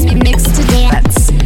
dance.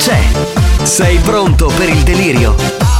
C'è. Sei pronto per il delirio?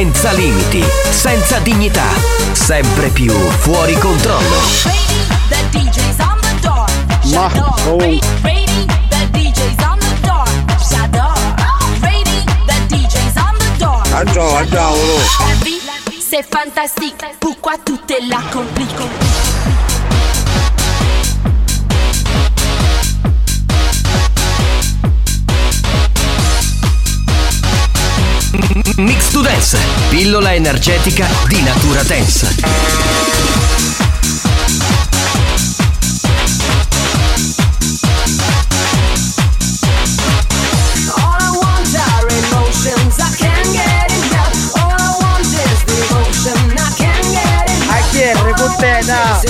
Senza limiti, senza dignità, sempre più fuori controllo. The DJ's on the door. Ma, Shadow. oh. Rating the DJ's on the door. Shadow. Rating Dance, pillola energetica di natura dance. All I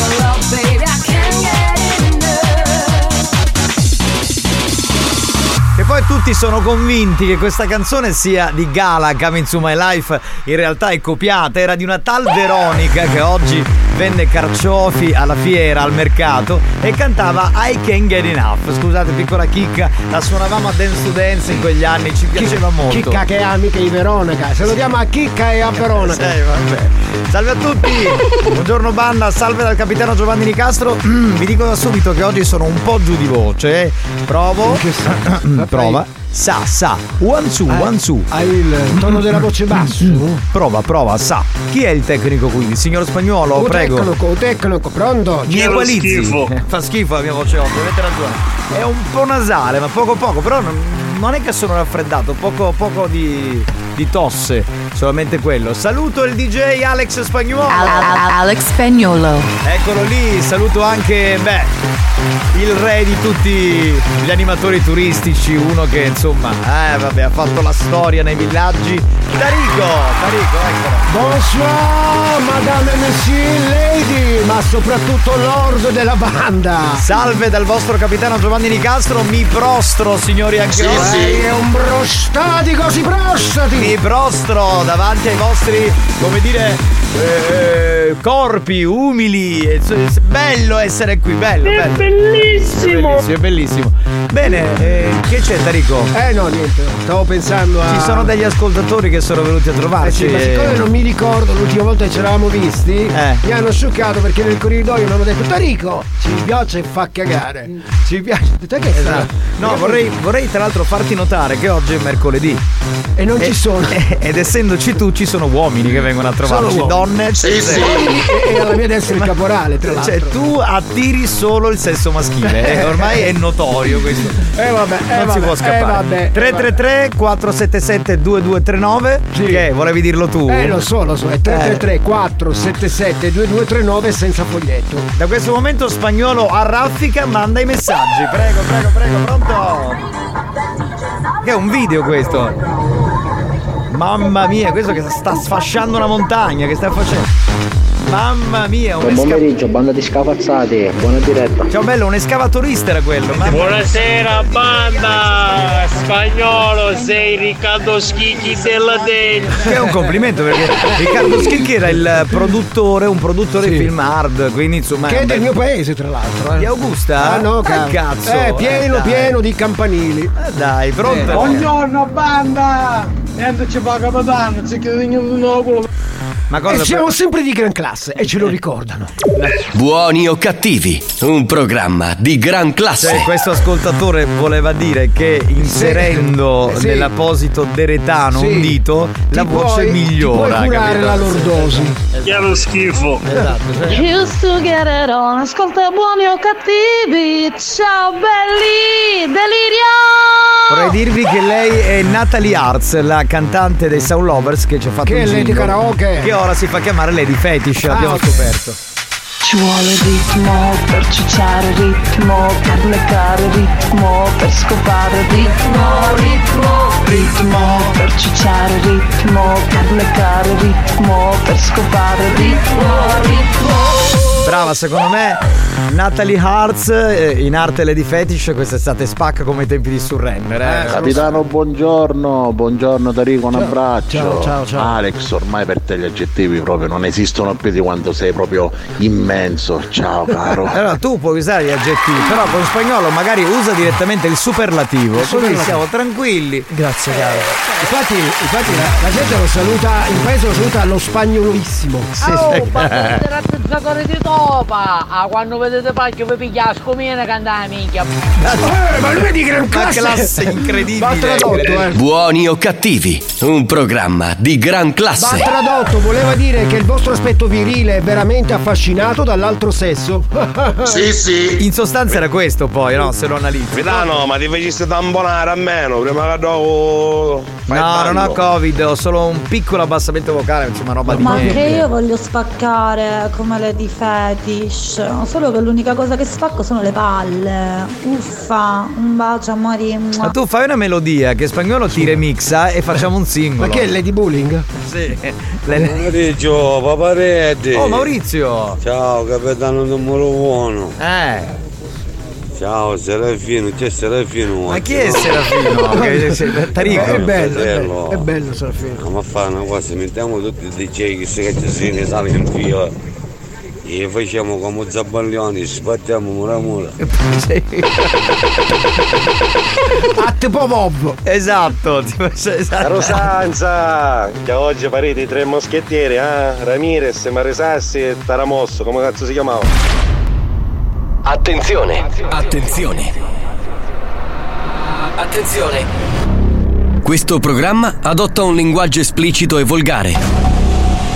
tutti sono convinti che questa canzone sia di Gala Coming to My Life, in realtà è copiata, era di una tal Veronica che oggi vende carciofi alla fiera, al mercato e cantava I Can Get Enough. Scusate, piccola chicca, la suonavamo a Dance to Dance in quegli anni, ci piaceva molto. Chicca che è amica di Veronica. Salutiamo a Chicca e a Veronica. Sì, vabbè. Salve a tutti, buongiorno banda, salve dal capitano Giovanni Nicastro. Vi dico da subito che oggi sono un po' giù di voce. eh. Provo. Prova. Sa, sa. One su, one su. Hai il tono della voce basso? Prova, prova, sa. Chi è il tecnico qui? Il signor spagnolo, O prego. tecnico, o tecnico, pronto? Mi equalizzi. schifo. Eh, Fa schifo la mia voce oggi, avete ragione. È un po' nasale, ma poco poco, però non, non è che sono raffreddato, poco, poco di, di tosse, solamente quello. Saluto il DJ Alex Spagnuolo. Al- Al- Alex Spagnolo. Eccolo lì, saluto anche, beh, il re di tutti gli animatori turistici, uno che insomma, eh vabbè, ha fatto la storia nei villaggi. Tarico, Tarico, eccolo. Bonsoir, madame e monsieur, lady, ma soprattutto lord della banda. Salve dal vostro capitano Giovanni Nicastro, mi prostro signori anche oggi. Lei è un prostatico, si prostati. Mi prostro davanti ai vostri, come dire, eh, corpi umili. Bello essere qui, bello. Bello. Bellissimo. È bellissimo, è bellissimo. Bene, eh, che c'è Tarico? Eh no, niente, stavo pensando a... Ci sono degli ascoltatori che sono venuti a Eh trovarci. sì, ma siccome eh, non mi ricordo l'ultima volta che ci eravamo visti, Eh. mi hanno scioccato perché nel corridoio mi hanno detto Tarico, ci piace e fa cagare. Ci piace. Detto, che Esatto. No, vorrei, vorrei tra l'altro farti notare che oggi è mercoledì. E non E- ci sono. Ed essendoci tu, ci sono uomini che vengono a trovarci. uomini. Donne, sì, E, e alla mia destra il caporale, tra l'altro. Cioè, tu attiri solo il sesso maschile. eh, ormai è notorio questo. Eh vabbè, eh non vabbè, si può eh scappare. vabbè, 333 477 2239 Sì. Che volevi dirlo tu? Eh lo so, lo so, è 333 477 2239 senza foglietto. Da questo momento spagnolo a raffica manda i messaggi. Prego, prego, prego, pronto? Che è un video questo. Mamma mia, questo che sta sfasciando una montagna, che sta facendo? Mamma mia, un Buon esca- pomeriggio, banda di scafazzati, buona diretta. Ciao bello, un escavatorista era quello. Mamma Buonasera banda! Spagnolo, sei Riccardo Schicchi della Del. Che è un complimento perché Riccardo Schicchi era il produttore, un produttore di Sì. film hard, quindi insomma. Che è del mio paese, tra l'altro. Di Eh. Augusta? Ah no, Che cazzo. cazzo. Eh, pieno, dai. pieno di campanili. Eh, dai, pronto? Buongiorno banda! Niente ci fa capitano, ci chiede di nuovo. Ma E cosa siamo sempre di gran classe e ce lo ricordano. Buoni o cattivi, un programma di gran classe. Cioè, questo ascoltatore voleva dire che inserendo Sì. nell'apposito deretano Sì. un dito, la Ti voce puoi- migliora. Puoi curare capito? la lordosi. Che lo schifo. Esatto, Used to get it on. Ascolta buoni o cattivi. Ciao belli. Delirio. Vorrei dirvi che lei è Natalie Arts, la cantante dei Sound Lovers che ci ha fatto Che un è Lady jingle, Karaoke. Che ora si fa chiamare Lady Fetish, Ah, abbiamo ok. scoperto. Ci vuole ritmo per ciucciare ritmo, per leccare ritmo, per scopare ritmo, ritmo, ritmo, per ciucciare ritmo, per leccare ritmo, per scopare ritmo, ritmo. Brava, secondo me Natalie Arts, eh, in arte Lady Fetish, quest'estate spacca come i tempi di Surrender. Eh. Capitano, buongiorno, buongiorno Tarico, un abbraccio. ciao, ciao, ciao. Alex, ormai per te gli aggettivi proprio non esistono più di quando sei proprio immenso. Ciao caro. Allora tu puoi usare gli aggettivi, però con spagnolo magari usa direttamente il superlativo, così superlativo. siamo tranquilli. Grazie caro. Infatti, infatti la, la gente lo saluta, il paese lo saluta allo spagnoloissimo. Oh, ma topa! Ah, quando vedete pacchio vi piglia la scomina che andava minchia! Eh, ma lui è di gran Una classe. classe incredibile. Va tradotto, eh. Buoni o cattivi, un programma di gran Va classe. tradotto, voleva dire che il vostro aspetto virile è veramente affascinato dall'altro sesso. Sì, sì. In sostanza era questo poi, no? Se lo analizzi. Capitano, ma ti facesti tamponare a meno prima che dopo. No, non ho covid, ho solo un piccolo abbassamento vocale, insomma roba di Ma che io voglio spaccare come Lady Fetish, solo che l'unica cosa che spacco sono le palle. Uffa, un bacio amori. Ma tu fai una melodia che spagnolo ti remixa e facciamo un singolo. Ma che è Lady Bullying? Sì. Pomeriggio, paparetti. Oh Maurizio! Ciao, capitano numero uno. Eh, Ciao, Serafino, c'è Serafino. ma chi è Serafino? Se- Tarico? È bello, è bello, è bello Serafino. Andiamo a fare una cosa, mettiamo tutti i DJ che si cazzo sale in fila e facciamo come zabbaglioni, sbattiamo mura mura. Sì. A te povov. Esatto, esatto. Rosanza! Che oggi parete i tre moschettieri, eh? Ramirez, Marisassi e Taramosso, come cazzo si chiamava? Attenzione, attenzione. Attenzione. Questo programma adotta un linguaggio esplicito e volgare,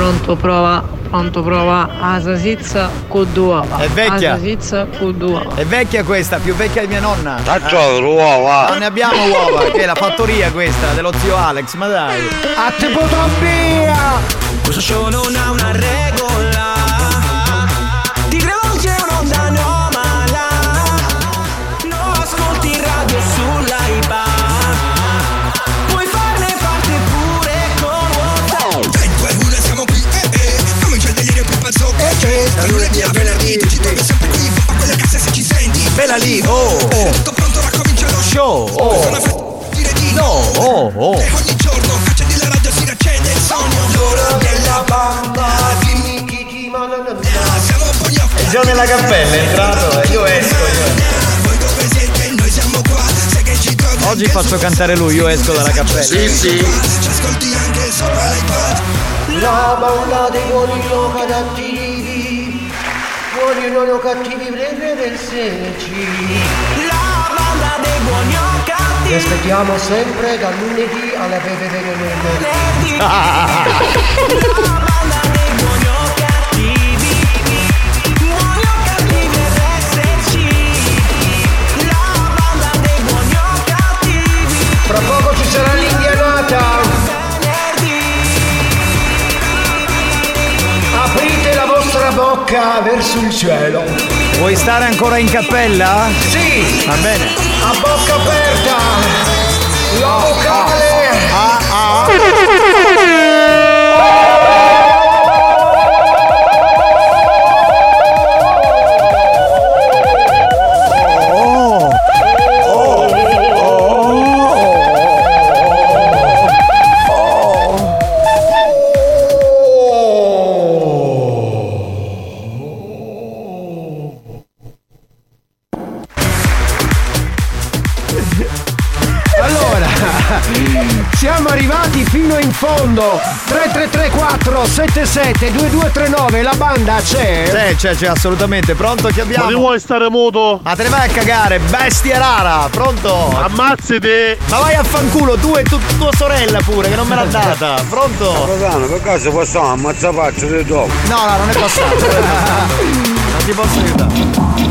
Pronto prova, pronto prova, asasizza con due. È vecchia. Asasizza con due. È vecchia questa, più vecchia di mia nonna. Caccio, uova. Non ne abbiamo uova, che è la fattoria questa dello zio Alex, ma dai. A te via! Questo show non ha una regola a venerdì Tu ci trovi sempre qui Pompa quelle casse se ci senti Bella lì, oh, oh. Tutto pronto, raccomincia lo Show, oh. No, oh, oh. Ogni giorno accendi la radio si riaccende il sogno L'ora della banda Dimmi chi ti manda Siamo poi a Il giorno della cappella è entrato e io esco. Voi dove siete? Noi siamo qua Sai che ci trovi Oggi faccio cantare lui, io esco dalla cappella. Sì, sì Ci ascolti anche sopra l'iPad La banda dei buoni o cattivi Buoni o cattivi per esserci La banda dei buoni o Ti cattivi aspettiamo sempre dal lunedì alla venerdì bocca verso il cielo Vuoi stare ancora in cappella? Sì! Va bene. A bocca aperta! La fondo 3334 77 2239 La banda c'è C'è, c'è, c'è, assolutamente. Pronto chi abbiamo? Ma ti vuoi stare muto? Ma te ne vai a cagare, bestia rara, pronto? Ammazzate! Ma vai a fanculo, tu e tu, tua sorella pure, che non me l'ha data. Pronto? Capitano, per caso possiamo ammazzapaccio di dopo? No, no, non è passato. non ti posso aiutare.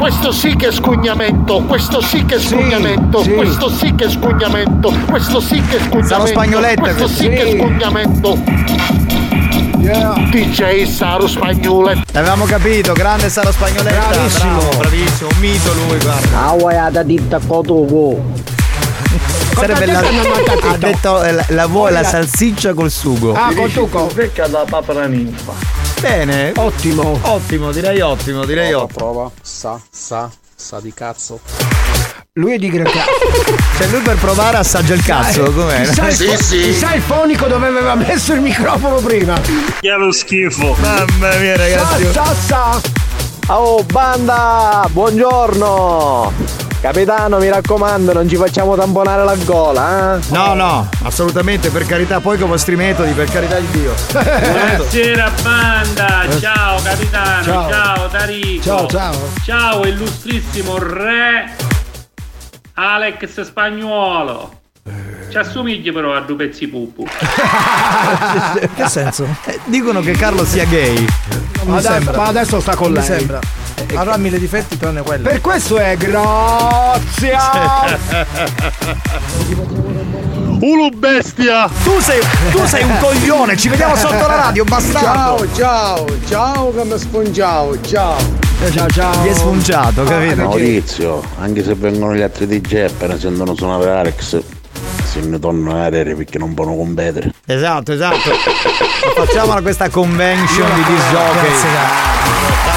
Questo sì che è scugnamento, questo sì che è scugnamento, sì. questo sì che è scugnamento, questo sì che è scugnamento. Sarò spagnoletta Questo sì che è scugnamento. DJ Saro Spagnolet. L'avevamo capito, grande Saro Spagnoletta. Bravissimo. Bravo, bravissimo, un mito lui, guarda. Ah, vuoi da ditta cotuco? Sarebbe la, ha detto eh, la, la vuoi la salsiccia col sugo. Ah, con tuco Vecchia da papera ninfa. Bene. Ottimo Ottimo, direi ottimo, direi ottimo. Prova, sa, sa, sa di cazzo. Lui è di gran cazzo Cioè lui per provare assaggia il cazzo, com'è? Il, Sì, fo- sì. chissà il fonico dove aveva messo il microfono prima Che lo schifo. Mamma mia ragazzi. Sa, sa, sa. Oh, banda! Buongiorno! Capitano, mi raccomando, non ci facciamo tamponare la gola, eh? No, no, assolutamente, per carità, poi con i vostri metodi, per carità di Dio. Buonasera banda, ciao capitano, Ciao. ciao, Tarico. Ciao, ciao. Ciao illustrissimo re Alex Spagnuolo. Ci assomigli però a due pezzi pupu. che senso? dicono che Carlo sia gay. Ma adesso, ma adesso sta con lei sembra. Avrà mille difetti tranne quello. Per questo è grazie Ulu bestia! Tu sei, tu sei un coglione, ci vediamo sotto la radio, bastardo. Ciao, ciao, ciao che mi spongiao, ciao. Ciao ciao Gli è sfunciato, capito? Maurizio, anche se vengono gli altri DJ appena sentono suonare Alex, se ne tornano aerei perché non possono competere. Esatto, esatto. Facciamola questa convention di disc jockey.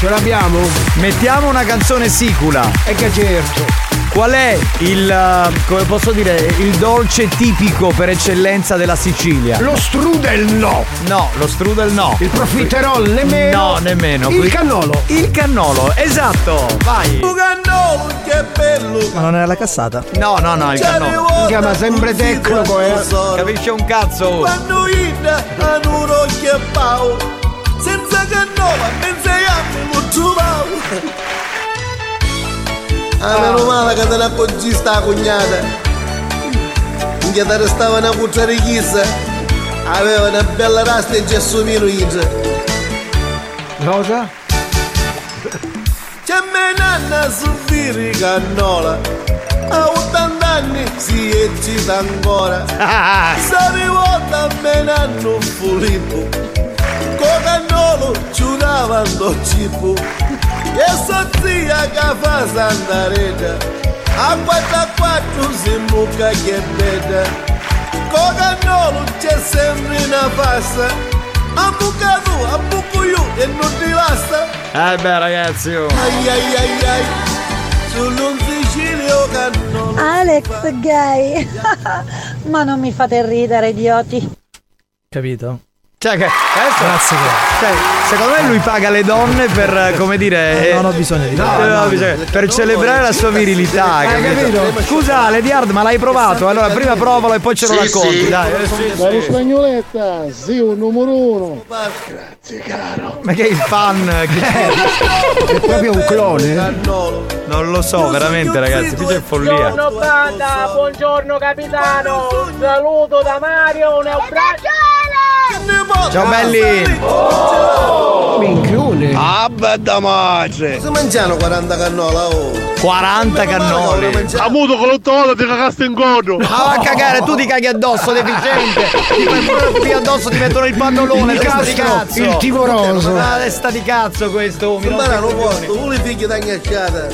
Ce l'abbiamo? Mettiamo una canzone sicula. E che certo Qual è il, eh, come posso dire, il dolce tipico per eccellenza della Sicilia? Lo strudel no. No, lo strudel no. Il profiterol nemmeno. No, nemmeno. Il Qui- cannolo. Il cannolo, esatto. Vai. cannolo, che bello! Ma non era la cassata? No, no, no, il cannolo. Minchia, ma sempre tecnico, eh. Capisce un cazzo. Quando inda a un occhio e pau, senza ben sei anni lo trovavo. Ah, meno male che te ne appoggi sta cognata. Minchia te restava una cuccia chissa. Aveva una bella rasta e gessomino in Cosa? C'è me nanna subire cannola A 80 anni si eccita ancora Savi volta a me nanno Filippo Con cannolo giuravano cibo E so zia che fa santa rete A 44 si mucca che bella Con cannolo c'è sempre una fassa A buca tu, a buco io e non ti basta Eh beh ragazzi. oh. Ai ai ai ai Solo un Sicilio cannolo Alex gay. Ma non mi fate ridere, idioti. Capito? Cioè che adesso Grazie, cioè, secondo me lui paga le donne per eh, come dire. non ho bisogno di no, no, bisogno- per celebrare la sua virilità, Hai capito? capito? Scusa, Lady Hard, ma l'hai provato? Allora prima provalo e poi ce lo Sì, racconti, sì. dai. eh, sì, sì. spagnoletta, un numero uno. Ma che è il fan? Che È proprio un clone. Non lo so, veramente, ragazzi, qui c'è follia. Buongiorno banda, buongiorno capitano, un saluto da Mario, un abbraccio. Ciao belli! Minchione. Ah, bella madre! Si mangiano 40 cannola, oh! 40 cannoli. Avuto con l'ottola ti cagaste in godo. Ma va a cagare, tu ti caghi addosso, deficiente! Ti qui addosso, ti mettono il pannolone, Il testa di cazzo! il timoroso. Ma testa di cazzo questo, mi Ma rompe non i posso, uno figli da ghiacciata!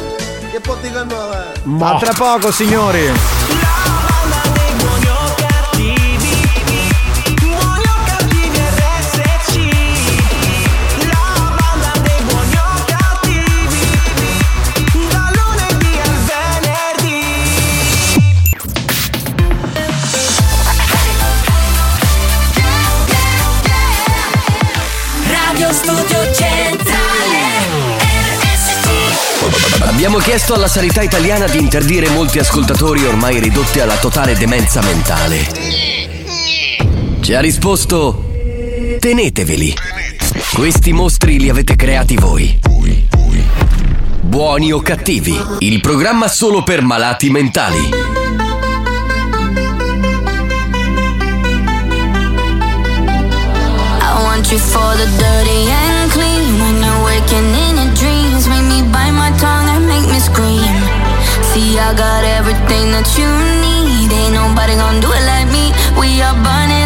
Che potti cannola! A tra poco, signori! Abbiamo chiesto alla sanità italiana di interdire molti ascoltatori ormai ridotti alla totale demenza mentale. Ci ha risposto: teneteveli. Questi mostri li avete creati voi. Buoni o cattivi, il programma solo per malati mentali. I want you for the dirty and waking in your dreams Make me bite my tongue and make me scream. See, I got everything that you need. Ain't nobody gonna do it like me. We are burning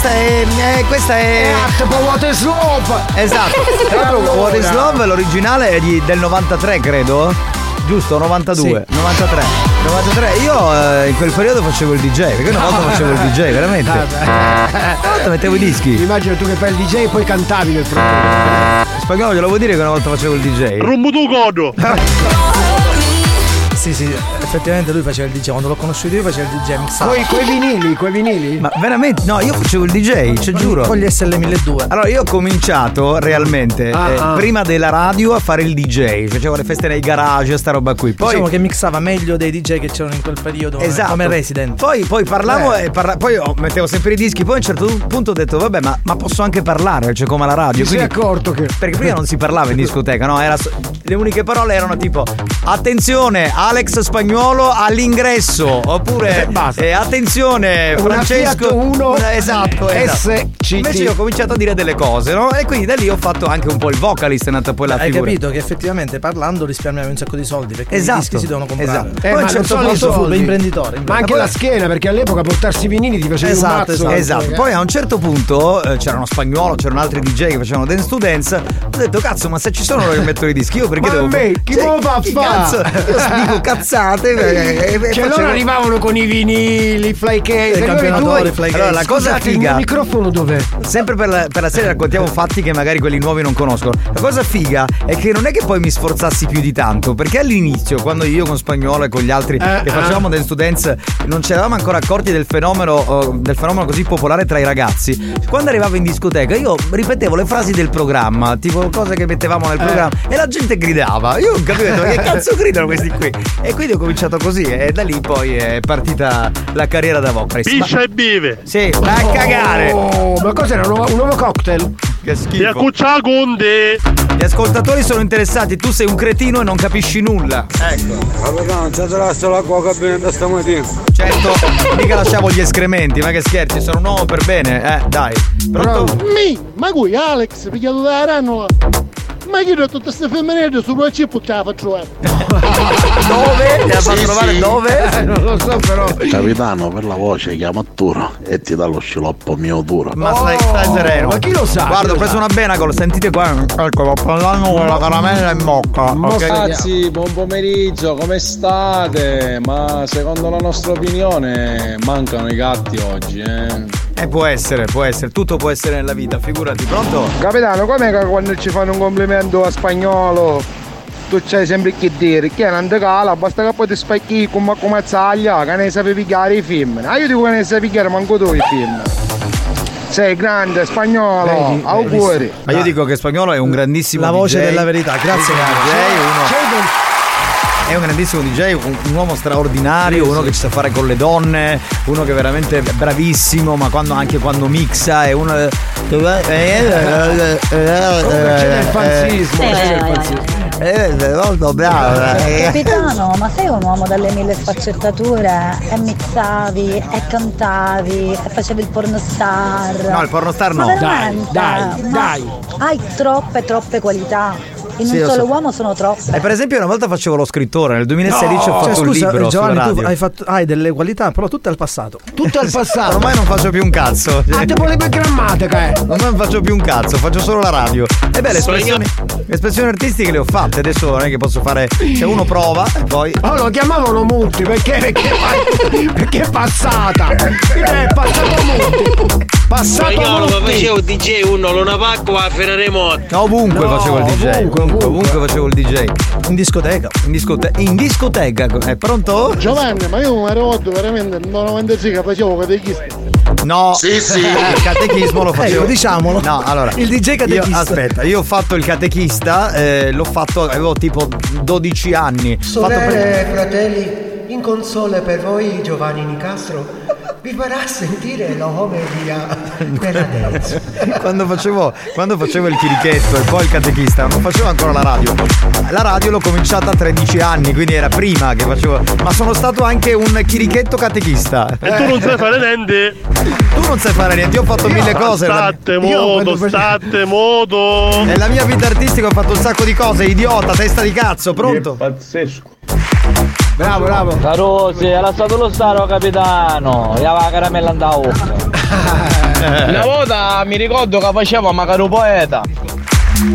Questa, è, eh, questa è. Tipo What is Love. Esatto. Tra l'altro, What is Love, l'originale è di- del 93, credo. giusto? 92, Sì. 93. 93. Io eh, in quel periodo facevo il DJ, perché una volta facevo il DJ, veramente. Una volta mettevo i dischi. Immagino tu che fai il DJ e poi cantavi nel frattempo. Spagnolo, glielo vuoi dire che una volta facevo il DJ? Rumbo tu codo! Sì, sì, effettivamente lui faceva il DJ. Quando l'ho conosciuto io faceva il DJ mixato. Coi, coi vinili, coi vinili? Ma veramente? No, io facevo il DJ, ci giuro. Con gli SL1200. Allora, io ho cominciato realmente Ah, eh, ah. prima della radio a fare il DJ. Facevo le feste nei garage, sta roba qui. Poi diciamo che mixava meglio dei DJ che c'erano in quel periodo. eh, Esatto. Come Resident. Poi, poi parlavo Eh. e parla- poi mettevo sempre i dischi. Poi a un certo punto ho detto, vabbè, ma, ma posso anche parlare, cioè come alla radio. Ti sei Quindi- accorto che. Perché prima non si parlava in discoteca, no? So- le uniche parole erano tipo attenzione, Alex Spagnuolo all'ingresso. Oppure eh, attenzione, Una Francesco. Fiat Uno Una- esatto, esatto. SCT. Invece io ho cominciato a dire delle cose, no? E quindi da lì ho fatto anche un po' il vocalist, è nata poi la Hai figura. capito che effettivamente parlando risparmiavi un sacco di soldi perché Esatto. i dischi si devono comprare. Esatto. Eh, Poi a ma un non certo solo soldi. imprenditore. Ma anche la schiena, perché all'epoca portarsi i vinili ti faceva Esatto, un mazzo. esatto. esatto. Poi a un certo punto eh, c'era uno spagnolo, c'erano altri DJ che facevano dance to dance. Ho detto, cazzo, ma se ci sono loro che mettono i dischi, io perché Ma devo. a me, chi me lo fa chi fa? Cazzo, io dico cazzate. Eh, e- e Cioè loro arrivavano con i vinili, i fly case, I e noi campionatori, due- fly. Allora, la cosa Scusate, figa- Il microfono dov'è? Sempre per la, per la serie raccontiamo fatti che magari quelli nuovi non conoscono. La cosa figa è che non è che poi mi sforzassi più di tanto, perché all'inizio, quando io con Spagnolo e con gli altri Eh, che facevamo dance to dance, non ci eravamo ancora accorti del fenomeno, eh, del fenomeno così popolare tra i ragazzi. Quando arrivavo in discoteca, io ripetevo le frasi del programma, tipo cose che mettevamo nel Eh. programma, e la gente gridava. Io non capivo che cazzo gridano questi qui. E quindi ho cominciato così, e da lì poi è partita la carriera da vocalist. Ma- Piscia e bive! Sì, vai a cagare! Oh, ma cos'era? Un nuovo, un nuovo cocktail? Che E schifo. Gli ascoltatori sono interessati, tu sei un cretino e non capisci nulla. Ecco. Capitano, c'è trovato l'acqua cabinetta stamattina. Certo, mica lasciavo gli escrementi, ma che scherzi, sono un uomo per bene, eh, dai. Pronto? Mi, ma qui Alex, pigliato da rannola. Ma io ho tutte queste femminili su due chip che la faccio trovare. Dove? Ti ha fatto trovare dove? Eh, non lo so però. Capitano, per la voce chiama Turo e ti dà lo sciroppo mio duro. Ma stai, stai sereno. ma chi lo sa? Guarda, ho preso una Benacol, sentite qua. Ecco, sto parlando con la caramella in bocca. ok? Ragazzi, buon pomeriggio, come state? Ma secondo la nostra opinione mancano i gatti oggi, eh? Eh, può essere, può essere, tutto può essere nella vita, figurati, pronto? Capitano, com'è che quando ci fanno un complimento a spagnolo tu c'hai sempre che dire che non ti cala, basta che poi ti specchi come come zaglia, che ne sapevi pigliare i film. Ah, io dico che ne sai pigliare manco tu i film. Sei grande, spagnolo, Vedi, auguri. Ma io dico che spagnolo è un grandissimo La voce DJ. della verità, grazie uno- È un grandissimo DJ, un, un uomo straordinario, uno che ci sa fare con le donne, uno che è veramente bravissimo, ma quando, anche quando mixa è uno. C'è del falsismo, c'è del falsismo. Eh, molto bravo. eh. Capitano, ma sei un uomo dalle mille sfaccettature? E mixavi, e cantavi, e facevi il pornostar. No, il pornostar no. Dai, dai, dai. Hai troppe, troppe qualità. In Sì, un lo solo so. uomo sono troppe. E per esempio una volta facevo lo scrittore, nel 2016 ho fatto Cioè, un scusa, libro Giovanni, tu hai, fatto, hai delle qualità, però tutte al passato. Tutto al passato. Ormai non faccio più un cazzo. Ah, tipo le grammatica, eh. Ormai non faccio più un cazzo, faccio solo la radio. E beh, le espressioni, le espressioni artistiche le ho fatte, adesso non è che posso fare. Se uno prova e poi. Oh, lo chiamavano Mutti perché, perché, perché è passata. Perché è passato Mutti. Passato Spagnolo, facevo il DJ, uno Luna Pacco a Ferrari. No, ovunque No, facevo il DJ. ovunque, Ovunque, ovunque. facevo il DJ. In discoteca. In, discote- in discoteca. È pronto? Giovanni, ma io mi ero veramente nel 95 facevo catechista. No. Sì, sì. Il catechismo lo facevo. Ecco, diciamolo. No, allora. Il DJ Io, catechista. aspetta, io ho fatto il catechista, eh, l'ho fatto, avevo tipo 12 anni. Fatto per- Sorelle, fratelli, in console per voi Giovanni Nicastro vi farà sentire la omelia della dance. quando, facevo, quando facevo il chirichetto e poi il catechista, non facevo ancora la radio. La radio l'ho cominciata a 13 anni, quindi era prima che facevo. Ma sono stato anche un chirichetto catechista. E tu non sai fare niente? Tu non sai fare niente, io ho fatto mille cose. State Io modo, quando facevo- state modo. Nella mia vita artistica ho fatto un sacco di cose, idiota, testa di cazzo, pronto? Pazzesco. Bravo, bravo. Carosi, era stato lo staro capitano. E la caramella andava Eh. Una volta mi ricordo che facevo magari un poeta.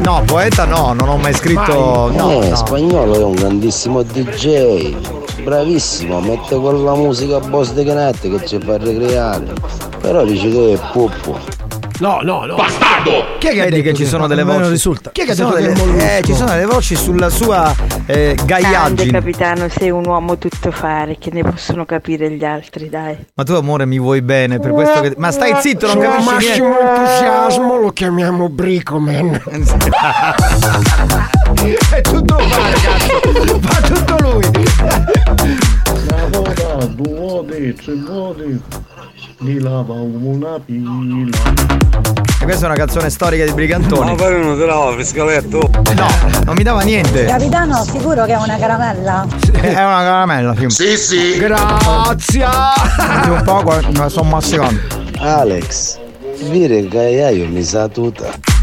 No, poeta no, non ho mai scritto. No, eh, no. spagnolo è un grandissimo DJ. Bravissimo, mette quella musica boss de canette che ci fa ricreare. Però dice che è puppo. No, no, no. Bastardo! Chi è che Vedi che ci sono delle me non voci? risulta. Chi è che Ci sono delle eh, ci sono delle voci sulla sua eh, Grande gaiaggine. capitano, sei un uomo tutto fare, che ne possono capire gli altri, dai. Ma tu amore mi vuoi bene, per questo che. Ma stai zitto, non Suo capisci massimo niente. entusiasmo lo chiamiamo Bricoman. È tutto fa, ragazzo. Fa tutto lui. Una volta, due mi lava una pila. E questa è una canzone storica di Brigantoni. Ma poi non te la frescaletto. No, non mi dava niente. Capitano, sicuro che è una caramella? È una caramella, film. Sì, sì. Grazie. un po' la sto masticando. Alex, dire che io mi sa tutta.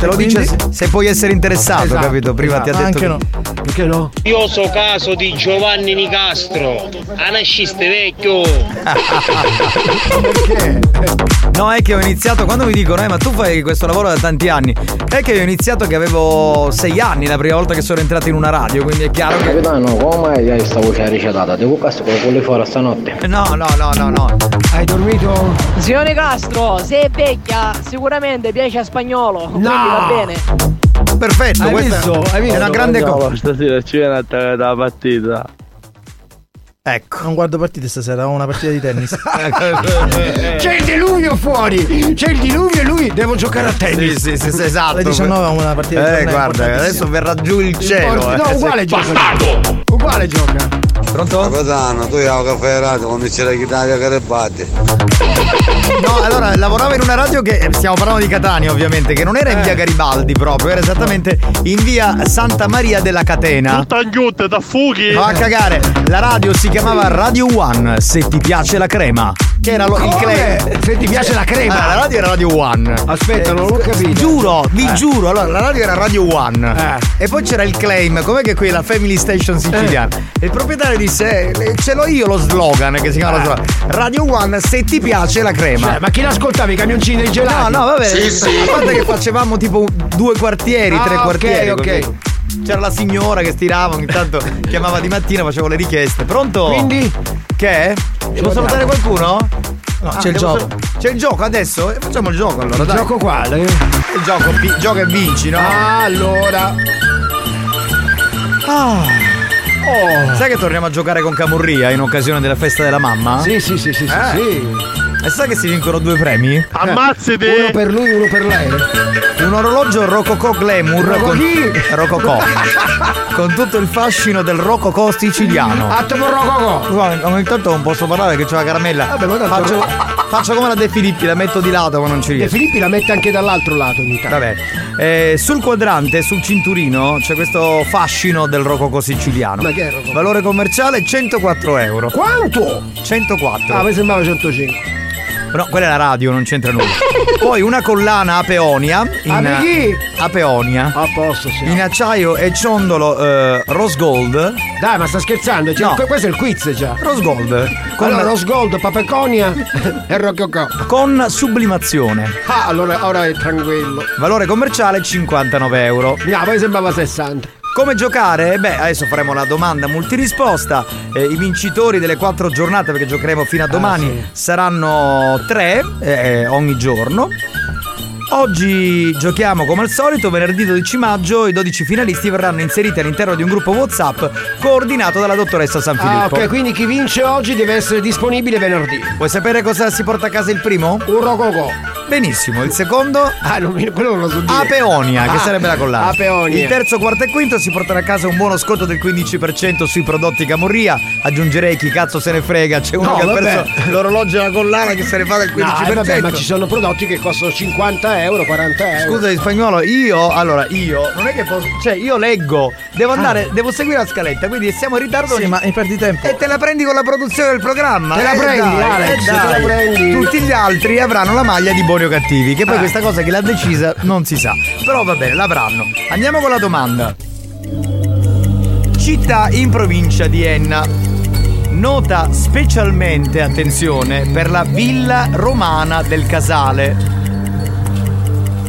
Te lo dice se, se puoi essere interessato, Esatto, capito? Prima ti ha esatto. detto. Anche no. Perché no? Io so caso di Giovanni Nicastro, anasciste vecchio. No, è che ho iniziato, quando mi dicono, eh, ma tu fai questo lavoro da tanti anni, è che ho iniziato che avevo sei anni la prima volta che sono entrato in una radio, quindi è chiaro che. Capitano, come mai hai questa voce ricetata? Devo passare con quelle fuori stanotte. No, no, no, no, no. Hai dormito? Signore Castro, se è vecchia, sicuramente piace a spagnolo. Quindi va bene. Perfetto, Hai questa visto? Hai visto? è una grande cosa. Stasera ci viene a te la partita. Ecco. Non guardo partite stasera, ho una partita di tennis. C'è il diluvio fuori! C'è il diluvio e lui devo giocare a tennis. Sì, sì, sì, esatto. Alle 19 ho una partita di Eh, guarda, adesso verrà giù il cielo. No, eh. uguale gioca. Uguale gioca. Pronto? Capitano, tu hai un caffè radio quando c'era chitarra che rebate. No, allora lavoravo in una radio che stiamo parlando di Catania, ovviamente, che non era Eh. in via Garibaldi proprio, era esattamente in via Santa Maria della Catena. Tutta angiutte da fughi. Ma a cagare, la radio si chiamava Radio One, se ti piace la crema. Che era lo- il claim. Se ti piace la crema? Ah, la radio era Radio One. Aspetta, non l'ho capito. Giuro, vi Eh. giuro, allora la radio era Radio One. Eh. E poi c'era il claim, com'è che qui è la Family Station siciliana? E il proprietario disse: eh, Ce l'ho io lo slogan che si chiama lo slogan. Radio One, se ti piace la crema. Cioè, ma chi l'ascoltava? I camioncini dei gelati? No, no, vabbè. Sì, sì. A parte che facevamo tipo due quartieri, Ah, tre ok, quartieri. ok. così. C'era la signora che stirava, ogni tanto chiamava di mattina, facevo le richieste. Pronto? Quindi? Che? Devo salutare qualcuno? No, Ah, c'è il gioco. sal- C'è il gioco adesso? Eh, Facciamo il gioco allora, Il dai. gioco quale? Il gioco, vi- gioca e vinci, no? Allora. Ah. Oh. Sai che torniamo a giocare con Camurria in occasione della festa della mamma? Sì, sì, sì, sì, sì, Eh. sì. E sai che si vincono due premi? Ammazzati! Uno per lui, uno per lei. Un orologio Rococò Glamour Rococò con? Rococò con tutto il fascino del Rococò siciliano. Attimo rococò. Guarda, Ogni tanto non posso parlare che c'è la caramella. Vabbè, ma tanto- faccio, faccio come la De Filippi, la metto di lato ma non ci De riesco. Filippi la mette anche dall'altro lato ogni tanto. Vabbè, eh, sul quadrante, sul cinturino, c'è questo fascino del Rococò siciliano. Ma che è Rococò? Valore commerciale 104 euro. Quanto? 104. Ah, mi sembrava 105. No, quella è la radio, non c'entra nulla. Poi una collana a peonia. In, Ah? A peonia. A posto, sì. In acciaio e ciondolo eh, rose gold. Dai, ma sta scherzando? Cioè, No. que- Questo è il quiz già. Rose gold. Con, Allora, Rose Gold, Papeconia e Rococò. con sublimazione. Ah, allora ora è tranquillo. Valore commerciale 59 euro. No, poi sembrava 60. Come giocare? Beh, adesso faremo la domanda multirisposta. Eh, I vincitori delle quattro giornate, perché giocheremo fino a domani, sì. saranno tre eh, ogni giorno. Oggi giochiamo come al solito, venerdì 12 maggio i 12 finalisti verranno inseriti all'interno di un gruppo WhatsApp coordinato dalla dottoressa San Ah, Filippo. ok, quindi chi vince oggi deve essere disponibile venerdì. Vuoi sapere cosa si porta a casa il primo? Un rococò. Benissimo, il secondo Ah, non mi- quello non lo so dire. Apeonia, che Ah, sarebbe la collana. Apeonia. Il terzo, quarto e quinto si porterà a casa un buono sconto del 15% sui prodotti Camorria. Aggiungerei chi cazzo se ne frega. C'è uno No, che ha vabbè. perso l'orologio e la collana che se ne fa del 15%. No, eh, vabbè, ma ci sono prodotti che costano 50 euro, 40 euro. Scusa in spagnolo, io, allora io, non è che posso, cioè io leggo, devo andare, devo seguire la scaletta, quindi siamo in ritardo. Ah. Sì, ma perdi tempo. E te la prendi con la produzione del programma? Te la Eh, prendi, dai, Alex, eh, te la dai. prendi. Tutti gli altri avranno la maglia di buoni o cattivi, che poi Eh. questa cosa chi l'ha decisa non si sa. Però va bene, l'avranno. Andiamo con la domanda. Città in provincia di Enna. Nota specialmente, attenzione, per la villa romana del Casale.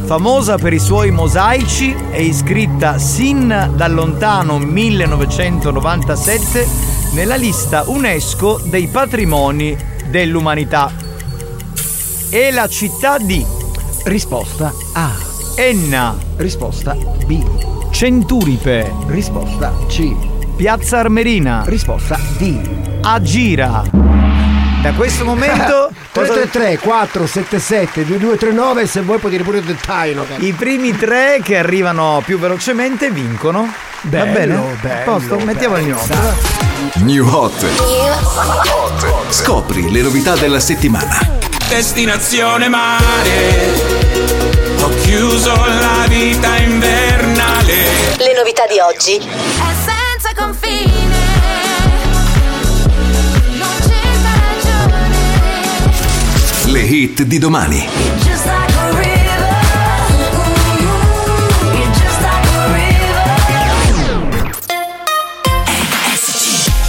famosa per i suoi mosaici, è iscritta sin dal lontano 1997 nella lista UNESCO dei patrimoni dell'umanità. È la città di Risposta A. Enna. Risposta B. Centuripe. Risposta C. Piazza Armerina. Risposta D. Agira. Da questo momento 333 477 2239 se vuoi puoi dire pure il dettaglio. caro. i primi tre che arrivano più velocemente vincono. Va Bello, bene? bello, A posto, mettiamo il bello. new hot. New Hot. Scopri le novità della settimana. Destinazione mare. Ho chiuso la vita invernale. Le novità di oggi. È senza confine. Non c'è ragione. Le hit di domani.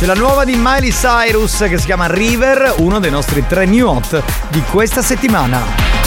C'è la nuova di Miley Cyrus che si chiama River, uno dei nostri tre new hot di questa settimana.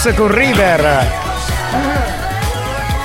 Cyrus con River.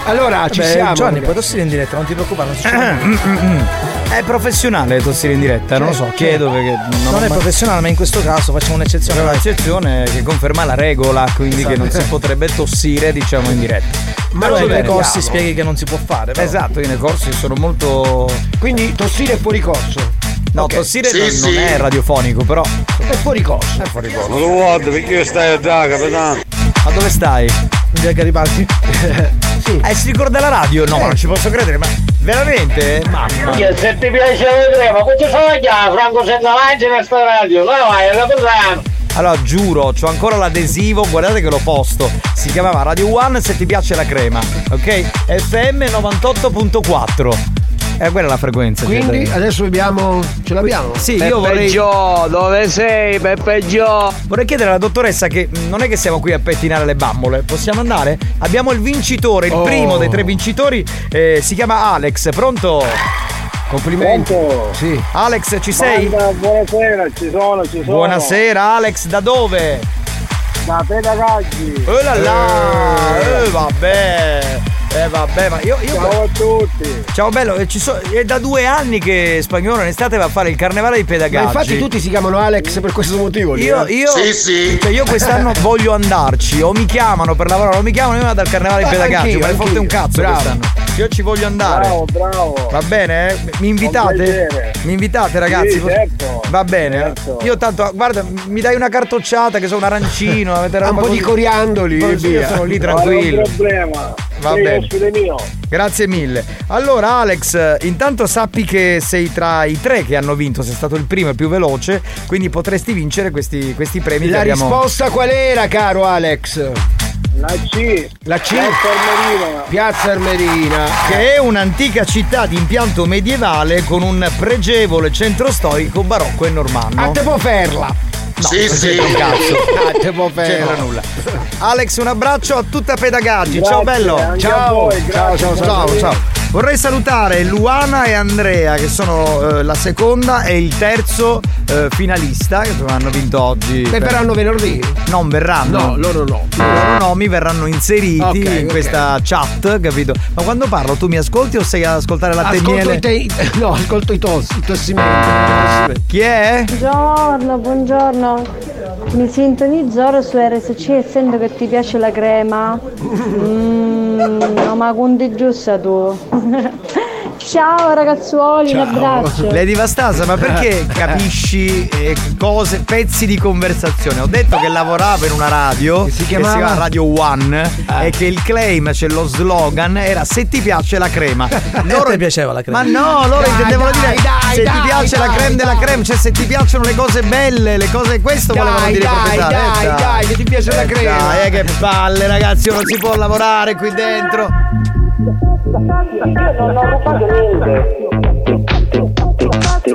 Allora, ci Beh, siamo. Gianni, puoi tossire in diretta, non ti preoccupare, non succede niente. È professionale tossire in diretta, non lo so, chiedo perché non, Non è mai- professionale, ma in questo caso facciamo un'eccezione. È vai. un'eccezione che conferma la regola, quindi che non si Esatto. potrebbe tossire, diciamo, in diretta. Ma noi nei corsi spieghi che non si può fare. però. Esatto, io nei corsi sono molto. Quindi tossire è fuori corso. No, Ok. tossire Sì, non, sì. non è radiofonico, però. È fuori corso. È fuori corso. Ma lo vuoi perché stai a da capitano? Ma dove stai? In via Garibaldi? sì. Eh, si ricorda la radio? No, ma non ci posso credere, ma veramente? Mamma. Se ti piace la crema, cosa fai a Franco senza lancia in sta radio? La vai, la pesano. Allora, giuro, c'ho ancora l'adesivo, guardate che l'ho posto. Si chiamava Radio One se ti piace la crema, ok? FM 98.4. Eh, quella è la frequenza. Quindi cioè, adesso abbiamo. Ce l'abbiamo? Sì, io vorrei. Gio, dove sei, Peppe Gio? Vorrei chiedere alla dottoressa che mh, non è che siamo qui a pettinare le bambole, possiamo andare? Abbiamo il vincitore, il Oh. primo dei tre vincitori, eh, si chiama Alex, pronto? Complimenti. Sì. Alex, ci sei? buonasera, ci sono, ci sono. Buonasera Alex, da dove? Da pedagaggi. Oh là là, eh, vabbè. Eh vabbè, ma io, io Ciao a tutti. Ciao bello, eh, ci so- è da due anni che Spagnolo in estate va a fare il carnevale dei pedagaggi. Ma infatti tutti si chiamano Alex per questo motivo. lì, Io, eh. io, cioè, io quest'anno voglio andarci, o mi chiamano per lavorare, o mi chiamano, io vado al carnevale dei Eh, pedagaggi, anch'io, ma ne fotte un cazzo Bravo. quest'anno. Io ci voglio andare. Bravo, bravo. Va bene? eh? Mi invitate? Mi invitate ragazzi? Sì, certo. Va bene. Certo. Io tanto, guarda, mi dai una cartocciata che sono un arancino, avete Un po' di così? coriandoli Poi e sì, io sono lì Non è un tranquillo. problema. Va bene. Grazie mille. Allora, Alex, eh, intanto sappi che sei tra i tre che hanno vinto, sei stato il primo e più veloce, quindi potresti vincere questi, questi premi La abbiamo. risposta qual era, caro Alex? La C. La C. Piazza Armerina. Piazza Armerina. Che è un'antica città di impianto medievale con un pregevole centro storico barocco e normanno. A te può ferla. No, non c'entra un cazzo. Non c'entra ferla. nulla. Alex, un abbraccio a tutta Pedagaggi. Grazie, ciao bello. Ciao. voi, ciao, ciao, grazie. ciao, ciao. Vorrei salutare Luana e Andrea che sono eh, la seconda e il terzo eh, finalista che hanno vinto oggi. E per- verranno venerdì? Non verranno. No, loro no. I loro nomi verranno inseriti Ok, in ok. questa chat, capito? Ma quando parlo tu mi ascolti o sei ad ascoltare la Ascolto miele? i te- No, ascolto i tossi, i tossimenti. Chi è? Buongiorno, buongiorno. Mi sintonizzo ora su RSC e sento che ti piace la crema. Mm, no, ma conti giusta tu. Ciao ragazzuoli, un abbraccio. Lady Vastasa, ma perché capisci eh, cose, pezzi di conversazione? Ho detto che lavorava in una radio che si chiamava? Radio One e che il claim, cioè lo slogan era se ti piace la crema. Loro mi piaceva la crema. Ma no, loro Dai, intendevano dai, dire dai, se ti dai, piace la dai, creme della crema, cioè se ti piacciono le cose belle, le cose questo volevano dire dai, dai, Eh, dai, che ti piace la crema. Dai, eh, che palle ragazzi, non si può lavorare qui dentro. Io non ho rubato niente.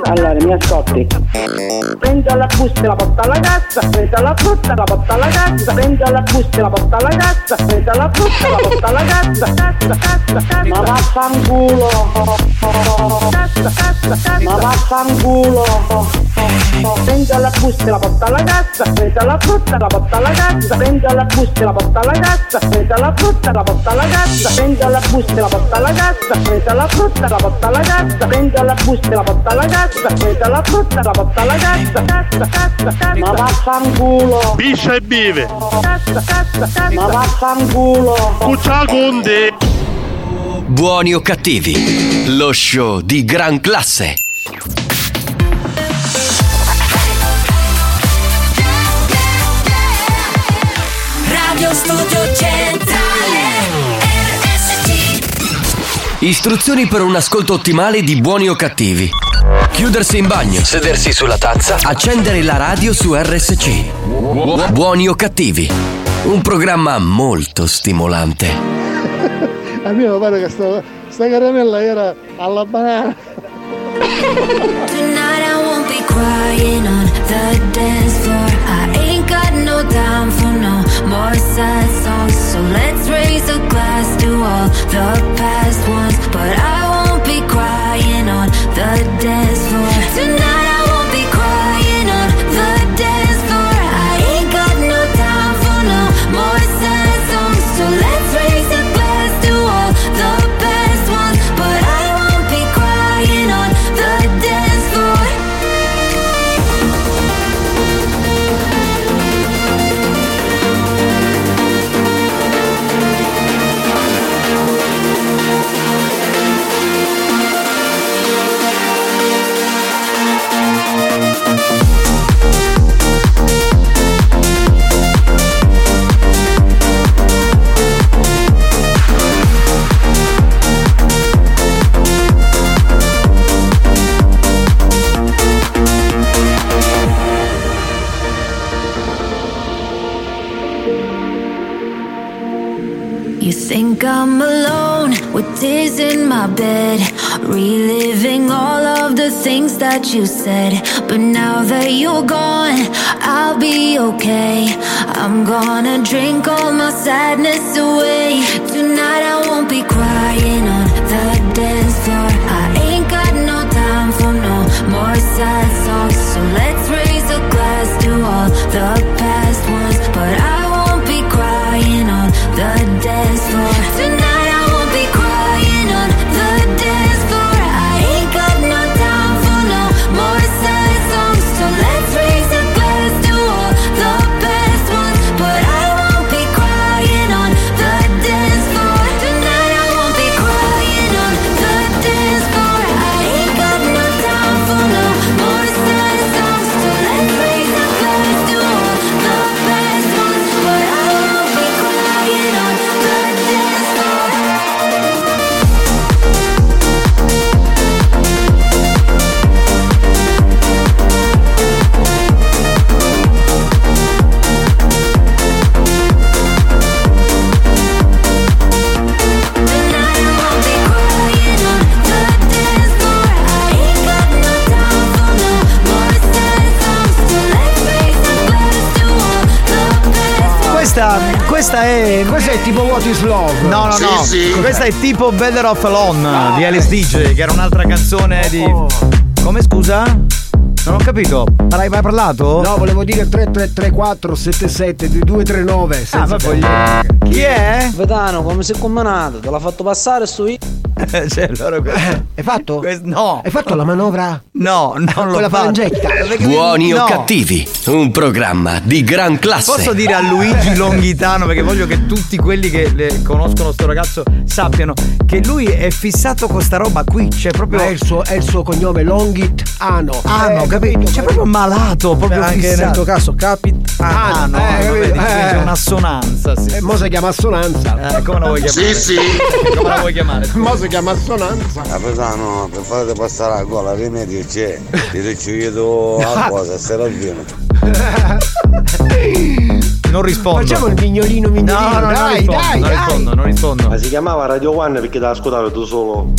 Allora, mi ascolti. Prendo la busta e la porta alla cassa, prendo la frutta e la porta alla cassa, prendo la busta e la porta alla cassa, prendo la frutta e la porta alla cassa, cassa, cassa, cassa. Ma vaffanculo. Cassa, cassa, cassa. Ma vaffanculo. Prendo la busta e la porta alla cassa, prendo la frutta e la porta alla cassa, prendo la busta e la porta alla cassa, prendo la frutta e la porta alla cassa, prendo la busta e la porta alla cassa, prendo la frutta e la porta alla cassa, prendo la busta e la porta alla cassa, prendo la frutta e la porta alla cassa, cassa, cassa, cassa. Ma vaffanculo. Biscia e bive. Cassa, cassa, cassa. Ma vaffanculo. Cuccia conde. Buoni o cattivi, lo show di gran classe. Radio Studio Centrale Istruzioni per un ascolto ottimale di buoni o cattivi. Chiudersi in bagno, sedersi sulla tazza, accendere la radio su RSC. Buoni o cattivi. Un programma molto stimolante. A me pare che sta, sta caramella era alla banana. Tonight I won't be crying on the dance floor. I ain't time for no more sad songs. So let's raise a glass to all the past ones. But I won't be crying on the dance floor. Tonight think I'm alone with tears in my bed, reliving all of the things that you said. But now that you're gone, I'll be okay. I'm gonna drink all my sadness away. Tonight I won't be crying on the dance floor. I ain't got no time for no more sad songs. So let's raise a glass to all the questa, questa è. Questo è tipo What is Love. No, no, Sì, no. sì. Questa è tipo Better Off Alone di Alice DJ, che era un'altra canzone di. Come scusa? Non ho capito. Hai mai parlato? No, volevo dire 3334 77 2239 senza Ah, vabbè. fermare. Chi è? Vedano, come sei combinato? Te l'ha fatto passare su i- cioè, loro Hai fatto? no. Hai fatto la manovra? No, non Con la fatto. falangetta? Buoni o No. cattivi, un programma di gran classe. Posso dire a Luigi Longhitano, perché voglio che tutti quelli che le- conoscono sto ragazzo sappiano che lui è fissato con sta roba qui. C'è proprio. Ma è il suo, è il suo cognome Longit Ano. Ah, no, capito? C'è proprio malato, proprio anche fissato. nel tuo caso capit Ah, no, eh, vedi, Eh. un'assonanza. Sì. E mo si chiama assonanza. Eh, come la vuoi chiamare? Sì, sì. Come la vuoi chiamare? Mo si chiama assonanza. Capitano, per farti passare la gola, rimedio c'è. Ti dico io la cosa, se la viene. Non rispondo. Facciamo il mignolino mignolino. No, no, non dai, rispondo, dai, non dai. rispondo, non rispondo. Ma si chiamava Radio One perché te l'ascoltavi tu solo.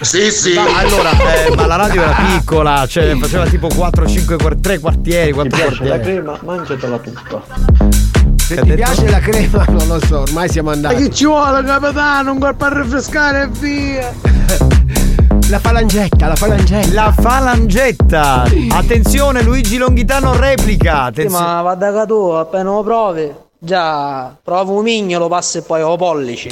Sì, sì. Ma, allora, eh, ma la radio era piccola, cioè faceva tipo 4-5 3 quartieri, 4 quartieri. crema, mangiatela tutta. Se ti piace la crema, non lo so, ormai siamo Ma andati. che ci vuole capitano? Un colpo a rinfrescare e via! La falangetta, la falangetta. La falangetta. Attenzione, Luigi Longhitano replica. Sì, Attenzione. ma va da tu, appena lo provi. Già, provo un mignolo, passa e poi ho pollici.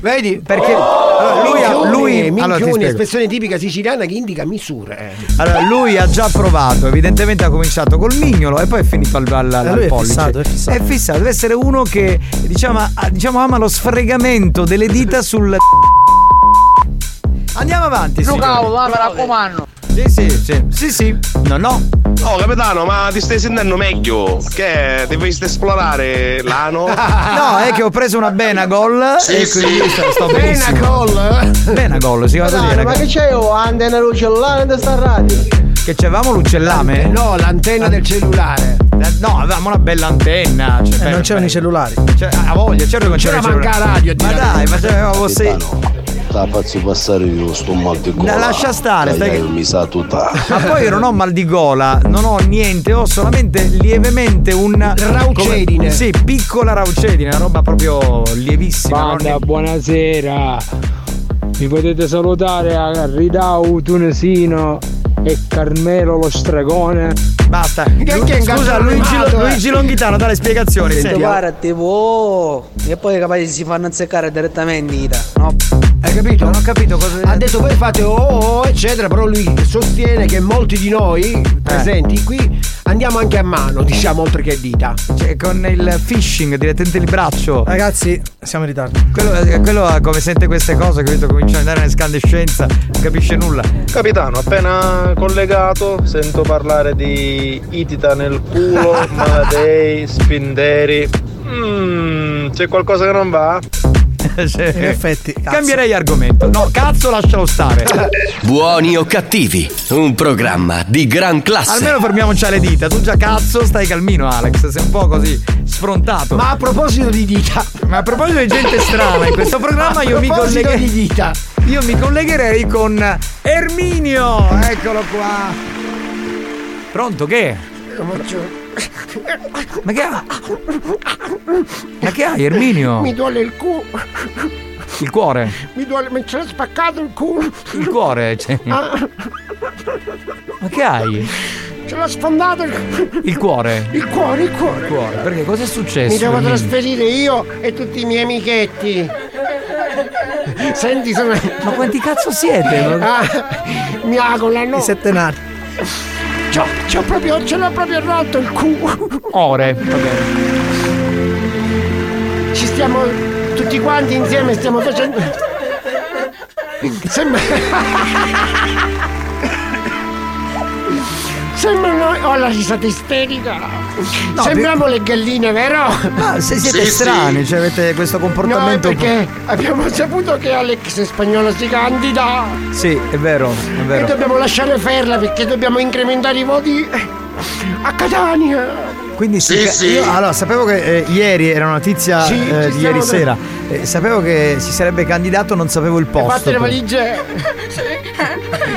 Vedi? Perché allora, lui, lui allora, espressione tipica siciliana che indica misure. Allora, lui ha già provato, evidentemente ha cominciato col mignolo e poi è finito al, al, al Eh, è pollice. fissato, è fissato. È fissato, deve essere uno che diciamo, ha- diciamo ama lo sfregamento delle dita sul. Andiamo avanti, Luca, va, mi raccomando! Sì, sì, sì, sì, sì. No, no. Oh capitano, ma ti stai sentendo meglio? Che vorresti esplorare l'ano? No, è che ho preso una Benagol Sì, e quindi sì. sto, sto. Benagol? Benagol, si va a dire ma che, c'è io? Antena lucellare di sta radio. che c'avevamo l'uccellame? No, l'antenna del cellulare. Eh, No, avevamo una bella antenna. Cioè, Eh, per- non c'erano i cellulari. Cioè, a voglia, certo che non C'era c'era il manca radio, Ma dai, ma c'avevamo sei. Te la faccio passare io, sto mal di gola. La lascia stare, Dai, stai dai, mi sa tutta. Ma poi io non ho mal di gola, non ho niente, ho solamente lievemente un. Raucedine. come- Sì, piccola raucedine, una roba proprio lievissima. non- Banda, buonasera! Mi potete salutare a Ridau Tunesino e Carmelo lo stregone? Basta. Che- che Scusa, Luigi, eh. Luigi Longhitano, dà le spiegazioni. Sento senti. pare tipo oh, e poi capaci si fanno azzeccare direttamente in dita. No? Hai capito? Non ho capito cosa. Ha detto voi fate oh, oh eccetera, però lui sostiene che molti di noi presenti qui andiamo anche a mano, diciamo oltre che a dita. Cioè, con il phishing direttamente il braccio. Ragazzi, siamo in ritardo. Quello, eh, quello eh, come sente queste cose, capito? Comincia ad andare in escandescenza, non capisce nulla. Capitano, appena collegato, sento parlare di itita nel culo, Maladei, Spinderi. Mmm, c'è qualcosa che non va? Cioè, In effetti, cazzo. Cambierei argomento. No, cazzo, lascialo stare. Buoni o cattivi, un programma di gran classe. Almeno fermiamoci alle dita. Tu già cazzo stai calmino, Alex. Sei un po' così sfrontato. Ma a proposito di dita, Ma a proposito di gente strana, in questo programma io mi collegherei. di dita. Io mi collegherei con Erminio. Eccolo qua. Pronto che? Ma che ha? Ma che hai, Erminio? Mi duole il culo, Il cuore? mi duole, mi c'è spaccato il culo. Il cuore? cioè. Ah, Ma che hai? ce l'ha sfondato il, Il cuore? il cuore, il cuore. Il cuore? Perché cosa è successo? Mi devo trasferire io e tutti i miei amichetti. Senti, sono. Ma quanti cazzo siete? Ah, mi augurano. I sette nani. C'ho, c'ho proprio, ce l'ho proprio rotto il culo. Ore. Vabbè. Ci stiamo tutti quanti insieme, stiamo facendo. Sembra. Sembra noi. Oh, la risata isterica. Sembriamo le galline, vero? Ah, se siete Sì, strani, sì. cioè avete questo No, è comportamento. un po'- perché abbiamo saputo che Alex spagnolo si candida. Sì, è vero, è E vero. dobbiamo lasciare ferla perché dobbiamo incrementare i voti a Catania. Quindi si Sì, ca- sì. io- allora sapevo che eh, ieri era una notizia Sì, eh, di ieri sera. Eh, sapevo che si sarebbe candidato, non sapevo il posto. Fate le valigie!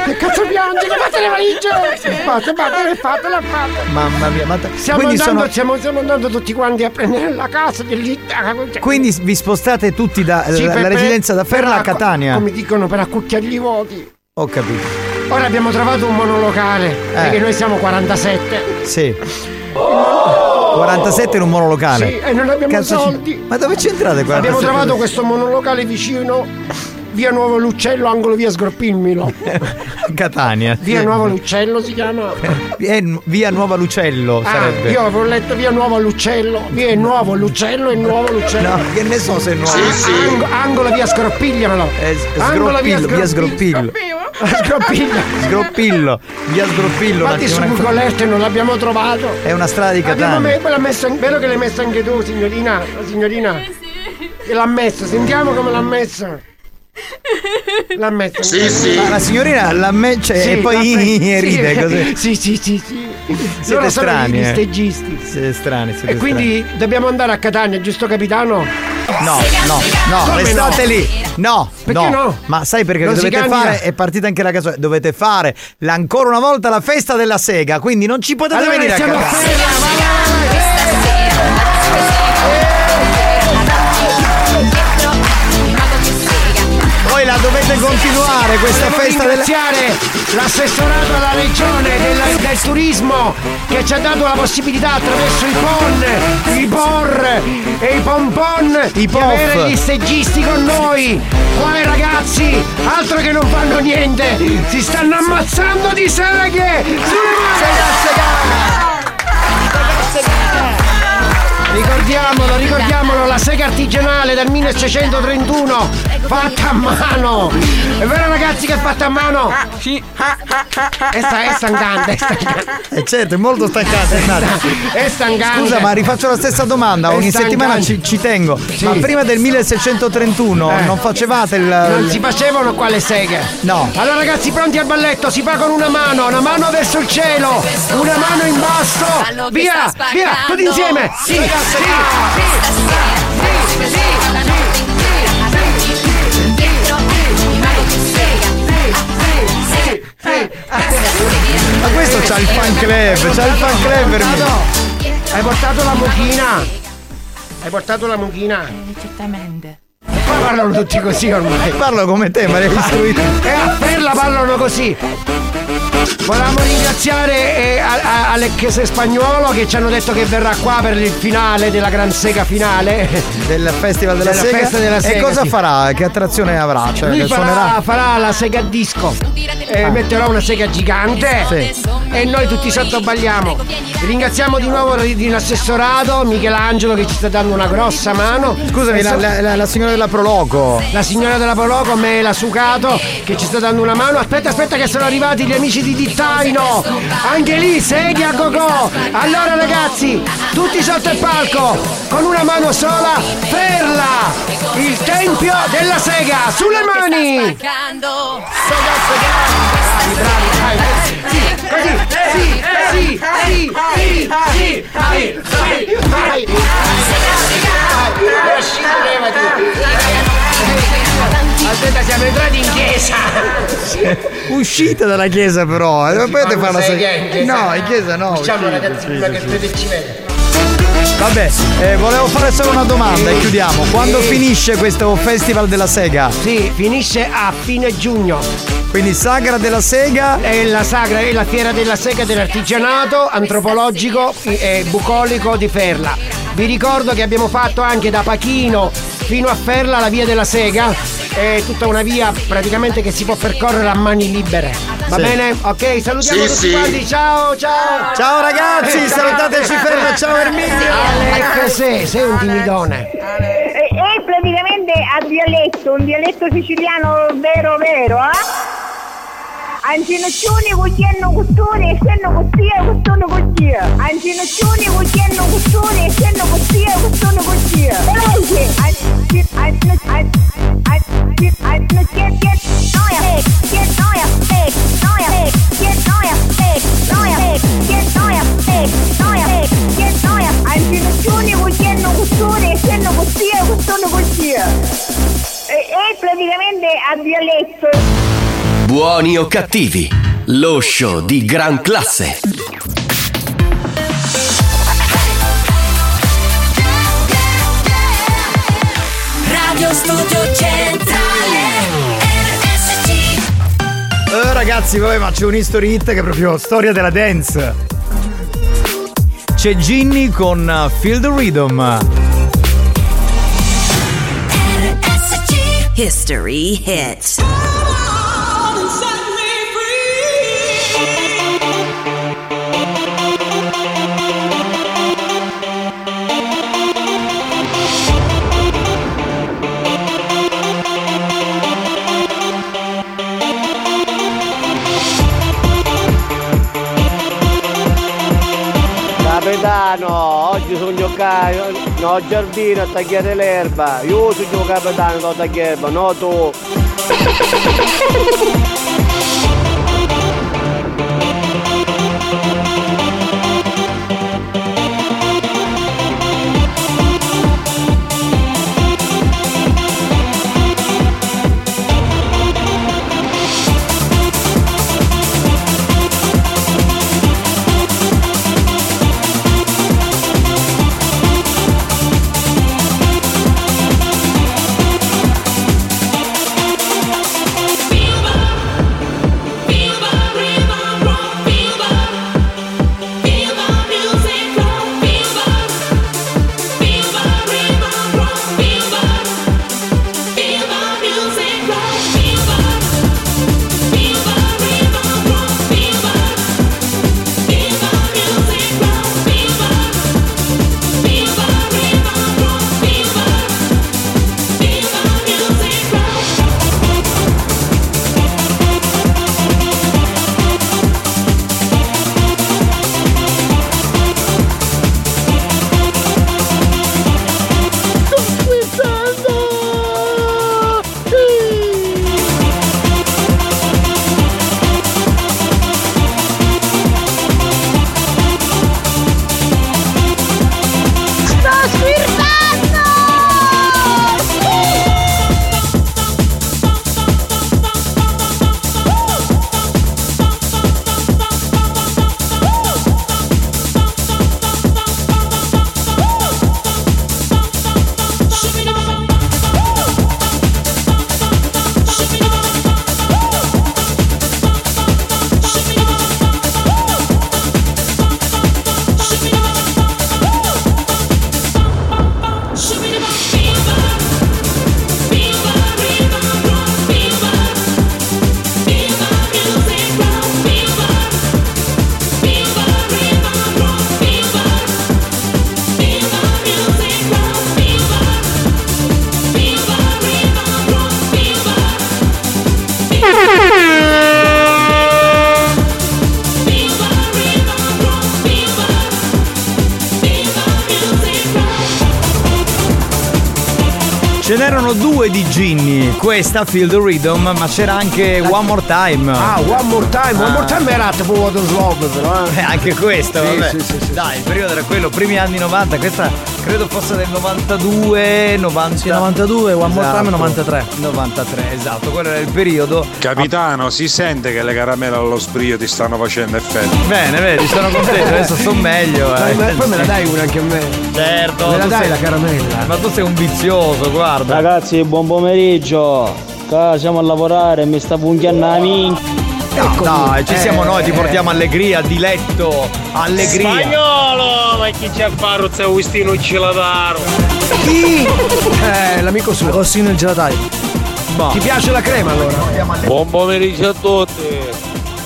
Che cazzo piangi? Che fate le valigie? Fate, fate, le fate! Mamma mia, ma t- Stiamo andando, sono- stiamo, stiamo andando tutti quanti a prendere la casa dell'Italia. quindi vi spostate tutti da Sì, residenza da Ferla a Catania. Come dicono, per accucchiargli i voti. Ho capito. Ora abbiamo trovato un monolocale, Eh. perché noi siamo 47. Sì. 47 in un monolocale. Sì, e non abbiamo Cazzo ci- soldi. Ma dove c'entrate 47? Abbiamo trovato questo monolocale vicino, via Nuovo Lucello, angolo via Sgorpilmilo. Catania. Via Nuovo Lucello si chiama. Via, via Nuova Lucello Ah, sarebbe. io avevo letto via Nuovo Lucello, via Nuovo Lucello e Nuovo Lucello. No, che ne so se è nuovo. Ang- angolo via Sgorpigliamelo. Angolo Sgroppillo, via Sgroppillo. Sgroppillo. Sgroppillo, via Sgroppillo. Infatti su Google Earth non l'abbiamo trovato. È una strada di Abbiamo Catania. messa, vero che l'hai messa anche tu, signorina? Signorina? Che l'ha messa, sentiamo come l'ha messa. L'ha messa. Ma la signorina l'ha me- cioè, Sì, e poi me- ride sì, così. Sì, sì, sì, sì. Siete Loro sono strani. gli eh. Siete strani, siete E quindi dobbiamo andare a Catania, giusto capitano? No, no, no, Come restate no? lì. No, Perché no? Ma sai perché Non dovete fare? È partita anche la canzone. Dovete fare la- ancora una volta la festa della sega. Quindi non ci potete Allora venire a Catania. Voi dovete continuare questa Volevo festa ringraziare l'assessorato alla regione del, del turismo che ci ha dato la possibilità attraverso i PON, i BOR e i pompon di avere gli steggisti con noi. Qua i ragazzi, altro che non fanno niente, si stanno ammazzando di seghe! Sulle mani! Ricordiamolo, ricordiamolo, la sega artigianale del 1631 fatta a mano! È vero ragazzi che è fatta a mano? Sì. È, sta- è stancante, è stancante. Eh certo, è molto stancante. è. È stancante. Scusa, ma rifaccio la stessa domanda. Ogni settimana ci, ci tengo. Sì. Ma prima del 1631 Eh. non facevate il. Non si facevano qua le seghe. No. Allora ragazzi pronti al balletto, si fa con una mano, una mano verso il cielo, una mano in basso. Via, via, tutti insieme. Sì, sì, Ma questo c'ha il fan club, c'ha il fan club per me. Hai portato la mucchina? Hai portato la mucchina? Certamente. Qua parlano tutti così ormai. Parlo come te, ma l'hai istruito. E a Perla parlano così. Volevamo ringraziare eh, a- a- Alex Spagnuolo che ci hanno detto che verrà qua per il finale della Gran Sega finale. Del Festival della, Della Sega. della E Sega, cosa sì. farà? Che attrazione avrà? Cioè, Lui farà, suonerà? farà la sega a disco. E Ah. metterà una sega gigante. Sì. E noi tutti sotto balliamo. Ringraziamo di nuovo l'assessorato Michelangelo che ci sta dando una grossa mano. Scusami, E la, so- la- la- la signora della Proloco. la signora della Poloco, Mela Sucato, che ci sta dando una mano. Aspetta, aspetta, che sono arrivati gli amici di Dittaino. Anche lì, seghe a go Allora, ragazzi, tutti sotto il palco, con una mano sola, Perla, il tempio della sega, sulle mani. Bravi, bravi, dai. Sì, così, sì, sì, sì, sì, sì, sì, sì, vai. Vai, levati. Aspetta, siamo entrati in chiesa. Uscite dalla chiesa però. eh, Non potete fanno fare la seghe sega. in chiesa. No, in chiesa no. Uscite, ragazzi, prima che. Fede ci vede. Vabbè, eh, volevo fare solo una domanda e chiudiamo. Quando finisce questo Festival della Sega? Sì, finisce a fine giugno. Quindi Sagra della Sega. È la sagra, è la fiera della sega dell'artigianato antropologico e bucolico di Ferla. Vi ricordo che abbiamo fatto anche da Pachino fino a Ferla la via della sega. È tutta una via praticamente che si può percorrere a mani libere. Va Sì. bene? Ok, salutiamo Sì, tutti sì. quanti. Ciao, ciao. Ciao ragazzi, salutateci Ferla, ciao Erminio. Alex, sei, sei un timidone. È, è praticamente a dialetto, un dialetto siciliano vero vero, eh? Ancinoccioni cugliano costone, essendo costia, costone costia. Ancinoccioni cugliano costone, essendo costia, costone costia. Veloce! Ancinoccioni cugliano costone, essendo costia, costone costia eh, eh, eh, eh, eh, eh, eh, e, e praticamente a violetto. Buoni o cattivi, lo show di gran classe. Radio Studio Centrale RSC Eh, ragazzi, vabbè, ma c'è un history hit che è proprio storia della dance. C'è Ginny con uh, Feel the Rhythm. History Hits. Capitano, oggi sono giocato, no giardino a tagliare l'erba. Io sono il capitano da tagliare l'erba, no tu. questa Feel the Rhythm, ma c'era anche One More Time. Ah, One More Time, One Ah. More Time era tipo Water Slob però. Eh, anche questo, Sì, vabbè. sì, sì, Dai, il periodo era quello, primi anni 90, questa credo fosse del 92, 90. Sì, 92, One More Time 93. 93, esatto, quello era il periodo. Capitano, si sente che le caramelle allo sprio ti stanno facendo effetto. Bene, vedi, sono contento, adesso sto meglio. Eh. ma poi me la dai una anche a me. Certo. Me la dai sei- la caramella. Ma tu sei un vizioso, guarda. Ragazzi, buon pomeriggio. Qua siamo a lavorare, mi sta punchiando la minchia. No, dai, ci siamo noi, ti portiamo allegria, diletto, allegria. Spagnolo, ma chi c'è a fare un Agostino Cilataro? Chi? Eh, l'amico suo. Rossino il gelataio. Ti piace la crema allora? Buon pomeriggio a tutti.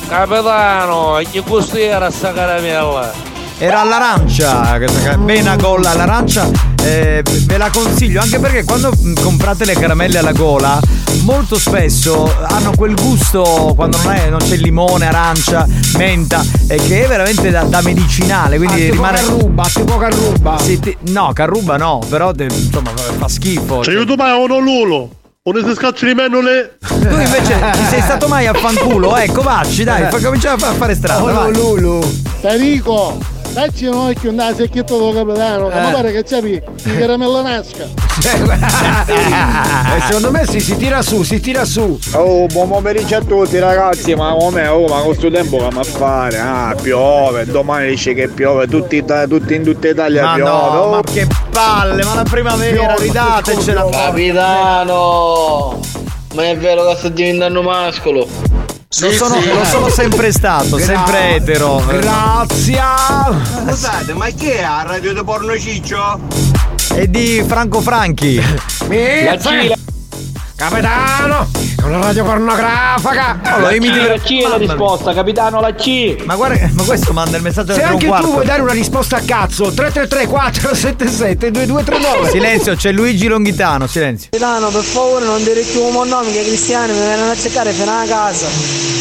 Capitano, che gusto era sta caramella? Era all'arancia, questa ca- Benagol all'arancia, eh, ve la consiglio anche perché quando mm, comprate le caramelle alla gola, molto spesso hanno quel gusto quando non, è- non c'è limone, arancia, menta, eh, che è veramente da, da medicinale, quindi Ah, tipo rimane. carruba, tipo carruba. Sì, ti- no, carruba no, però te- insomma fa schifo. C'è io mai uno lulo. Uno si scaccia di menole. Tu invece ti sei stato mai a fanculo? Ecco, vacci, dai, fa cominciare a fa- a fare strada. Oh, vai. Dacci un occhio, andare secchietto del capitano, che Eh. pare che c'è il caramella nasca. Eh, secondo me si, si tira su, si tira su. Oh, buon pomeriggio a tutti ragazzi, ma come? Oh, ma con questo tempo che a fare? Ah, piove, domani dice che piove, tutti, tutti in tutta Italia Ma piove. no, oh. ma che palle, ma la primavera, ridatecela. Capitano! Ma è vero che sta diventando mascolo? Lo sono, lo sono sempre stato, sempre etero. Grazie. Scusate, ma chi è a Radio di Porno Ciccio? E di Franco Franchi. Mizza. Capitano! È una radio pornografica! Oh, lo imiti la C è la risposta, capitano, la C! Ma guarda, ma questo manda il messaggio Se anche quarto. tu vuoi dare una risposta a cazzo, 333 477 2239 Silenzio, c'è Luigi Longhitano, silenzio. Capitano, per favore non dire più un nome che i cristiani mi vengono a cercare fino a casa.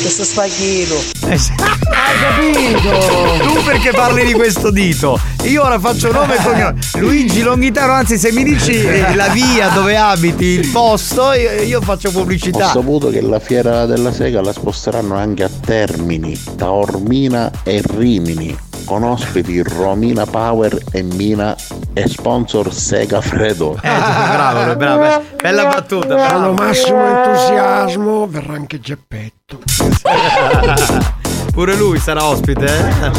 Questo spaghetto. Eh Hai capito? Tu perché parli di questo dito? Io ora faccio nome e cognome. Luigi Longhitano, anzi se mi dici la via dove abiti, il posto, io, io faccio Ho pubblicità. saputo che la fiera della sega la sposteranno anche a Termini, Taormina e Rimini, con ospiti Romina Power e Mina e sponsor Sega Fredo. Eh, bravo, bravo, bella battuta. Con Bravo. massimo entusiasmo verrà anche Geppetto. Pure lui sarà ospite, eh?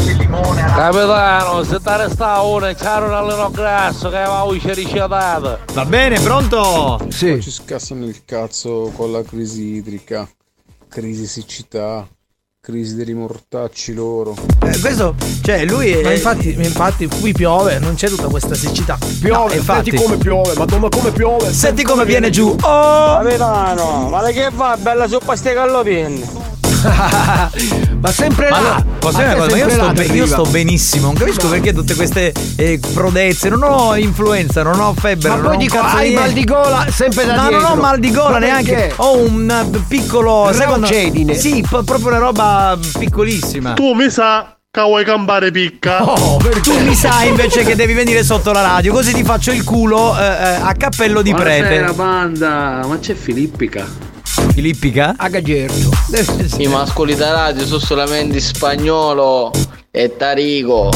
Capitano, se te ne sta uno c'era un alleno grasso che aveva voce ricetata. Va bene, pronto? Sì. Ci scassano il cazzo con la crisi idrica, crisi siccità, crisi dei mortacci loro. Eh, questo, cioè, lui è. Ma infatti, infatti qui piove, non c'è tutta questa siccità. Piove, infatti. senti come piove, ma come, come piove? Senti come viene giù. Oh! Capitano, ma lei che fa? Bella soppa ste gallopini. ma sempre Ma là. allora, posso dire Ma una cosa? te Io sto, là be- ti io sto benissimo, non capisco perché tutte queste eh, prodezze. Non ho influenza, non ho febbre. Ma non poi dico, hai niente. mal di gola sempre da No, dietro. non ho mal di gola Ma neanche. perché? Ho un eh, piccolo. Raucedine. Sì, p- proprio una roba piccolissima. Tu mi sa che vuoi campare picca. Oh, Tu mi sai invece che devi venire sotto la radio, così ti faccio il culo eh, eh, a cappello di prete. banda, ma c'è Filippica? Filippica? A Gagerto. I mascoli da radio sono solamente spagnolo e Tarico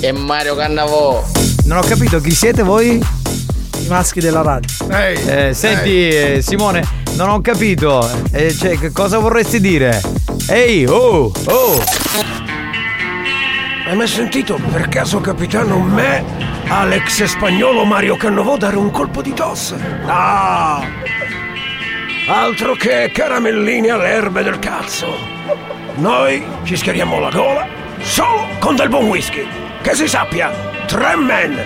e Mario Cannavò. Non ho capito chi siete voi? I maschi della radio. Eh, senti, eh, Simone, non ho capito. Eh, cioè, che cosa vorresti dire? Ehi, oh, oh! Hai mai sentito per caso capitano me, Alex Spagnolo Mario Cannavò dare un colpo di tosse? No! Altro che caramellini alle erbe del cazzo. Noi ci schiariamo la gola solo con del buon whisky. Che si sappia, tre men,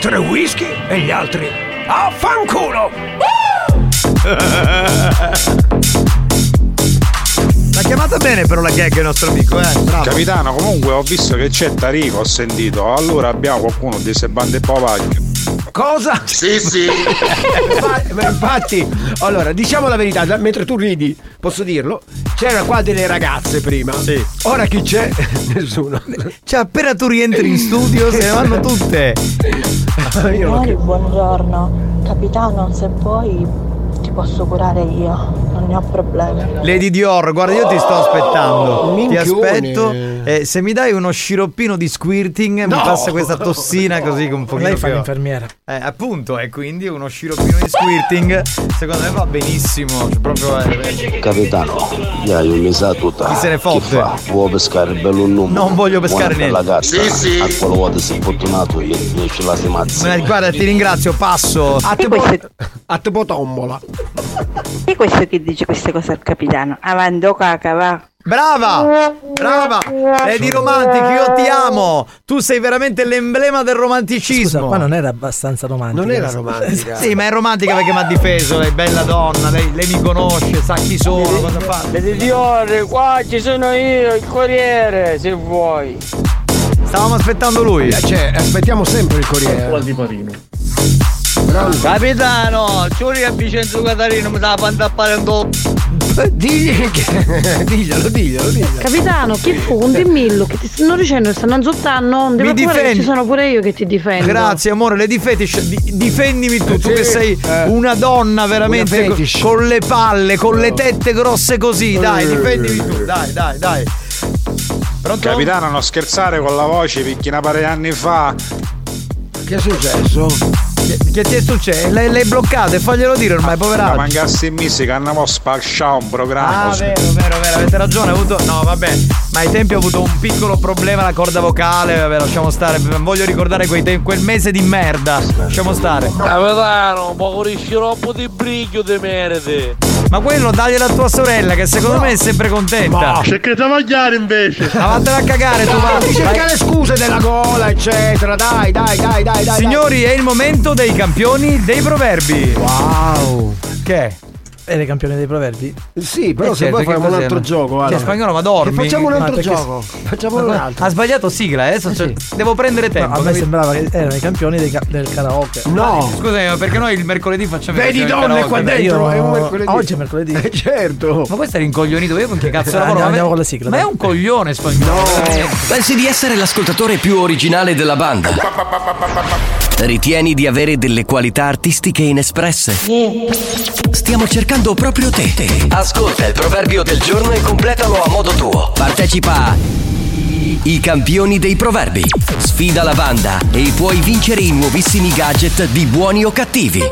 tre whisky e gli altri a fanculo! Chiamata bene però la gag il nostro amico, eh? Bravo. Capitano, comunque ho visto che c'è Tarico, ho sentito. Allora abbiamo qualcuno di se bande Povacchio. Cosa? Sì, sì. Infatti, allora, diciamo la verità, da- mentre tu ridi, posso dirlo, c'erano qua delle ragazze prima. Sì. Ora chi c'è? Nessuno. Cioè, appena tu rientri in studio se ne vanno tutte. Io Signori, buongiorno. Capitano, se vuoi ti posso curare io, non ne ho problemi. Lady Dior, guarda, io ti sto aspettando. Ti Minchione. aspetto. Eh, se mi dai uno sciroppino di squirting, mi No. passa questa tossina così con un pochino. Lei fa l'infermiera. Eh, appunto, e quindi uno sciroppino di squirting, secondo me va benissimo. Cioè, proprio. eh, Capitano, io mi sa tutta. Chi se ne fotte? Fa? Vuoi pescare il bello numero? Non voglio pescare Buona per niente. la. Sì, sì. A quella volta sei fortunato e io ce la si mazza. eh, guarda, ti ringrazio, passo. A te, po- a te po' E questo che dice queste cose al capitano? Avanti, caca, va. Brava! Brava! Lady Romantic, io ti amo! Tu sei veramente l'emblema del romanticismo. Scusa, qua non era abbastanza romantica. Non era romantica. Sì, ma è romantica perché mi ha difeso, è bella donna, lei, lei mi conosce, sa chi sono, cosa fa. Vedi Dior, qua ci sono io, il corriere, se vuoi. Stavamo aspettando lui. Eh, Cioè, aspettiamo sempre il corriere. di Marino. Capitano, Ciuri a Vincenzo Catarino mi dà pantappare un do. Digli che. diglielo, diglielo, diglielo. Capitano, chi fu? Un dimmillo che ti stanno dicendo, stanno insultando, non che difendi. ci sono pure io che ti difendo. Grazie amore, Lady Fetish, di- difendimi tu, tu Sì, che sei eh. una donna veramente Una con le palle, con le tette grosse così, dai, difendimi tu, dai, dai, dai. Pronto? Capitano, non scherzare con la voce paio di anni fa. Che è successo? Che, ti è successo? Lei, lei è bloccato e faglielo dire ormai, Ma poverato. mangassi in missi che andiamo a spacciare un programma. Ah, vero, vero, vero, avete ragione, ho avuto. No, vabbè. Ma ai tempi ho avuto un piccolo problema alla corda vocale, vabbè, lasciamo stare. Voglio ricordare quei te- quel mese di merda. Lasciamo stare. Capitano, ma con il sciroppo di briglio di merite. Ma quello daglielo a tua sorella, che secondo me è sempre contenta. No, cerca di travagliare invece. Ma vattene a cagare tu, va. Dai, ti cercare scuse della gola, eccetera. Dai, dai, dai, dai, dai. Signori, è il momento dei campioni dei proverbi. Wow. Che è? E dei campioni dei proverbi? Sì, però Eh, se certo, poi facciamo un altro gioco. Che guarda. spagnolo, ma dormi? Che facciamo un altro perché- gioco. Facciamo un altro. Ha sbagliato sigla, adesso cioè, devo prendere No, tempo. a me capito? sembrava che erano i campioni dei ca- del karaoke. No. Scusami, ma perché noi il mercoledì facciamo Vedi donne karaoke? qua dentro, io- è un mercoledì. Oggi è mercoledì. Eh, certo. Ma questo è rincoglionito, io con che cazzo Eh, lavoro? andiamo- Ma- andiamo con la sigla, Ma dai. è un coglione spagnolo. Pensi di essere l'ascoltatore più originale della banda? Ritieni di avere delle qualità artistiche inespresse? Stiamo cercando proprio te. Ascolta il proverbio del giorno e completalo a modo tuo. Partecipa a I campioni dei proverbi. Sfida la banda e puoi vincere i nuovissimi gadget di buoni o cattivi.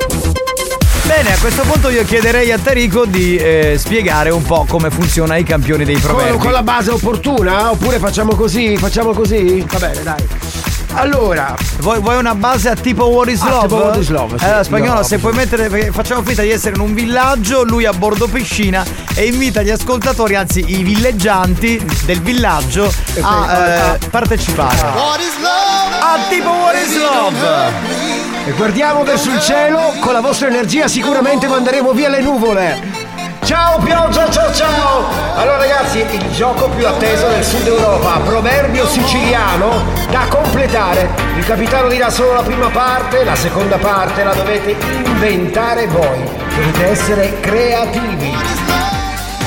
Bene, a questo punto io chiederei a Tarico di eh, spiegare un po' come funziona i campioni dei proverbi. Con, con la base opportuna? Oppure facciamo così? Facciamo così? Va bene, dai. Allora, Vuoi, vuoi una base a tipo What is Ah, Love? tipo What is Love, sì. Allora, spagnolo, No. se puoi mettere. perché facciamo finta di essere in un villaggio, lui a bordo piscina e invita gli ascoltatori, anzi i villeggianti del villaggio a eh, partecipare. Ah, tipo What is Love? e guardiamo verso il cielo, con la vostra energia sicuramente manderemo via le nuvole. Ciao pioggia, ciao ciao! Allora ragazzi, il gioco più atteso del sud Europa, proverbio siciliano da completare. Il capitano dirà solo la prima parte, la seconda parte la dovete inventare voi. Dovete essere creativi.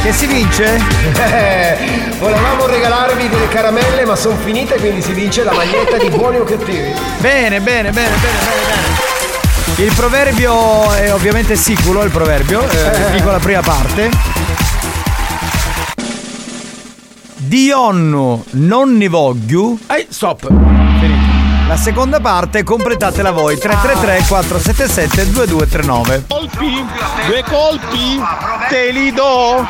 Che si vince? Eh, volevamo regalarvi delle caramelle ma sono finite quindi si vince la maglietta di buoni o cattivi. Bene, bene, bene, bene, bene, bene. Il proverbio è ovviamente siculo, il proverbio. eh, dico la prima parte. Dionno non ne voglio. Ehi, stop. Finito. La seconda parte completatela voi 333 477 2239. Colpi, due colpi, te li do.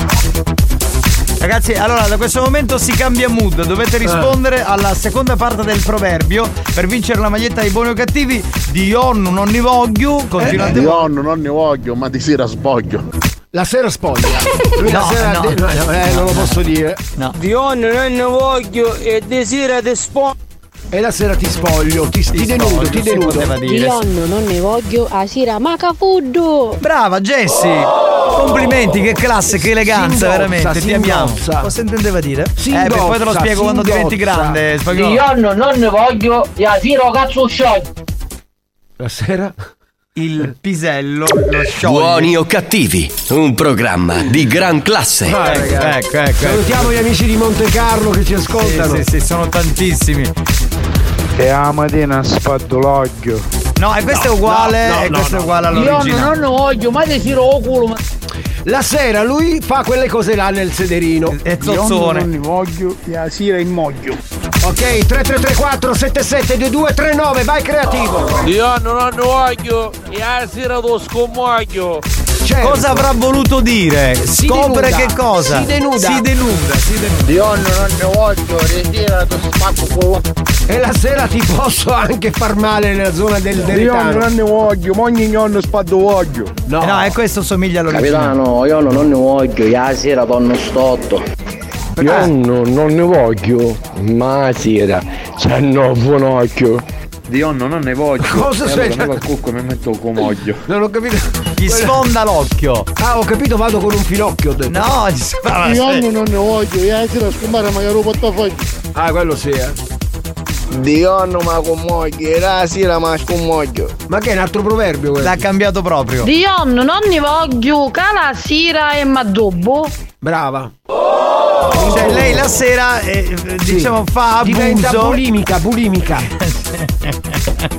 Ragazzi, allora da questo momento si cambia mood. Dovete rispondere alla seconda parte del proverbio per vincere la maglietta dei buoni o cattivi. Dionno non ne voglio. Continuate Di voi. nonno non ne voglio, ma di sera spoglio. La sera spoglia. Lui la No, sera no. no, no, eh, non lo posso dire. No. Di ogni non ne voglio e desira di spo. E la sera ti spoglio, ti, ti denudo, spoglio, ti denudo. dire. Io non ne voglio a sera macafuddo. Brava Jessie! Complimenti, che classe, che eleganza, veramente, ti amiamo. Cosa intendeva dire? Singozza, eh, beh, poi te lo spiego quando diventi grande, spagnolo. Io non ne voglio e a sera cazzo scioglie. La sera? Il pisello lo scioglie. Buoni o cattivi, un programma di gran classe. Ah, Ecco, ecco, ecco. Salutiamo gli amici di Monte Carlo che ci ascoltano. Sì, sì, sì, sono tantissimi. E a mattina spaddologlio. No, e questo è uguale, no, e no, questo no. è uguale Io all'originale. non ne voglio, ma desira o culo. ma- La sera lui fa quelle cose là nel sederino. È zozzone. ne voglio e a sera in moglio. Ok, 3334 772239, vai creativo. Io non ne voglio e a sera lo scommoglio. Certo. Cosa avrà voluto dire? Si Scopre denuda, che cosa? si denuda. Si denuda, si denuda. Io non ne voglio e lo spacco. E la sera ti posso anche far male nella zona del Io deritano. non ne voglio, ma ogni giorno spaddologlio. No, Eh no, e questo somiglia all'originale. Capitano, io non ne voglio, e sera torno stotto. Io non ne voglio, ma sera c'è un nuovo occhio. Di nonno non ne voglio. Cosa E sei- allora cucco mi metto il comoglio. non ho capito. Gli sfonda l'occhio. Ah, ho capito, vado con un finocchio. No, gli sfonda Io non ne voglio, e a sera scombare magari un portafoglio. Ah, quello sì, eh. Di nonno ma commoglio, e la sera ma scommoglio. Ma che è un altro proverbio quello? L'ha cambiato proprio. Io non ne voglio che la sera e m'addobbo. Brava. Cioè, lei la sera, eh, diciamo, fa Diventa abuso. bulimica, bulimica.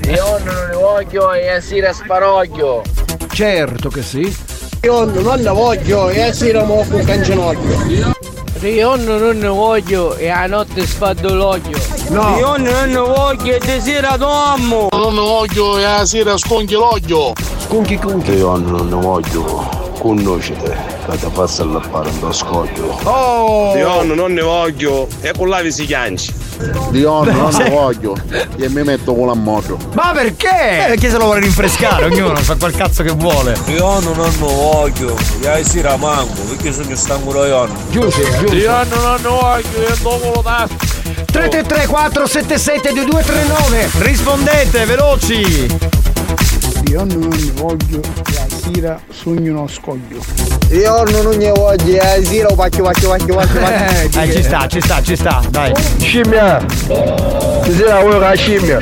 Io non ne voglio e a sera sparoglio. certo che sì. Io non ne voglio e a sera mo con cancelloglio. Io non ne voglio e a notte sfaddo l'occhio. No. Io non ne voglio e di sera dormo. Non ne voglio e la sera sconchi l'oglio. Sconchi conchi. Io non ne voglio conoscere che ti passa a fare un scoglio. Oh! Io non ne voglio e con la vi si chianci. Dion, non ne voglio. E mi metto con la moto. Ma perché? Eh, perché se lo vuole rinfrescare, ognuno fa quel cazzo che vuole. Io non ne voglio e sera manco perché sono stanco io. Giusto, giusto. Io non ne voglio e dopo lo tasto. 333 477 2239 Rispondete, veloci! Io non ne voglio e sera sogno uno scoglio. Io non ne voglio e la sera faccio faccio faccio faccio Eh, ci sta, ci sta, ci sta, dai. Scimmia! Stasera vuoi la scimmia?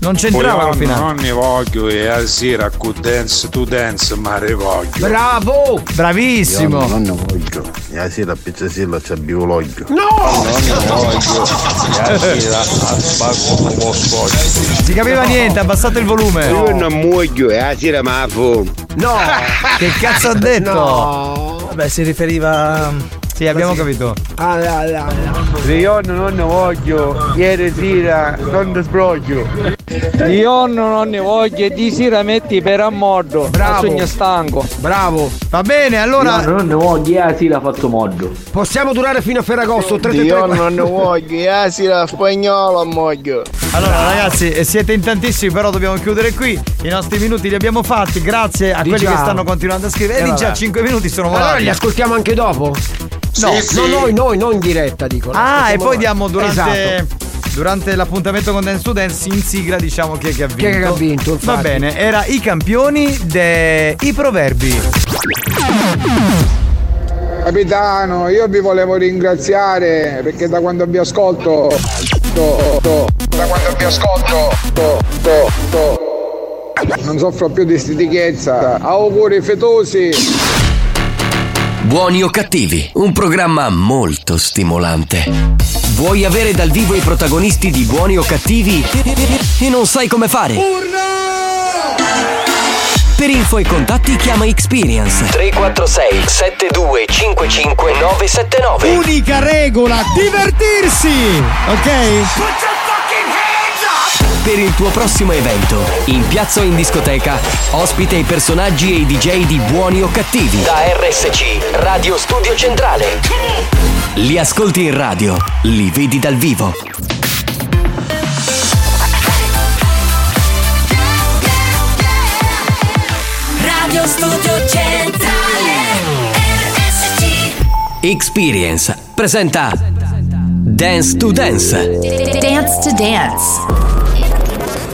Non c'entrava la finale. Non ne voglio e a sera con dance to dance ma ne voglio. Bravo! Bravissimo! Io non ne voglio. E la sera a pizzasilla c'è l'oglio. No! Non ne voglio e la sera po' scoglio. Si capiva niente, abbassate il volume. Io non muoio e la sera ma fu. No! Che cazzo ha detto? No! Vabbè, si riferiva. Sì, abbiamo capito. Ah, là, là, là. Io non ne voglio, ieri sera non ti sbroglio. Io non ne voglio e di sera metti per a mordo. Bravo. Sogno stanco. Bravo! Va bene, allora. non ne voglio e sera fatto mordo. Possiamo durare fino a Ferragosto. Io 333 non ne voglio, e la sera spagnolo muoio. Allora ragazzi, eh, siete in tantissimi, però dobbiamo chiudere qui. I nostri minuti li abbiamo fatti. Grazie a Di quelli già. che stanno continuando a scrivere. E Eh, di già vabbè. 5 minuti sono Allora volati. li ascoltiamo anche dopo? No, no, noi, noi, non in diretta, dico. Ah, e poi noi. diamo durante. Esatto. Durante l'appuntamento con Dance to Dance in sigla diciamo chi è che ha vinto. Chi è che ha vinto, Va infatti. bene, era i campioni dei proverbi. Capitano, io vi volevo ringraziare perché da quando vi ascolto. to- to- da quando vi ascolto. to- to- to- non soffro più di stitichezza. Auguri fetosi. Buoni o cattivi, un programma molto stimolante. Vuoi avere dal vivo i protagonisti di Buoni o cattivi e non sai come fare? Per info e contatti chiama Experience 346 7255 979. Unica regola, divertirsi! Ok? Per il tuo prossimo evento, in piazza o in discoteca, ospita i personaggi e i DJ di Buoni o Cattivi. Da RSC, Radio Studio Centrale. Li ascolti in radio, li vedi dal vivo. Radio Studio Centrale RSC Experience presenta Dance to Dance. Dance to Dance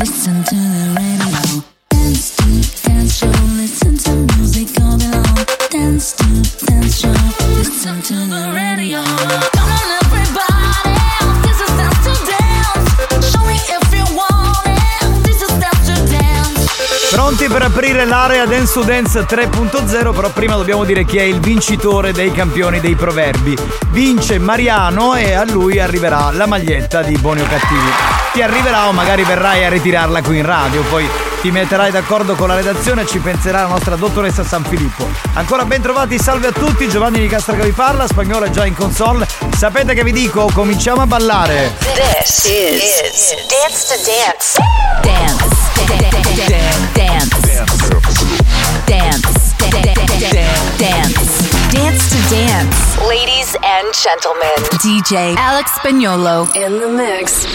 Listen to the radio. Dance to Dance Pronti per aprire l'area Dance to Dance 3.0, però prima dobbiamo dire chi è il vincitore dei campioni dei proverbi. Vince Mariano e a lui arriverà la maglietta di Buoni o Cattivi. Ti arriverà o magari verrai a ritirarla qui in radio, poi ti metterai d'accordo con la redazione e ci penserà la nostra dottoressa San Filippo. Ancora ben trovati, salve a tutti, Giovanni Di Castro che vi parla, spagnolo è già in console. Sapete che vi dico? Cominciamo a ballare. This is, Dance to Dance. Dance. Dance. Dance. Dance. Dance to Dance. Ladies and gentlemen, DJ Alex Spagnolo in the mix.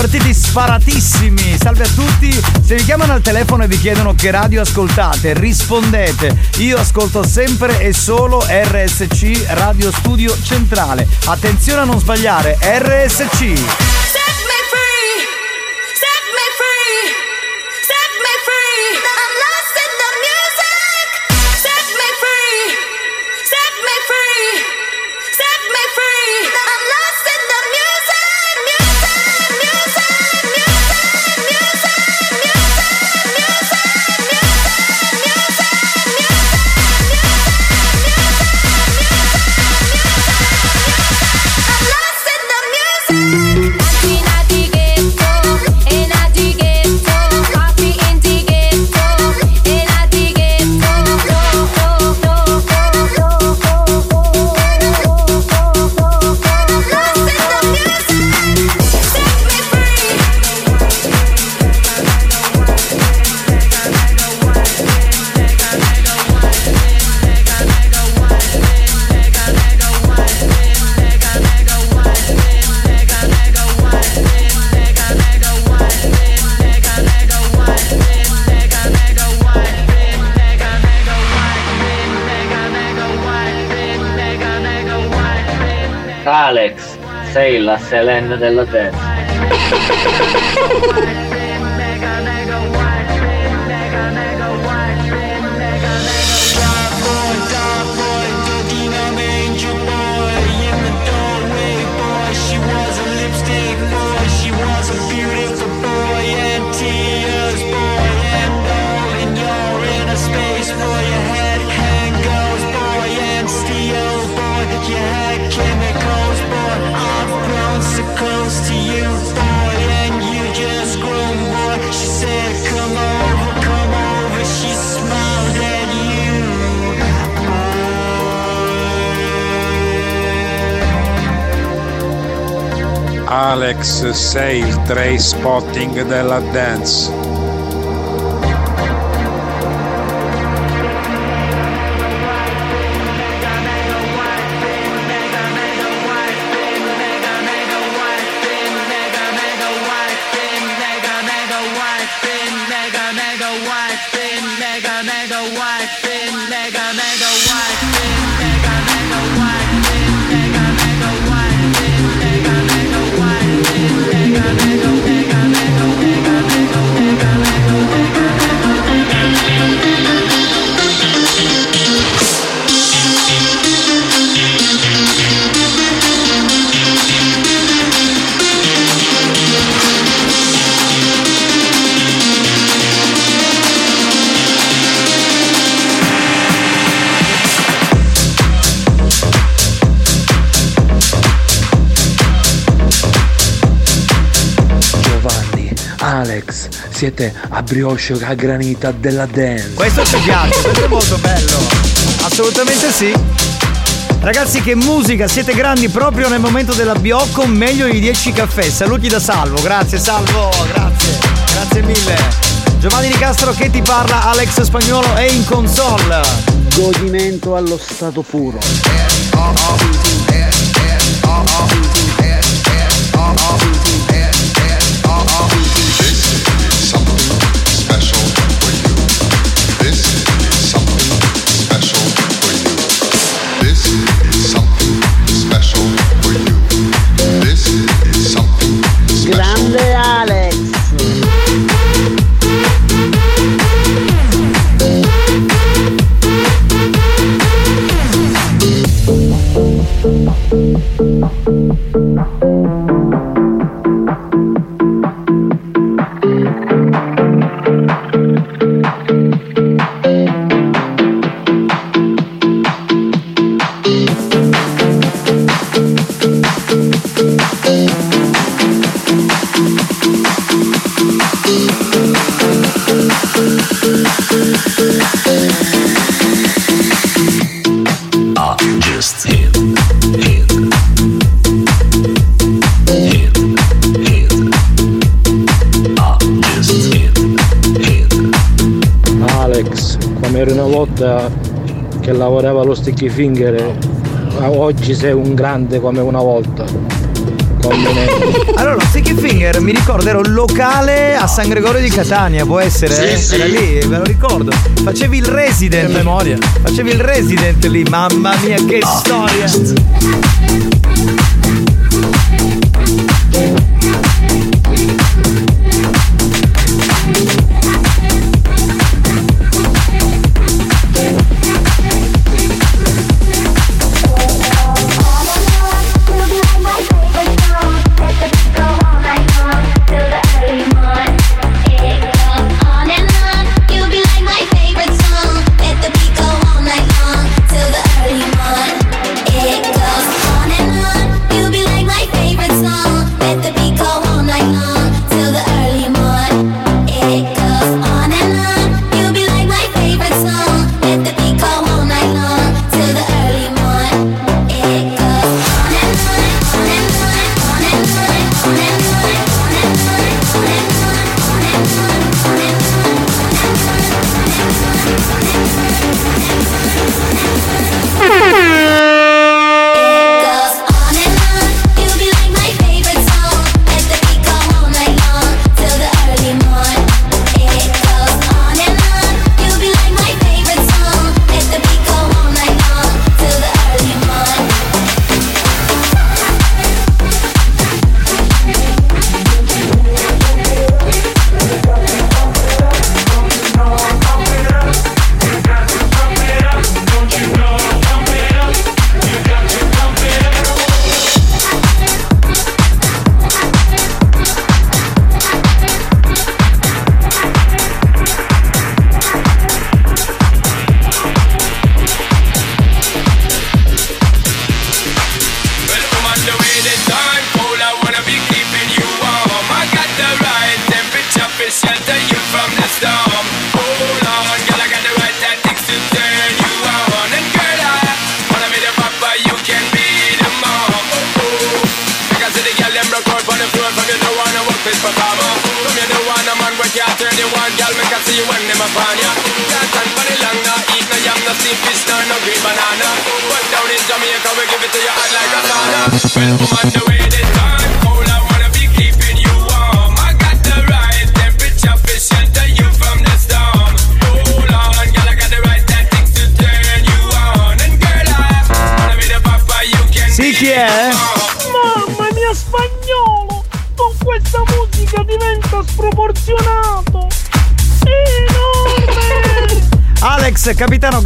Partiti sparatissimi. Salve a tutti. Se vi chiamano al telefono e vi chiedono che radio ascoltate, rispondete. Io ascolto sempre e solo RSC Radio Studio Centrale. Attenzione a non sbagliare, RSC. La Selene della terra. Alex, sei il trace spotting della dance. Siete a brioche a granita della dance. Questo ci piace, questo è molto bello. Assolutamente sì. Ragazzi, che musica, siete grandi proprio nel momento della Biocco, meglio di 10 caffè. Saluti da Salvo, grazie Salvo, grazie, grazie mille. Giovanni Di Castro che ti parla, Alex Spagnolo è in console. Godimento allo stato puro. Sticky finger, ma oggi sei un grande come una volta. Allora, lo Sticky Finger mi ricordo era un locale a San Gregorio di Catania, può essere? Sì, eh? sì. Era lì, me lo ricordo. Facevi il resident. memoria. Facevi il resident lì, mamma mia, che storia.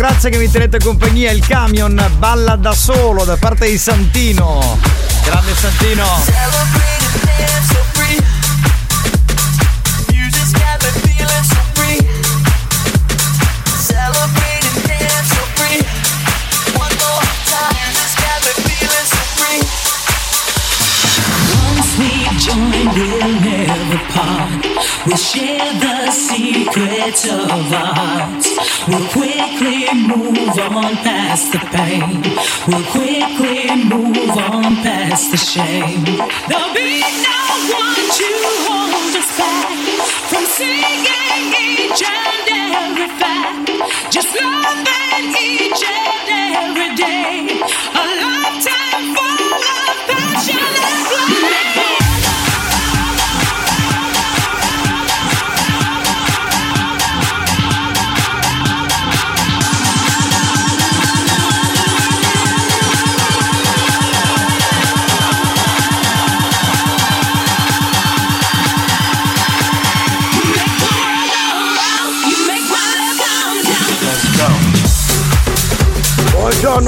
Grazie che mi tenete compagnia. Il camion balla da solo da parte di Santino. Grande Santino. We'll share the secrets of our on past the pain. We'll quickly move on past the shame. There'll be no one to hold us back from singing each and every fact. Just loving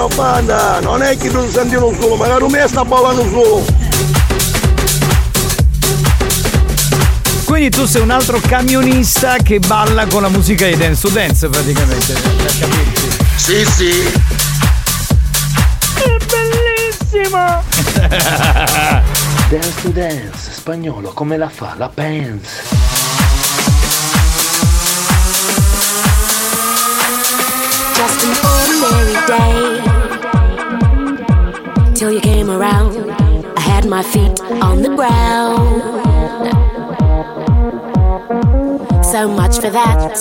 90, non è che tu senti lo solo, magari me sta ballando solo. Quindi tu sei un altro camionista che balla con la musica di dance to dance praticamente, per capirci. Sì, sì. È bellissimo! dance to dance, spagnolo, come la fa? La pants. just an ordinary day. Till you came around, I had my feet on the ground. So much for that.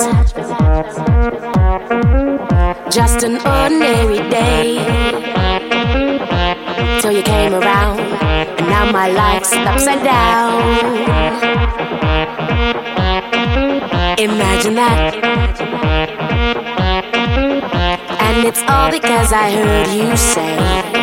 Just an ordinary day. Till you came around, and now Now my life's upside down. Imagine that. And it's all because I heard you say.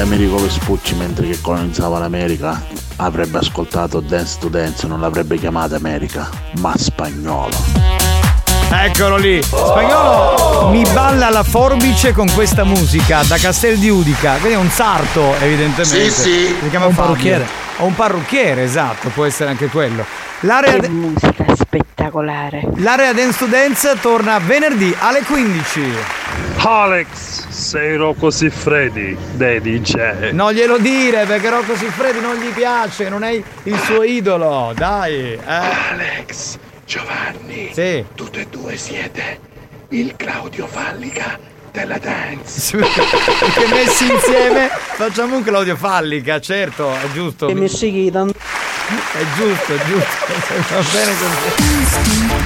Americo Vespucci mentre che colonizzava l'America avrebbe ascoltato Dance to Dance non l'avrebbe chiamata America, ma spagnolo. Eccolo lì. Spagnolo mi balla la forbice con questa musica da Castel di Udica. Quindi è un sarto, evidentemente. Sì, sì. Si chiama un Fabio. parrucchiere. O un parrucchiere, esatto, può essere anche quello. L'area Che musica spettacolare. L'area Dance to Dance torna venerdì alle 15. Alex, sei Rocco Siffredi dei DJ. Non glielo dire perché Rocco Siffredi non gli piace, non è il suo idolo. Dai. Eh. Alex, Giovanni, Sì. tutti e due siete il Claudio Fallica della dance. Perché messi insieme facciamo un Claudio Fallica, certo, è giusto. E. È giusto, è giusto. Va bene così.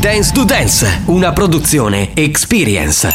Dance to Dance, una produzione Experience.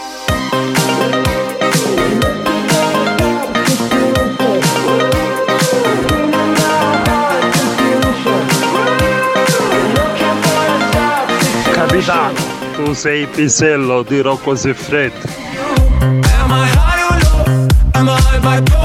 Capitano, tu sei il pisello di Rocco Siffredi. Am I high or low? Am I bipolar?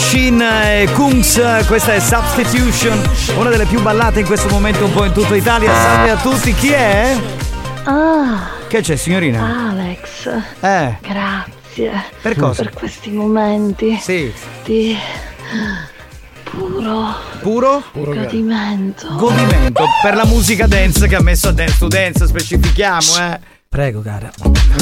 Machine e Kungs, questa è Substitution, una delle più ballate in questo momento un po' in tutta Italia. Salve a tutti, chi è? Ah, Che c'è signorina? Alex. Eh. Grazie. Per cosa? Per questi momenti. Sì. Di puro Puro? godimento. Godimento per la musica dance che ha messo a Dance to Dance, specifichiamo, eh. Prego, cara.